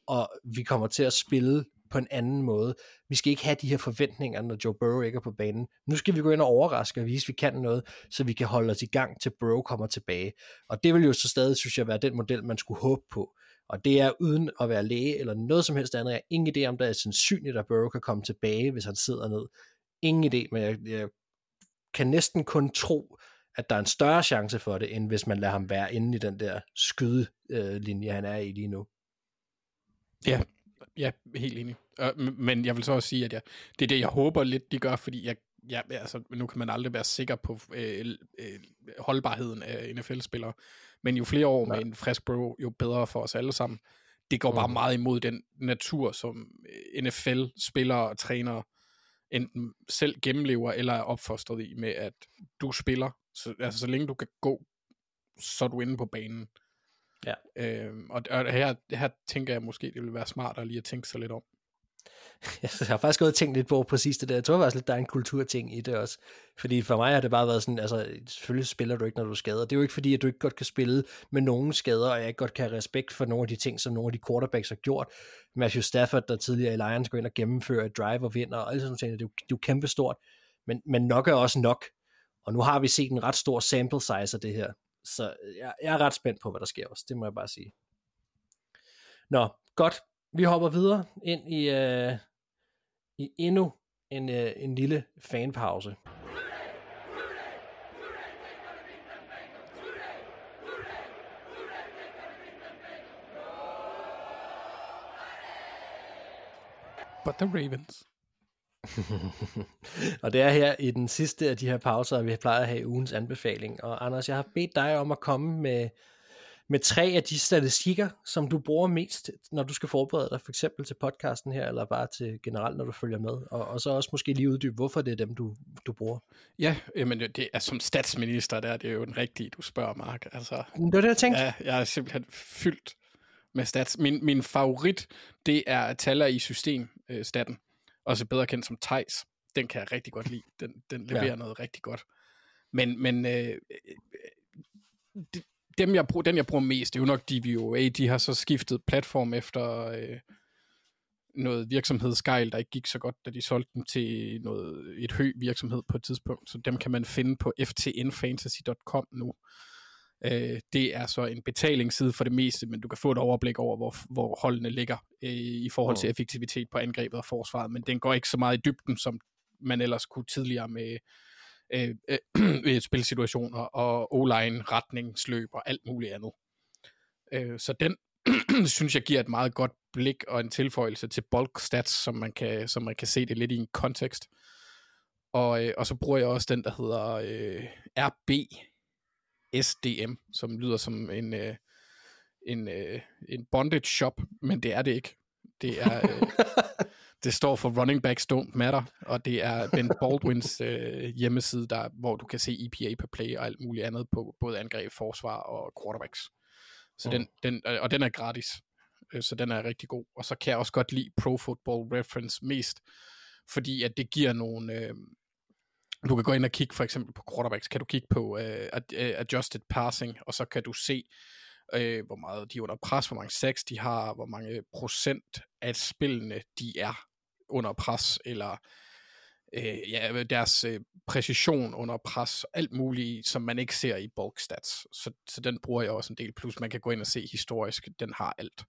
og vi kommer til at spille på en anden måde. Vi skal ikke have de her forventninger, når Joe Burrow ikke er på banen. Nu skal vi gå ind og overraske og vise, at vi kan noget, så vi kan holde os i gang, til Burrow kommer tilbage. Og det vil jo så stadig, synes jeg, være den model, man skulle håbe på. Og det er uden at være læge eller noget som helst andet. Jeg har ingen idé om, der er sandsynligt, at Burrow kan komme tilbage, hvis han sidder ned. Ingen idé, men jeg, jeg kan næsten kun tro, at der er en større chance for det, end hvis man lader ham være inde i den der skydelinje, øh, han er i lige nu. Ja, ja helt enig. Men jeg vil så også sige, at jeg, det er det, jeg håber lidt, de gør, fordi jeg, ja, altså, nu kan man aldrig være sikker på øh, øh, holdbarheden af NFL-spillere men jo flere år Nej. med en frisk bro, jo bedre for os alle sammen. det går bare meget imod den natur, som øh, NFL-spillere og trænere enten selv gennemlever eller er opfostret i med, at du spiller, så, altså så længe du kan gå, så er du inde på banen. Ja. Øhm, og og her, her tænker jeg måske, det ville være smartere lige at tænke sig lidt om. Jeg har faktisk gået og tænkt lidt på præcis det der. Jeg tror faktisk lidt, der er en kulturting i det også. Fordi for mig har det bare været sådan, altså selvfølgelig spiller du ikke, når du er. Det er jo ikke fordi, at du ikke godt kan spille med nogen skader, og jeg ikke godt kan have respekt for nogle af de ting, som nogle af de quarterbacks har gjort. Matthew Stafford, der tidligere i Lions går ind og gennemfører et drive og vinder, og alle sådan ting, det er jo, det er jo kæmpestort. Men, men nok er også nok. Og nu har vi set en ret stor sample size af det her. Så jeg, jeg er ret spændt på, hvad der sker også. Det må jeg bare sige. Nå, godt. Vi hopper videre ind i, øh, i endnu en, øh, en lille fanpause. But the Ravens. og det er her i den sidste af de her pauser, at vi plejer at have ugens anbefaling. Og Anders, jeg har bedt dig om at komme med, med tre af de statistikker, som du bruger mest, når du skal forberede dig, for eksempel til podcasten her, eller bare til generelt, når du følger med. Og, og så også måske lige uddybe, hvorfor det er dem, du, du bruger. Ja, men det er som statsminister, der er det jo en rigtig, du spørger, Mark. Altså, Det var det, jeg tænkte. ja, jeg er simpelthen fyldt med stats. Min, min favorit, det er taler i system, øh, staten. Også bedre kendt som Thijs. Den kan jeg rigtig godt lide. Den, den leverer Ja. noget rigtig godt. Men, men øh, øh, de, dem, jeg bruger, den, jeg bruger mest, det er jo nok DVOA. De har så skiftet platform efter øh, noget virksomhedsgejl, der ikke gik så godt, da de solgte dem til noget, et hø virksomhed på et tidspunkt. Så dem kan man finde på ftnfantasy.com nu. Øh, det er så en betalingsside for det meste, men du kan få et overblik over, hvor, hvor holdene ligger øh, i forhold til effektivitet på angrebet og forsvaret, men den går ikke så meget i dybden, som man ellers kunne tidligere med øh, øh, spilsituationer og online retningsløb og alt muligt andet. Øh, så den synes jeg giver et meget godt blik og en tilføjelse til bulk stats, som man kan, som man kan se det lidt i en kontekst. Og, øh, og så bruger jeg også den, der hedder øh, RB SDM, som lyder som en, øh, en, øh, en bondage shop, men det er det ikke. Det er... Øh, det står for Running Backs Don't Matter, og det er Ben Baldwins øh, hjemmeside, der, hvor du kan se EPA per play og alt muligt andet på både angreb, forsvar og quarterbacks. Så Mm. den, den, øh, og den er gratis, øh, så den er rigtig god. Og så kan jeg også godt lide Pro Football Reference mest, fordi at det giver nogle... Øh, du kan gå ind og kigge for eksempel på quarterbacks, kan du kigge på øh, øh, adjusted passing, og så kan du se, øh, hvor meget de er under pres, hvor mange sacks de har, hvor mange procent af spillene de er under pres, eller øh, ja, deres øh, præcision under pres, alt muligt, som man ikke ser i bulk stats. Så, så den bruger jeg også en del. Plus man kan gå ind og se historisk, den har alt.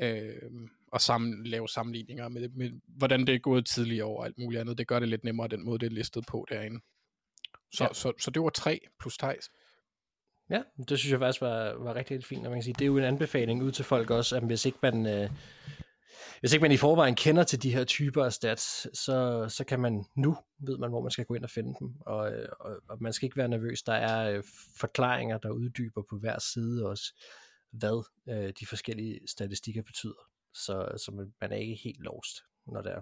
Øh, og sammen, lave sammenligninger med, med, hvordan det er gået tidligere og alt muligt andet. Det gør det lidt nemmere, den måde, det er listet på derinde. Så, Ja. ja. så, så det var tre plus Thijs. Ja, det synes jeg faktisk var, var rigtig, rigtig fint, og man kan sige, det er jo en anbefaling ud til folk også, at hvis ikke man, øh, hvis ikke man i forvejen kender til de her typer af stats, så, så kan man nu, ved man, hvor man skal gå ind og finde dem, og, øh, og, og man skal ikke være nervøs, der er øh, forklaringer, der uddyber på hver side også, hvad øh, de forskellige statistikker betyder, så, så man, man er ikke helt lost, når det er.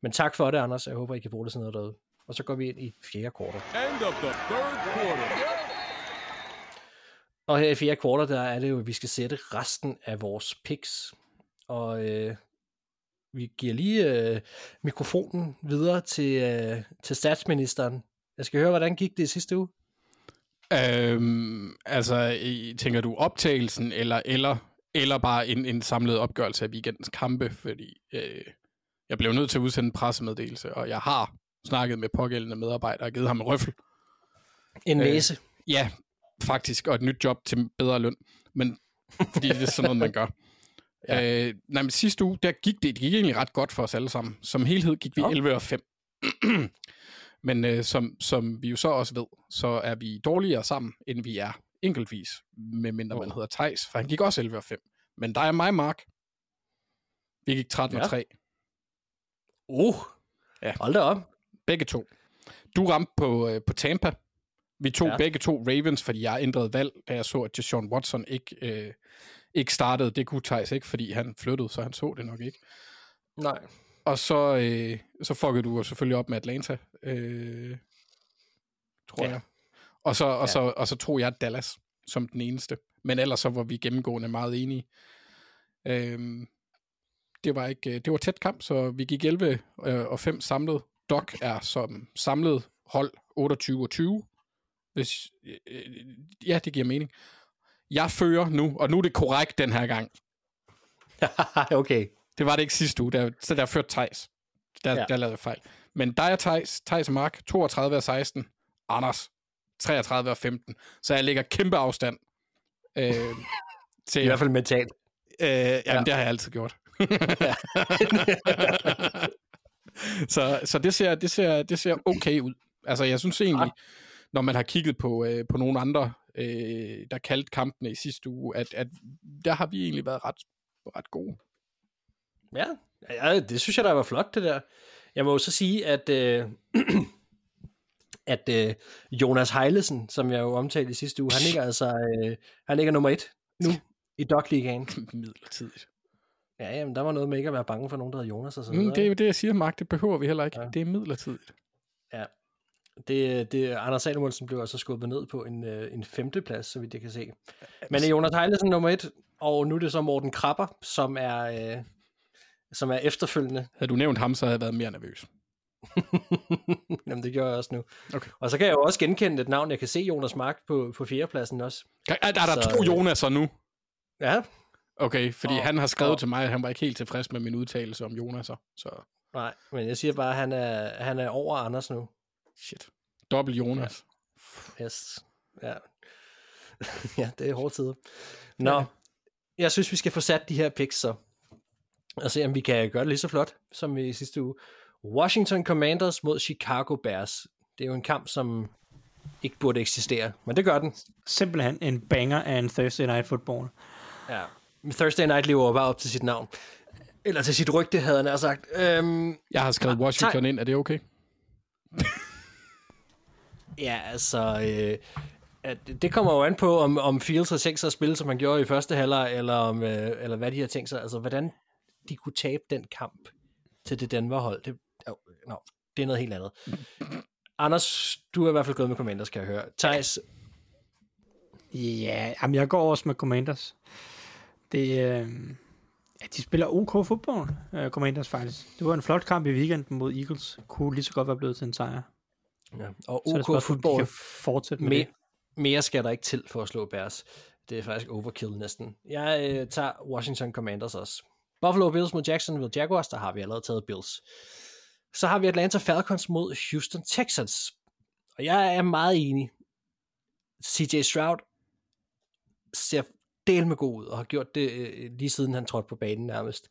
Men tak for det, Anders, jeg håber, I kan bruge det sådan noget derude. Og så går vi ind i fjerde kvartal. End of the third quarter. Og her i fjerde kvartal, der er det jo, at vi skal sætte resten af vores picks. Og øh, vi giver lige øh, mikrofonen videre til, øh, til statsministeren. Jeg skal høre, hvordan gik det i sidste uge? Øhm, altså, tænker du optagelsen, eller, eller, eller bare en, en samlet opgørelse af weekendens kampe? Fordi øh, jeg blev nødt til at udsende en pressemeddelelse, og jeg har snakket med pågældende medarbejdere og givet ham en røffel. En Øh, næse. Ja, faktisk, og et nyt job til bedre løn. Men fordi det er sådan noget, man gør. Ja. ja. øh, nej, men sidste uge, der gik det, det gik egentlig ret godt for os alle sammen. Som helhed gik vi Nå. 11 og 5. men øh, som, som vi jo så også ved, så er vi dårligere sammen, end vi er enkeltvis, medmindre man Åh. hedder Tejs, for han gik også 11 og 5. Men der er mig, Mark. Vi gik 13 Ja. og 3. Uh, Ja. hold da op. Begge to. Du ramte på, øh, på Tampa. Vi tog Ja. ja. begge to Ravens, fordi jeg ændrede valg, da jeg så, at Deshaun Watson ikke, øh, ikke startede. Det kunne Thijs ikke, fordi han flyttede, så han så det nok ikke. Nej. Og så, øh, så fuckede du selvfølgelig op med Atlanta, øh, tror Ja. jeg. Og så, og, Ja. så, og så tog jeg Dallas som den eneste. Men ellers så var vi gennemgående meget enige. Øhm, det var ikke, øh, det var tæt kamp, så vi gik 11 øh, og 5 samlet. Doc er som samlet hold 28 og 20. Hvis, øh, øh, ja, det giver mening. Jeg fører nu, og nu er det korrekt den her gang. okay. Det var det ikke sidste uge, der, så der førte Thijs. Der, Ja. der lavede jeg fejl. Men dig og Thijs, Thijs og Mark, 32 og 16. Anders, 33 og 15. Så jeg ligger kæmpe afstand. Øh, til, I hvert fald mentalt. Øh, jamen, ja. det har jeg altid gjort. så så det, ser, det, ser, det ser okay ud. Altså, jeg synes egentlig, når man har kigget på, øh, på nogle andre, øh, der kaldte kampene i sidste uge, at, at der har vi egentlig været ret, ret gode. Ja, ja, det synes jeg, der var flot, det der. Jeg må jo så sige, at, øh, at øh, Jonas Heilesen, som jeg jo omtalte i sidste uge, han ligger altså øh, han ligger nummer et nu i Dog-ligaen. Midlertidigt. Ja, jamen, der var noget med ikke at være bange for nogen, der hedder Jonas og så Mm, videre. det er jo det, jeg siger, Mark. Det behøver vi heller ikke. Ja. Det er midlertidigt. Ja. Det, det, Anders Samuelsen blev altså skubbet ned på en, øh, en femteplads, så vidt jeg kan se. Men Jonas Heilesen nummer et, og nu er det så Morten Krabber, som er, øh, som er efterfølgende. Havde du nævnt ham, så havde jeg været mere nervøs. Jamen, det gjorde jeg også nu. Okay. Og så kan jeg jo også genkende et navn. Jeg kan se Jonas Mark på, på fjerdepladsen også. Er, er der Så, to øh, Jonaser nu? Ja, Okay, fordi Og- han har skrevet og- til mig, at han var ikke helt tilfreds med min udtalelse om Jonaser. Så nej, men jeg siger bare, at han er, han er over Anders nu. Shit. Dobbelt Jonas. Yes. Ja. ja, det er hårde tider. Nå, jeg synes, vi skal få sat de her picks så. Og se, om vi kan gøre det lige så flot, som i sidste uge. Washington Commanders mod Chicago Bears. Det er jo en kamp, som ikke burde eksistere, men det gør den. Simpelthen en banger af en Thursday Night Football. Ja. Men Thursday Night lever bare op til sit navn. Eller til sit rygte, havde han sagt. Øhm, Jeg har skrevet Ah, Washington ind. Er det okay? Ja, altså, øh, at det kommer jo an på, om, om Fields har tænkt sig at spille, som han gjorde i første halvleg, eller, om, øh, eller hvad de har tænkt sig. Altså, hvordan de kunne tabe den kamp til det Denver-hold, det, øh, no, det er noget helt andet. Anders, du er i hvert fald gået med Commanders, kan jeg høre. Thijs, Ja, jamen jeg går også med Commanders. Det, øh, ja, de spiller OK fodbold, øh, Commanders faktisk. Det var en flot kamp i weekenden mod Eagles. Kunne lige så godt være blevet til en sejr ja, og Så er det OK spørgsmål, om de fodbold, kan fortsætte med me, det. mere skal der ikke til for at slå Bears. Det er faktisk overkill næsten. Jeg øh, tager Washington Commanders også. Buffalo Bills mod Jacksonville Jaguars, der har vi allerede taget Bills. Så har vi Atlanta Falcons mod Houston Texans. Og jeg er meget enig. CJ Stroud ser del med god ud, og har gjort det øh, lige siden han trådte på banen nærmest.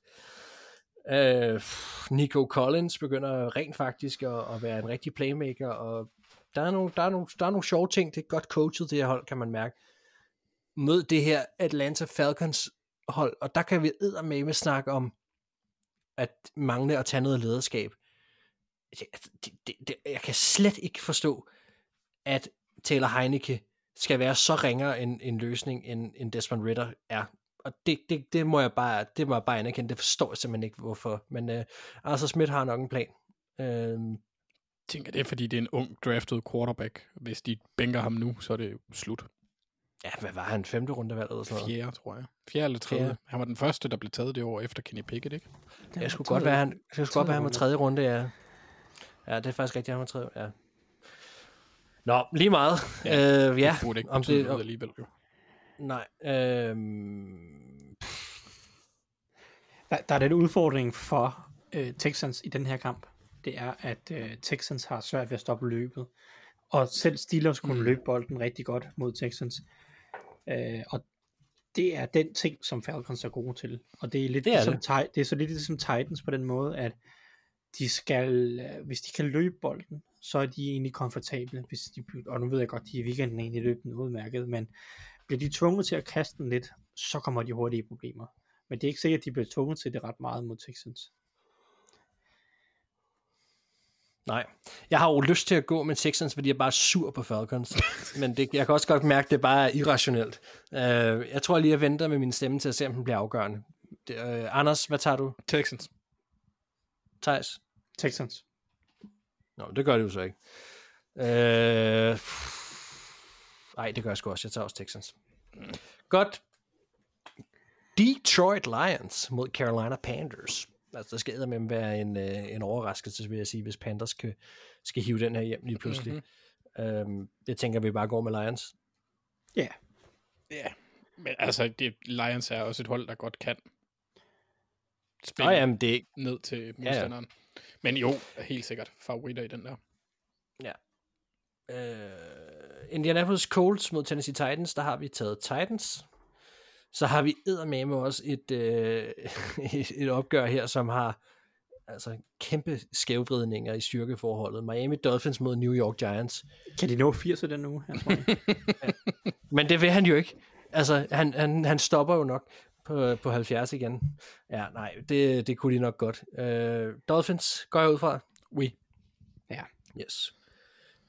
Øh, Nico Collins begynder rent faktisk at, at være en rigtig playmaker, og der er, nogle, der, er nogle, der er nogle sjove ting. Det er godt coachet, det her hold, kan man mærke. Mød det her Atlanta Falcons hold, og der kan vi med snakke om, at mangle at tage noget lederskab. Altså, det, det, det, jeg kan slet ikke forstå, at Taylor Heineke skal være så ringere en, en løsning, end, end Desmond Ritter er. Og det, det, det, må jeg bare, det må jeg bare anerkende. Det forstår jeg simpelthen ikke, hvorfor. Men øh, Arthur Smith har nok en plan. Øh, Jeg tænker, det er, fordi det er en ung drafted quarterback. Hvis de bænker ham nu, så er det slut. ja, hvad var han? Femte rundevalg eller sådan noget? Fjerde, tror jeg. Fjerde eller tredje. Fjerde. Han var den første, der blev taget det år efter Kenny Pickett, ikke? Det skulle godt være, han, det skulle godt være, han var tredje runde, ja. Ja, det er faktisk rigtigt, han var tredje, ja. Nå, lige meget. Ja, øh, ja Det burde ikke om det, noget alligevel, jo. Nej, øhm, Der, der er den udfordring for øh, Texans i den her kamp. Det er, at øh, Texans har svært ved at stoppe løbet. Og selv Steelers kunne mm. løbe bolden rigtig godt mod Texans. Øh, og det er den ting, som Falcons er gode til. Og det er lidt Det er ligesom, det. Det er så lidt ligesom Titans på den måde, at de skal, øh, hvis de kan løbe bolden, så er de egentlig komfortable. Hvis de, og nu ved jeg godt, de i weekenden egentlig løb den udmærket, men bliver de tvunget til at kaste den lidt, så kommer de hurtigt i problemer. Men det er ikke sikkert, at de bliver tvunget til det ret meget mod Texans. Nej. Jeg har jo lyst til at gå med Texans, fordi jeg bare er sur på Falcons. Men det, jeg kan også godt mærke, at det bare er irrationelt. Uh, jeg tror lige, jeg venter med min stemme til at se, om den bliver afgørende. Det, uh, Anders, hvad tager du? Texans. Thijs? Texans. Nå, det gør det jo så ikke. Øh... Ej, det gør jeg sgu også. Jeg tager også Texans. Godt. Detroit Lions mod Carolina Panthers. Altså, der skal med være en, øh, en overraskelse, vil jeg sige, hvis Panthers kan, skal hive den her hjem lige pludselig. Mm-hmm. Øhm, det tænker vi bare går med Lions. Ja. Ja, men altså, det, Lions er også et hold, der godt kan spille Nå, jamen, det, ned til modstanderen. Ja, ja. Men jo, helt sikkert favoritter i den der. Ja. Øh, Indianapolis Colts mod Tennessee Titans, der har vi taget Titans. Så har vi eddermame også et, øh, et, et opgør her, som har altså kæmpe skævvridninger i styrkeforholdet. Miami Dolphins mod New York Giants. Kan de nå 80 den uge? Ja. Men det vil han jo ikke. Altså, han, han, han stopper jo nok på, på 70 igen. Ja, nej, det, det kunne de nok godt. Uh, Dolphins går jeg ud fra. Oui. Ja. Yes.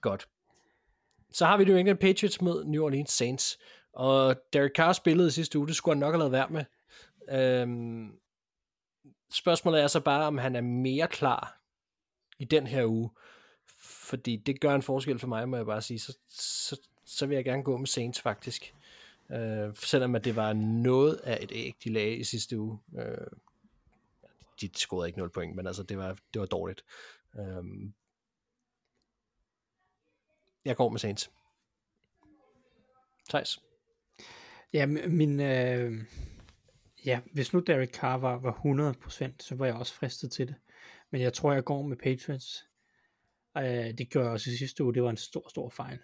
Godt. Så har vi New England Patriots mod New Orleans Saints. Og Derek Carr spillede sidste uge, det skulle han nok have lavet værd med. Øhm, spørgsmålet er så bare, om han er mere klar i den her uge. Fordi det gør en forskel for mig, må jeg bare sige. Så, så, så vil jeg gerne gå med Saints faktisk. Øh, selvom at det var noget af et æg, de lagde i sidste uge. Øh, de scorede ikke 0 point, men altså det var, det var dårligt. Øh, jeg går med Saints. Thijs? Ja, min... Øh, ja, hvis nu Derek Carr var, var 100%, så var jeg også fristet til det. Men jeg tror, jeg går med Patriots. Øh, det gør jeg også i sidste uge. Det var en stor, stor fejl.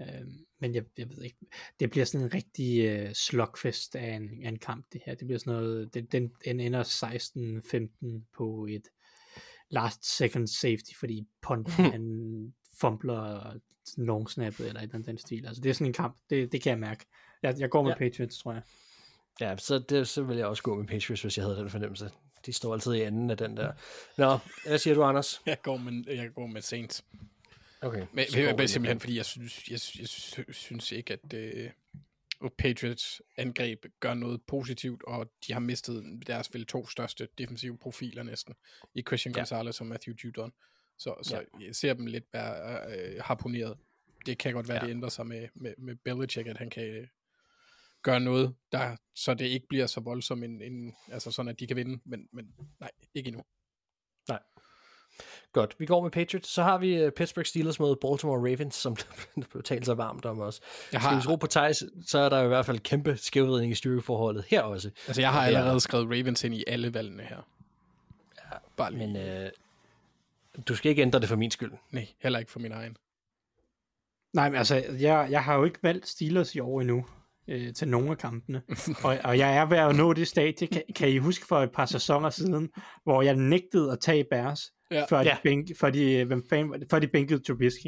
Øh, men jeg, jeg ved ikke. Det bliver sådan en rigtig øh, slugfest af en, af en kamp, det her. Det bliver sådan noget... Det, den, den ender 16-15 på et last second safety, fordi Ponder han fumbler long snappet eller et eller andet den stil. Altså det er sådan en kamp, det, det kan jeg mærke. Jeg, jeg går med ja. Patriots, tror jeg. Ja, så, det, så vil jeg også gå med Patriots, hvis jeg havde den fornemmelse. De står altid i enden af den der. Nå, hvad siger du, Anders? Jeg går med, jeg går med Saints. Okay. Men, det er simpelthen, fordi jeg synes, jeg, jeg synes ikke, at uh, Patriots angreb gør noget positivt, og de har mistet deres vel to største defensive profiler næsten, i Christian ja. Gonzalez og Matthew Judon. Så, så ja. jeg ser dem lidt være uh, harponeret. Det kan godt være, ja. det ændrer sig med, med, med Belichick, at han kan uh, gøre noget, der, så det ikke bliver så voldsomt, en, en, altså sådan, at de kan vinde, men, men nej, ikke endnu. Nej. Godt, vi går med Patriots. Så har vi uh, Pittsburgh Steelers mod Baltimore Ravens, som blev talt så varmt om også. Jeg har... Skal vi tro på Thijs, så er der i hvert fald kæmpe skævridning i styrkeforholdet her også. Altså, jeg har allerede skrevet Ravens ind i alle valgene her. Ja, Bare lige. Men uh, du skal ikke ændre det for min skyld. Nej, heller ikke for min egen. Nej, men altså, jeg, jeg har jo ikke valgt Steelers i år endnu øh, til nogle af kampene. og, og jeg er ved at nå det stadie, kan, kan I huske for et par sæsoner siden, hvor jeg nægtede at tage Bears, ja. før, de ja. bænk, før, de, hvem fan, før de bænkede Trubisky.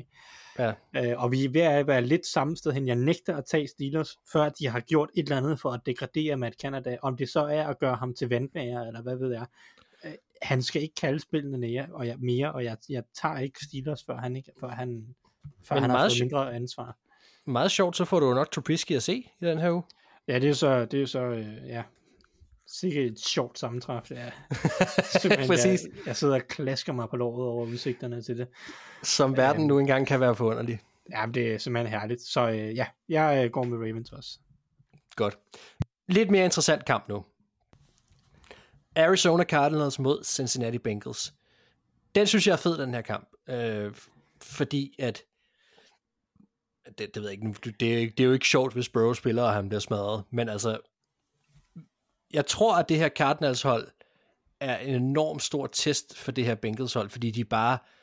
Ja. Øh, og vi er ved at være lidt samme sted hen. Jeg nægter at tage Steelers, før de har gjort et eller andet for at degradere Matt Canada. Om det så er at gøre ham til vandmager, eller hvad ved jeg. Øh, han skal ikke kalde spillene mere, og jeg, mere, og jeg, jeg tager ikke Steelers, før han, ikke, før han, før han har fået mindre ansvar meget sjovt, så får du nok Trubisky at se i den her uge. Ja, det er så, det er så øh, ja, sikkert et sjovt sammentræf. Ja. Præcis. Jeg, jeg sidder og klasker mig på låret over udsigterne til det. Som verden um, nu engang kan være forunderlig. Ja, det er simpelthen herligt. Så øh, ja, jeg øh, går med Ravens også. Godt. Lidt mere interessant kamp nu. Arizona Cardinals mod Cincinnati Bengals. Den synes jeg er fed, den her kamp. Øh, fordi at det, det ved jeg ikke, det, det er jo ikke sjovt, hvis Burrow spiller, og han bliver smadret, men altså, jeg tror, at det her Cardinals hold er en enorm stor test for det her Bengals hold, fordi de bare, øh,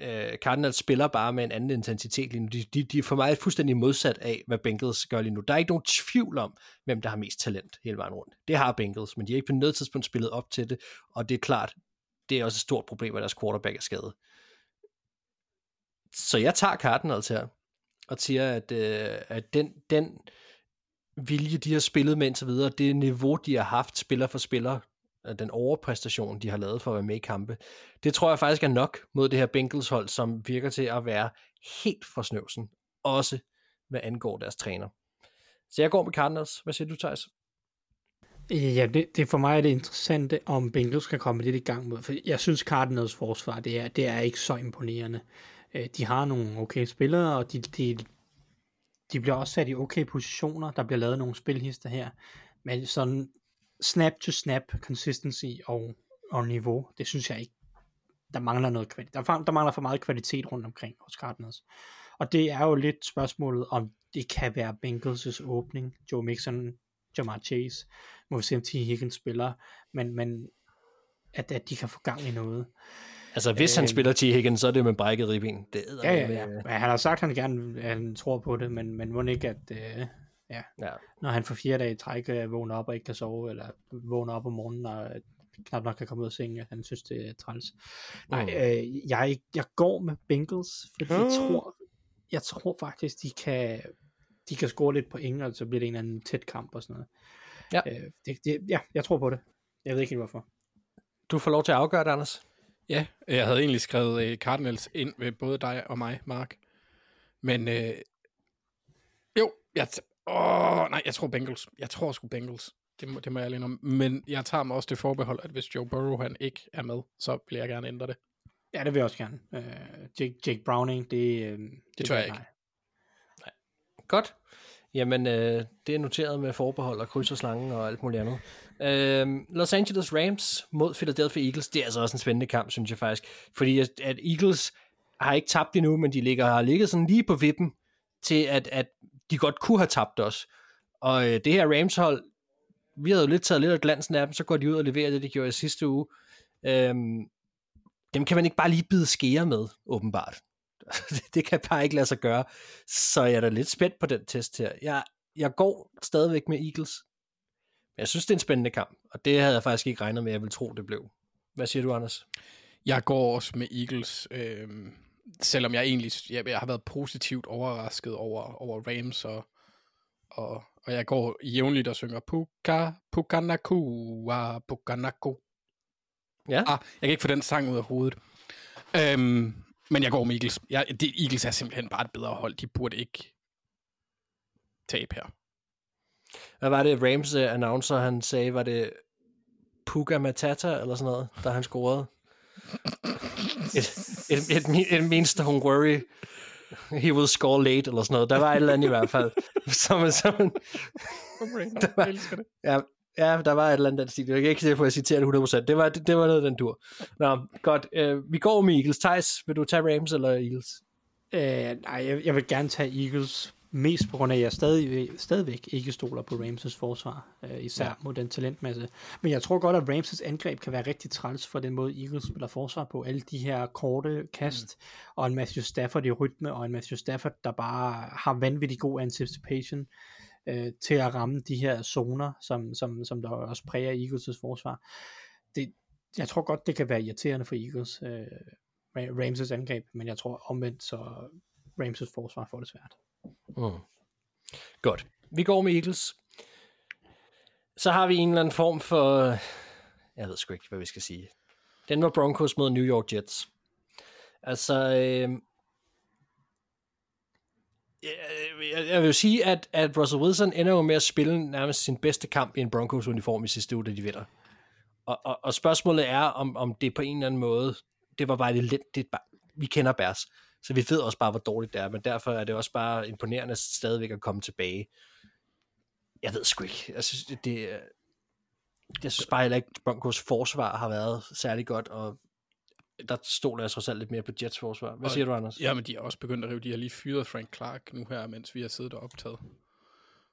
Øh, Cardinals spiller bare med en anden intensitet lige nu. De, de, de er for mig fuldstændig modsat af, hvad Bengals gør lige nu. Der er ikke nogen tvivl om, hvem der har mest talent hele vejen rundt. Det har Bengals, men de har ikke på noget tidspunkt spillet op til det, og det er klart, det er også et stort problem, at deres quarterback er skadet. Så jeg tager Cardinals her og siger, at, øh, at den, den vilje, de har spillet med indtil videre, det niveau, de har haft spiller for spiller, den overpræstation, de har lavet for at være med i kampe. Det tror jeg faktisk er nok mod det her Bengals hold, som virker til at være helt for snøvsen, også hvad angår deres træner. Så jeg går med Cardinals. Hvad siger du, Thijs? Ja, det, det for mig er det interessante, om Bengals kan komme lidt i gang med, for jeg synes Cardinals forsvar, det er, det er ikke så imponerende. Øh, de har nogle okay spillere, og de, de, de bliver også sat i okay positioner. Der bliver lavet nogle spilhister her, men sådan snap to snap consistency og, og niveau, det synes jeg ikke. Der mangler noget kvalitet. Der, der mangler for meget kvalitet rundt omkring hos Cardinals. Og det er jo lidt spørgsmålet, om det kan være Bengals' åbning. Joe Mixon, Jamar Chase, må vi se om T. Higgins spiller, men, men at, at de kan få gang i noget. Altså, hvis han Øh, spiller T. Higgins, så er det med brækket ribben. Det er Ja, ja, ja. Men han har sagt, at han gerne at han tror på det, men, men må ikke, at øh, ja, ja. når han for fire dage i træk øh, vågner op og ikke kan sove, eller vågner op om morgenen og øh, knap nok kan komme ud af sengen, han synes, det er træls. Nej, Mm. øh, jeg, jeg går med Bengals, fordi jeg tror, jeg tror faktisk, de kan, de kan score lidt point, og så bliver det en eller anden tæt kamp og sådan noget. Ja. Øh, det, det, ja, jeg tror på det. Jeg ved ikke helt hvorfor. Du får lov til at afgøre det, Anders. Ja, jeg havde egentlig skrevet øh, Cardinals ind ved både dig og mig, Mark. Men øh, jo, jeg, t- åh, nej, jeg tror Bengals. Jeg tror sgu Bengals. Det må, det må jeg alene om. Men jeg tager mig også det forbehold, at hvis Joe Burrow han ikke er med, så vil jeg gerne ændre det. Ja, det vil jeg også gerne. Øh, Jake, Jake Browning, det, øh, det, tør vil jeg ikke. nej. Godt. Jamen, øh, det er noteret med forbehold og kryds og slangen og alt muligt andet. Øh, Los Angeles Rams mod Philadelphia Eagles, det er altså også en spændende kamp, synes jeg faktisk. Fordi at, at Eagles har ikke tabt endnu, men de ligger, har ligget sådan lige på vippen til, at, at de godt kunne have tabt os. Og øh, det her Rams-hold, vi havde jo lidt taget lidt af glansen af dem, så går de ud og leverer det, de gjorde i sidste uge. Øhm, dem kan man ikke bare lige bide skære med, åbenbart. det kan bare ikke lade sig gøre. Så jeg er da lidt spændt på den test her. Jeg, jeg går stadigvæk med Eagles. Men jeg synes, det er en spændende kamp, og det havde jeg faktisk ikke regnet med, at jeg ville tro, det blev. Hvad siger du, Anders? Jeg går også med Eagles, øh, selvom jeg egentlig jeg, jeg har været positivt overrasket over, over Rams, og, og, og jeg går jævnligt og synger Puka, Pukanaku, ah, Pukanaku. Ja, Ah, jeg kan ikke få den sang ud af hovedet. Øhm, men jeg går med Eagles. Jeg, det, Eagles er simpelthen bare et bedre hold. De burde ikke tabe her. hvad var det, Rams uh, announcer, han sagde, var det Puka Matata, eller sådan noget, da han scorede? It, it, it, it means don't worry, he will score late, eller sådan noget. Der var et eller andet i hvert fald. Som, som, Jeg elsker det. Ja, ja, der var et eller andet den stil. Jeg kan ikke se på, at jeg citerer det 100%. Det var, det, det var noget den dur. Nå, godt. Øh, vi går med Eagles. Thijs, vil du tage Rams eller Eagles? Øh, nej, jeg, jeg vil gerne tage Eagles, mest på grund af, at jeg stadig, stadigvæk ikke stoler på Rams' forsvar, øh, især ja. mod den talentmasse. Men jeg tror godt, at Rams' angreb kan være rigtig træls for den måde, Eagles spiller forsvar på. Alle de her korte kast, mm. og en Matthew Stafford i rytme, og en Matthew Stafford, der bare har vanvittig god anticipation øh, til at ramme de her zoner, som, som, som der også præger Eagles' forsvar. Det, jeg tror godt, det kan være irriterende for Eagles, øh, Rams' angreb, men jeg tror omvendt, så Rams' forsvar får det svært. Mm. Godt. Vi går med Eagles. Så har vi en eller anden form for... Jeg ved sgu ikke, hvad vi skal sige. Den var Broncos mod New York Jets. Altså... Øh, jeg, jeg vil jo sige, at, at Russell Wilson ender jo med at spille nærmest sin bedste kamp i en Broncos-uniform i sidste uge, da de vinder. Og, og, og spørgsmålet er, om, om det på en eller anden måde, det var bare lidt, det bare, vi kender Bærs, så vi ved også bare, hvor dårligt det er, men derfor er det også bare imponerende stadigvæk at komme tilbage. Jeg ved sgu ikke. Jeg synes, det, det er- jeg synes bare heller ikke, at Broncos forsvar har været særlig godt, og der stoler jeg trods alt lidt mere på Jets forsvar. Hvad Og- siger du, Anders? Ja, men de har også begyndt at rive. De har lige fyret Frank Clark nu her, mens vi har siddet og optaget.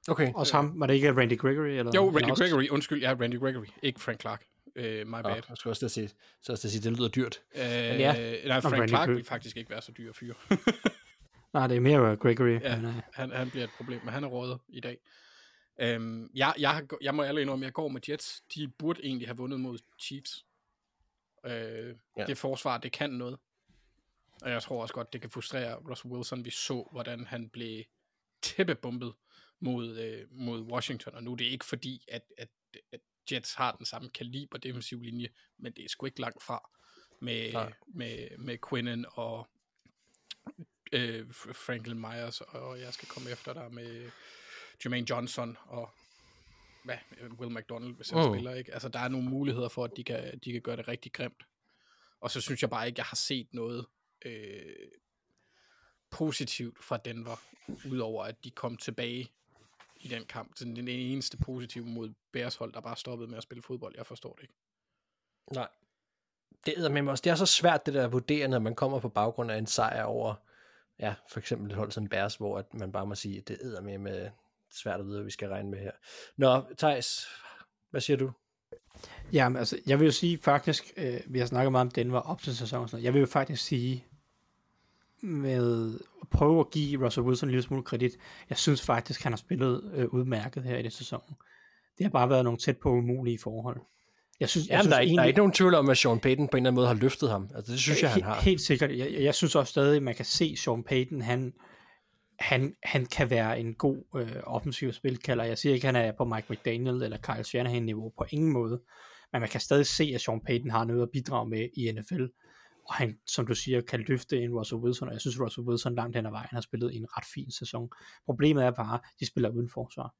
Okay. Også ham, var det ikke Randy Gregory? Eller, Jo, Randy Gregory. Undskyld, ja, Randy Gregory. Ikke Frank Clark. Uh, my Nå, bad. jeg skulle også til at sige, så også sige, det lyder dyrt. Uh, ja. Nej, Frank Randy Clark vil faktisk ikke være så dyr at fyre. Nej, det er mere Gregory. Ja, Men, øh, han, han bliver et problem, men han er rådet i dag. Øhm, jeg, jeg, jeg må ærlig indrømme, at jeg går med Jets. De burde egentlig have vundet mod Chiefs. Øh, Ja. ja. Det forsvar, det kan noget. Og jeg tror også godt, det kan frustrere Russell Wilson. Vi så, hvordan han blev tæppebumpet mod, øh, mod Washington. Og nu er det ikke fordi, at, at, at Jets har den samme kaliber defensiv linje, men det er sgu ikke langt fra med, Nej. med, med Quinnen og øh, Franklin Myers, og jeg skal komme efter dig med Jermaine Johnson og hvad, Will McDonald, hvis han mm. spiller, ikke? Altså, der er nogle muligheder for, at de kan, de kan gøre det rigtig grimt. Og så synes jeg bare ikke, jeg har set noget øh, positivt fra Denver, udover at de kom tilbage i den kamp. Så den eneste positive mod Bears hold, der bare stoppede med at spille fodbold. Jeg forstår det ikke. Nej. Det er, men også, det er så svært det der at vurdere, når man kommer på baggrund af en sejr over, ja, for eksempel et hold som Bears, hvor at man bare må sige, at det er med med svært at vide, hvad vi skal regne med her. Nå, Thijs, hvad siger du? Ja, men altså, jeg vil jo sige faktisk, øh, vi har snakket meget om Denver op til sæsonen, og sådan noget. jeg vil jo faktisk sige, med at prøve at give Russell Wilson en lille smule kredit, jeg synes faktisk, han har spillet øh, udmærket her i det sæson. Det har bare været nogle tæt på umulige forhold. Jeg synes, jeg Jamen, synes der, er, ikke- der er egentlig- ikke nogen tvivl om, at Sean Payton på en eller anden måde har løftet ham. Altså, det synes jeg, han He- har. Helt sikkert. Jeg, jeg- jeg synes også stadig, at man kan se Sean Payton, han, han, han kan være en god øh, offensiv spilkalder. Jeg siger ikke, at han er på Mike McDaniel eller Kyle Shanahan-niveau på ingen måde. Men man kan stadig se, at Sean Payton har noget at bidrage med i NFL. Og han, som du siger, kan løfte en Russell Wilson, og jeg synes, Russell Wilson langt hen ad vejen har spillet en ret fin sæson. Problemet er bare, de spiller uden forsvar.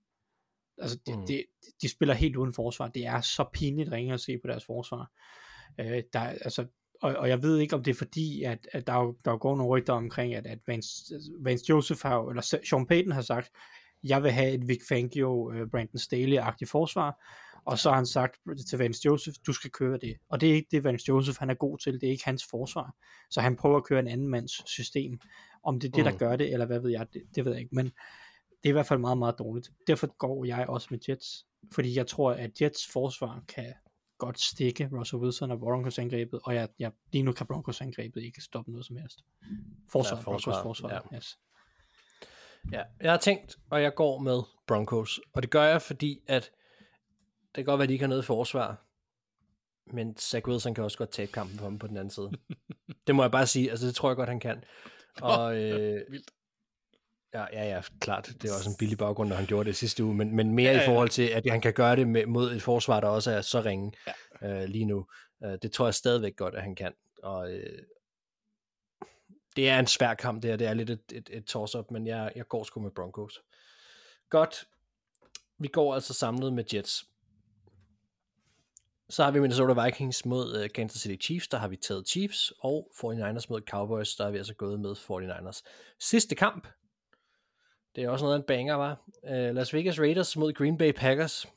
Altså, de, Mm. de, de spiller helt uden forsvar. Det er så pinligt ringe at se på deres forsvar. Øh, der, er- altså, og, og jeg ved ikke, om det er fordi, at, at der, er der er går nogle rygter omkring, at, at Vance, Vance Joseph har, eller Sean Payton har sagt, jeg vil have et Vic Fangio, uh, Brandon Staley-agtigt forsvar, og så har han sagt til Vance Joseph, du skal køre det. Og det er ikke det, Vance Joseph han er god til, det er ikke hans forsvar. Så han prøver at køre en anden mands system. Om det er det, Mm. der gør det, eller hvad ved jeg, det, det ved jeg ikke. Men det er i hvert fald meget, meget dårligt. Derfor går jeg også med Jets, fordi jeg tror, at Jets forsvar kan godt stikke Russell Wilson og Broncos angrebet, og jeg, jeg, lige nu kan Broncos angrebet ikke stoppe noget som helst. Forsvar, Ja, forsvar, Broncos forsvar, ja. yes. Ja, jeg har tænkt, og jeg går med Broncos. Og det gør jeg, fordi at kan godt være, at de ikke har noget forsvar. Men Zach Wilson kan også godt tabe kampen for dem på den anden side. det må jeg bare sige. Altså, det tror jeg godt, han kan. Og, øh, Vildt. ja, ja, ja, klart. Det er også en billig baggrund, når han gjorde det sidste uge. Men, men mere ja, ja. i forhold til, at han kan gøre det med, mod et forsvar, der også er så ringe ja. øh, lige nu. Øh, det tror jeg stadigvæk godt, at han kan. Og øh, det er en svær kamp, det her. Det er lidt et, et, et toss-up, men jeg, jeg går sgu med Broncos. Godt. Vi går altså samlet med Jets. Så har vi Minnesota Vikings mod uh, Kansas City Chiefs. Der har vi taget Chiefs. Og 49ers mod Cowboys. Der har vi altså gået med 49ers. Sidste kamp. Det er også noget af en banger, var. Uh, øh, Las Vegas Raiders mod Green Bay Packers.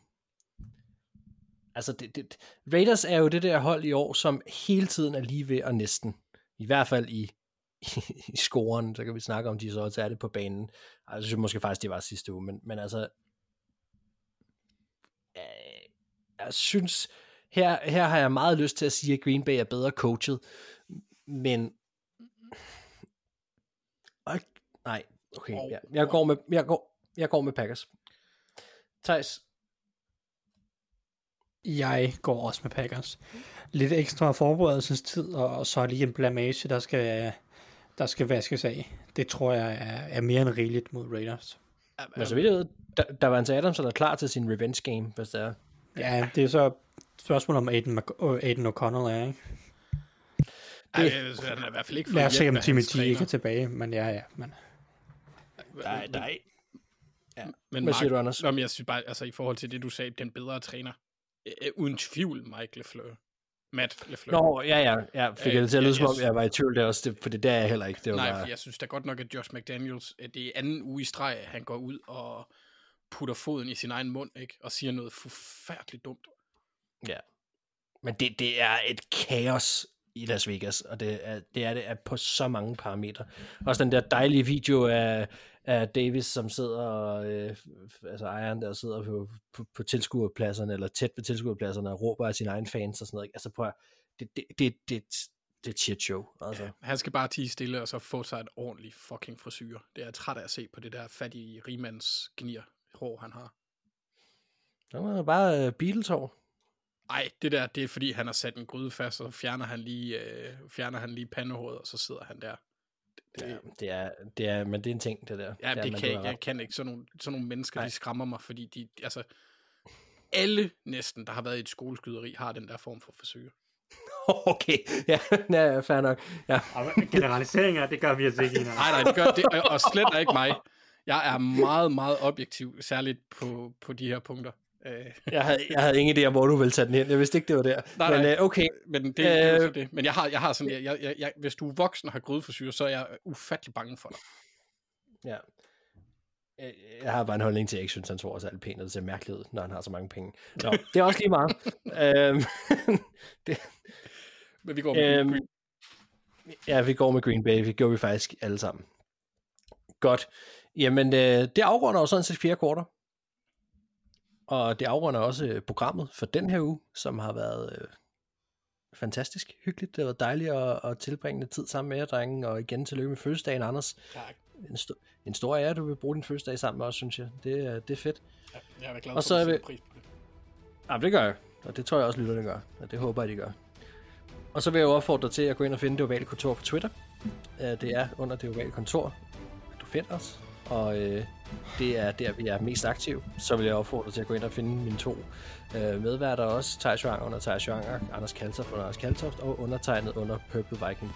Altså, det, det, Raiders er jo det der hold i år, som hele tiden er lige ved og næsten. I hvert fald i, i scoren, så kan vi snakke om, de så også er det på banen. Altså, jeg synes måske faktisk, det var sidste uge, men, men altså, øh, jeg synes, her, her har jeg meget lyst til at sige, at Green Bay er bedre coachet, men Ej, nej, okay, jeg, jeg, går med, jeg, går, jeg går med Packers. Thijs, Jeg går også med Packers. Lidt ekstra forberedelsestid, og, og så lige en blamage, der skal, der skal vaskes af. Det tror jeg er, er mere end rigeligt mod Raiders. men så vidt jeg ved, der, der var en Adams, der er klar til sin revenge game, hvis det er. Ja, det er så spørgsmål om Aiden, Mc- øh, Aiden O'Connell er, ikke? Ej, altså, han er i hvert fald ikke Lad os se, om Timmy G ikke er tilbage, men ja, ja. Men, Nej, nej. Men Hvad siger Mark, du, Anders? Nå, men jeg synes bare, altså i forhold til det, du sagde, den bedre træner. Øh, uden tvivl, Mike LeFleur. Matt LeFleur. Nå, ja, ja, ja. Fik jeg det til at Ja, lyde, som om jeg var i tvivl der også, det, for det der er jeg heller ikke. Det var Nej, bare... for jeg synes da godt nok, at Josh McDaniels, øh, det er anden uge i streg, at han går ud og putter foden i sin egen mund, ikke? Og siger noget forfærdeligt dumt. Ja. Men det, det er et kaos i Las Vegas, og det er det er, det er på så mange parametre. Også den der dejlige video af, af Davis, som sidder, og, øh, altså ejeren der sidder på, på, på tilskuerpladserne, eller tæt på tilskuerpladserne, og råber af sine egne fans og sådan noget. ikke? Altså at, det, det, det, det, det er shit show. Altså. Ja, han skal bare tige stille, og så få sig et ordentligt fucking frisyr. Det er jeg træt af at se på det der fattige rimands gnir hår, han har. Det var bare uh, Beatles-hår. Ej, det der, det er fordi, han har sat en gryde fast, og så fjerner han lige, øh, fjerner han lige pandehåret, og så sidder han der. Det, Ja, det er, det er, men det er en ting, det der. Ja, det, er, det men kan jeg, jeg kan ikke. Sådan nogle, sådan nogle mennesker, Nej. de skræmmer mig, fordi de, altså, alle næsten, der har været i et skoleskyderi, har den der form for forsøg. Okay, ja, ja fair nok. Ja. Generaliseringer, det gør vi altså ikke. Nej, nej, det gør det, og- og slet ikke mig. Jeg er meget, meget objektiv, særligt på, på de her punkter. Øh, Jeg, havde, jeg havde ingen idé om, hvor du ville tage den hen. Jeg vidste ikke, det var der. Nej, Men nej. øh, okay, men det, det er Øh. det. Men jeg har, jeg har sådan, jeg, jeg, jeg, jeg, hvis du er voksen og har grydeforsyre, så er jeg ufattelig bange for dig. Ja. Øh, Jeg har bare en holdning til, at jeg ikke synes, han tror også alt pænt, og det ser mærkeligt ud, når han har så mange penge. Nå, det er også lige meget. øhm, det, Men vi går med øhm, øhm, ja, vi går med Green Bay. Vi gjorde vi faktisk alle sammen. Godt. Jamen, øh, det afrunder jo sådan set fjerde kvarter. Og det afrunder også øh, programmet for den her uge, som har været øh, fantastisk hyggeligt. Det har været dejligt at, at tilbringe tid sammen med jer, drenge. Og igen tillykke med fødselsdagen, Anders. Tak. En, sto- en stor ære, at du vil bruge din fødselsdag sammen med os, synes jeg. Det, er- det er fedt. Ja, jeg er glad Og for, så at er du vi- pris på det. Ja, det gør jeg. Og det tror jeg også, lytterne gør. Og det håber jeg, de gør. Og så vil jeg jo opfordre dig til at gå ind og finde Det Ovale Kontor på Twitter. Øh, Det er under Det Ovale Kontor, du finder os. Og øh, det er der, vi er mest aktive. Så vil jeg opfordre til at gå ind og finde mine to øh, medværter også. Thijs Joang under Thijs Joang, Anders Kaltoft under Anders Kaltoft, og undertegnet under Purple Viking.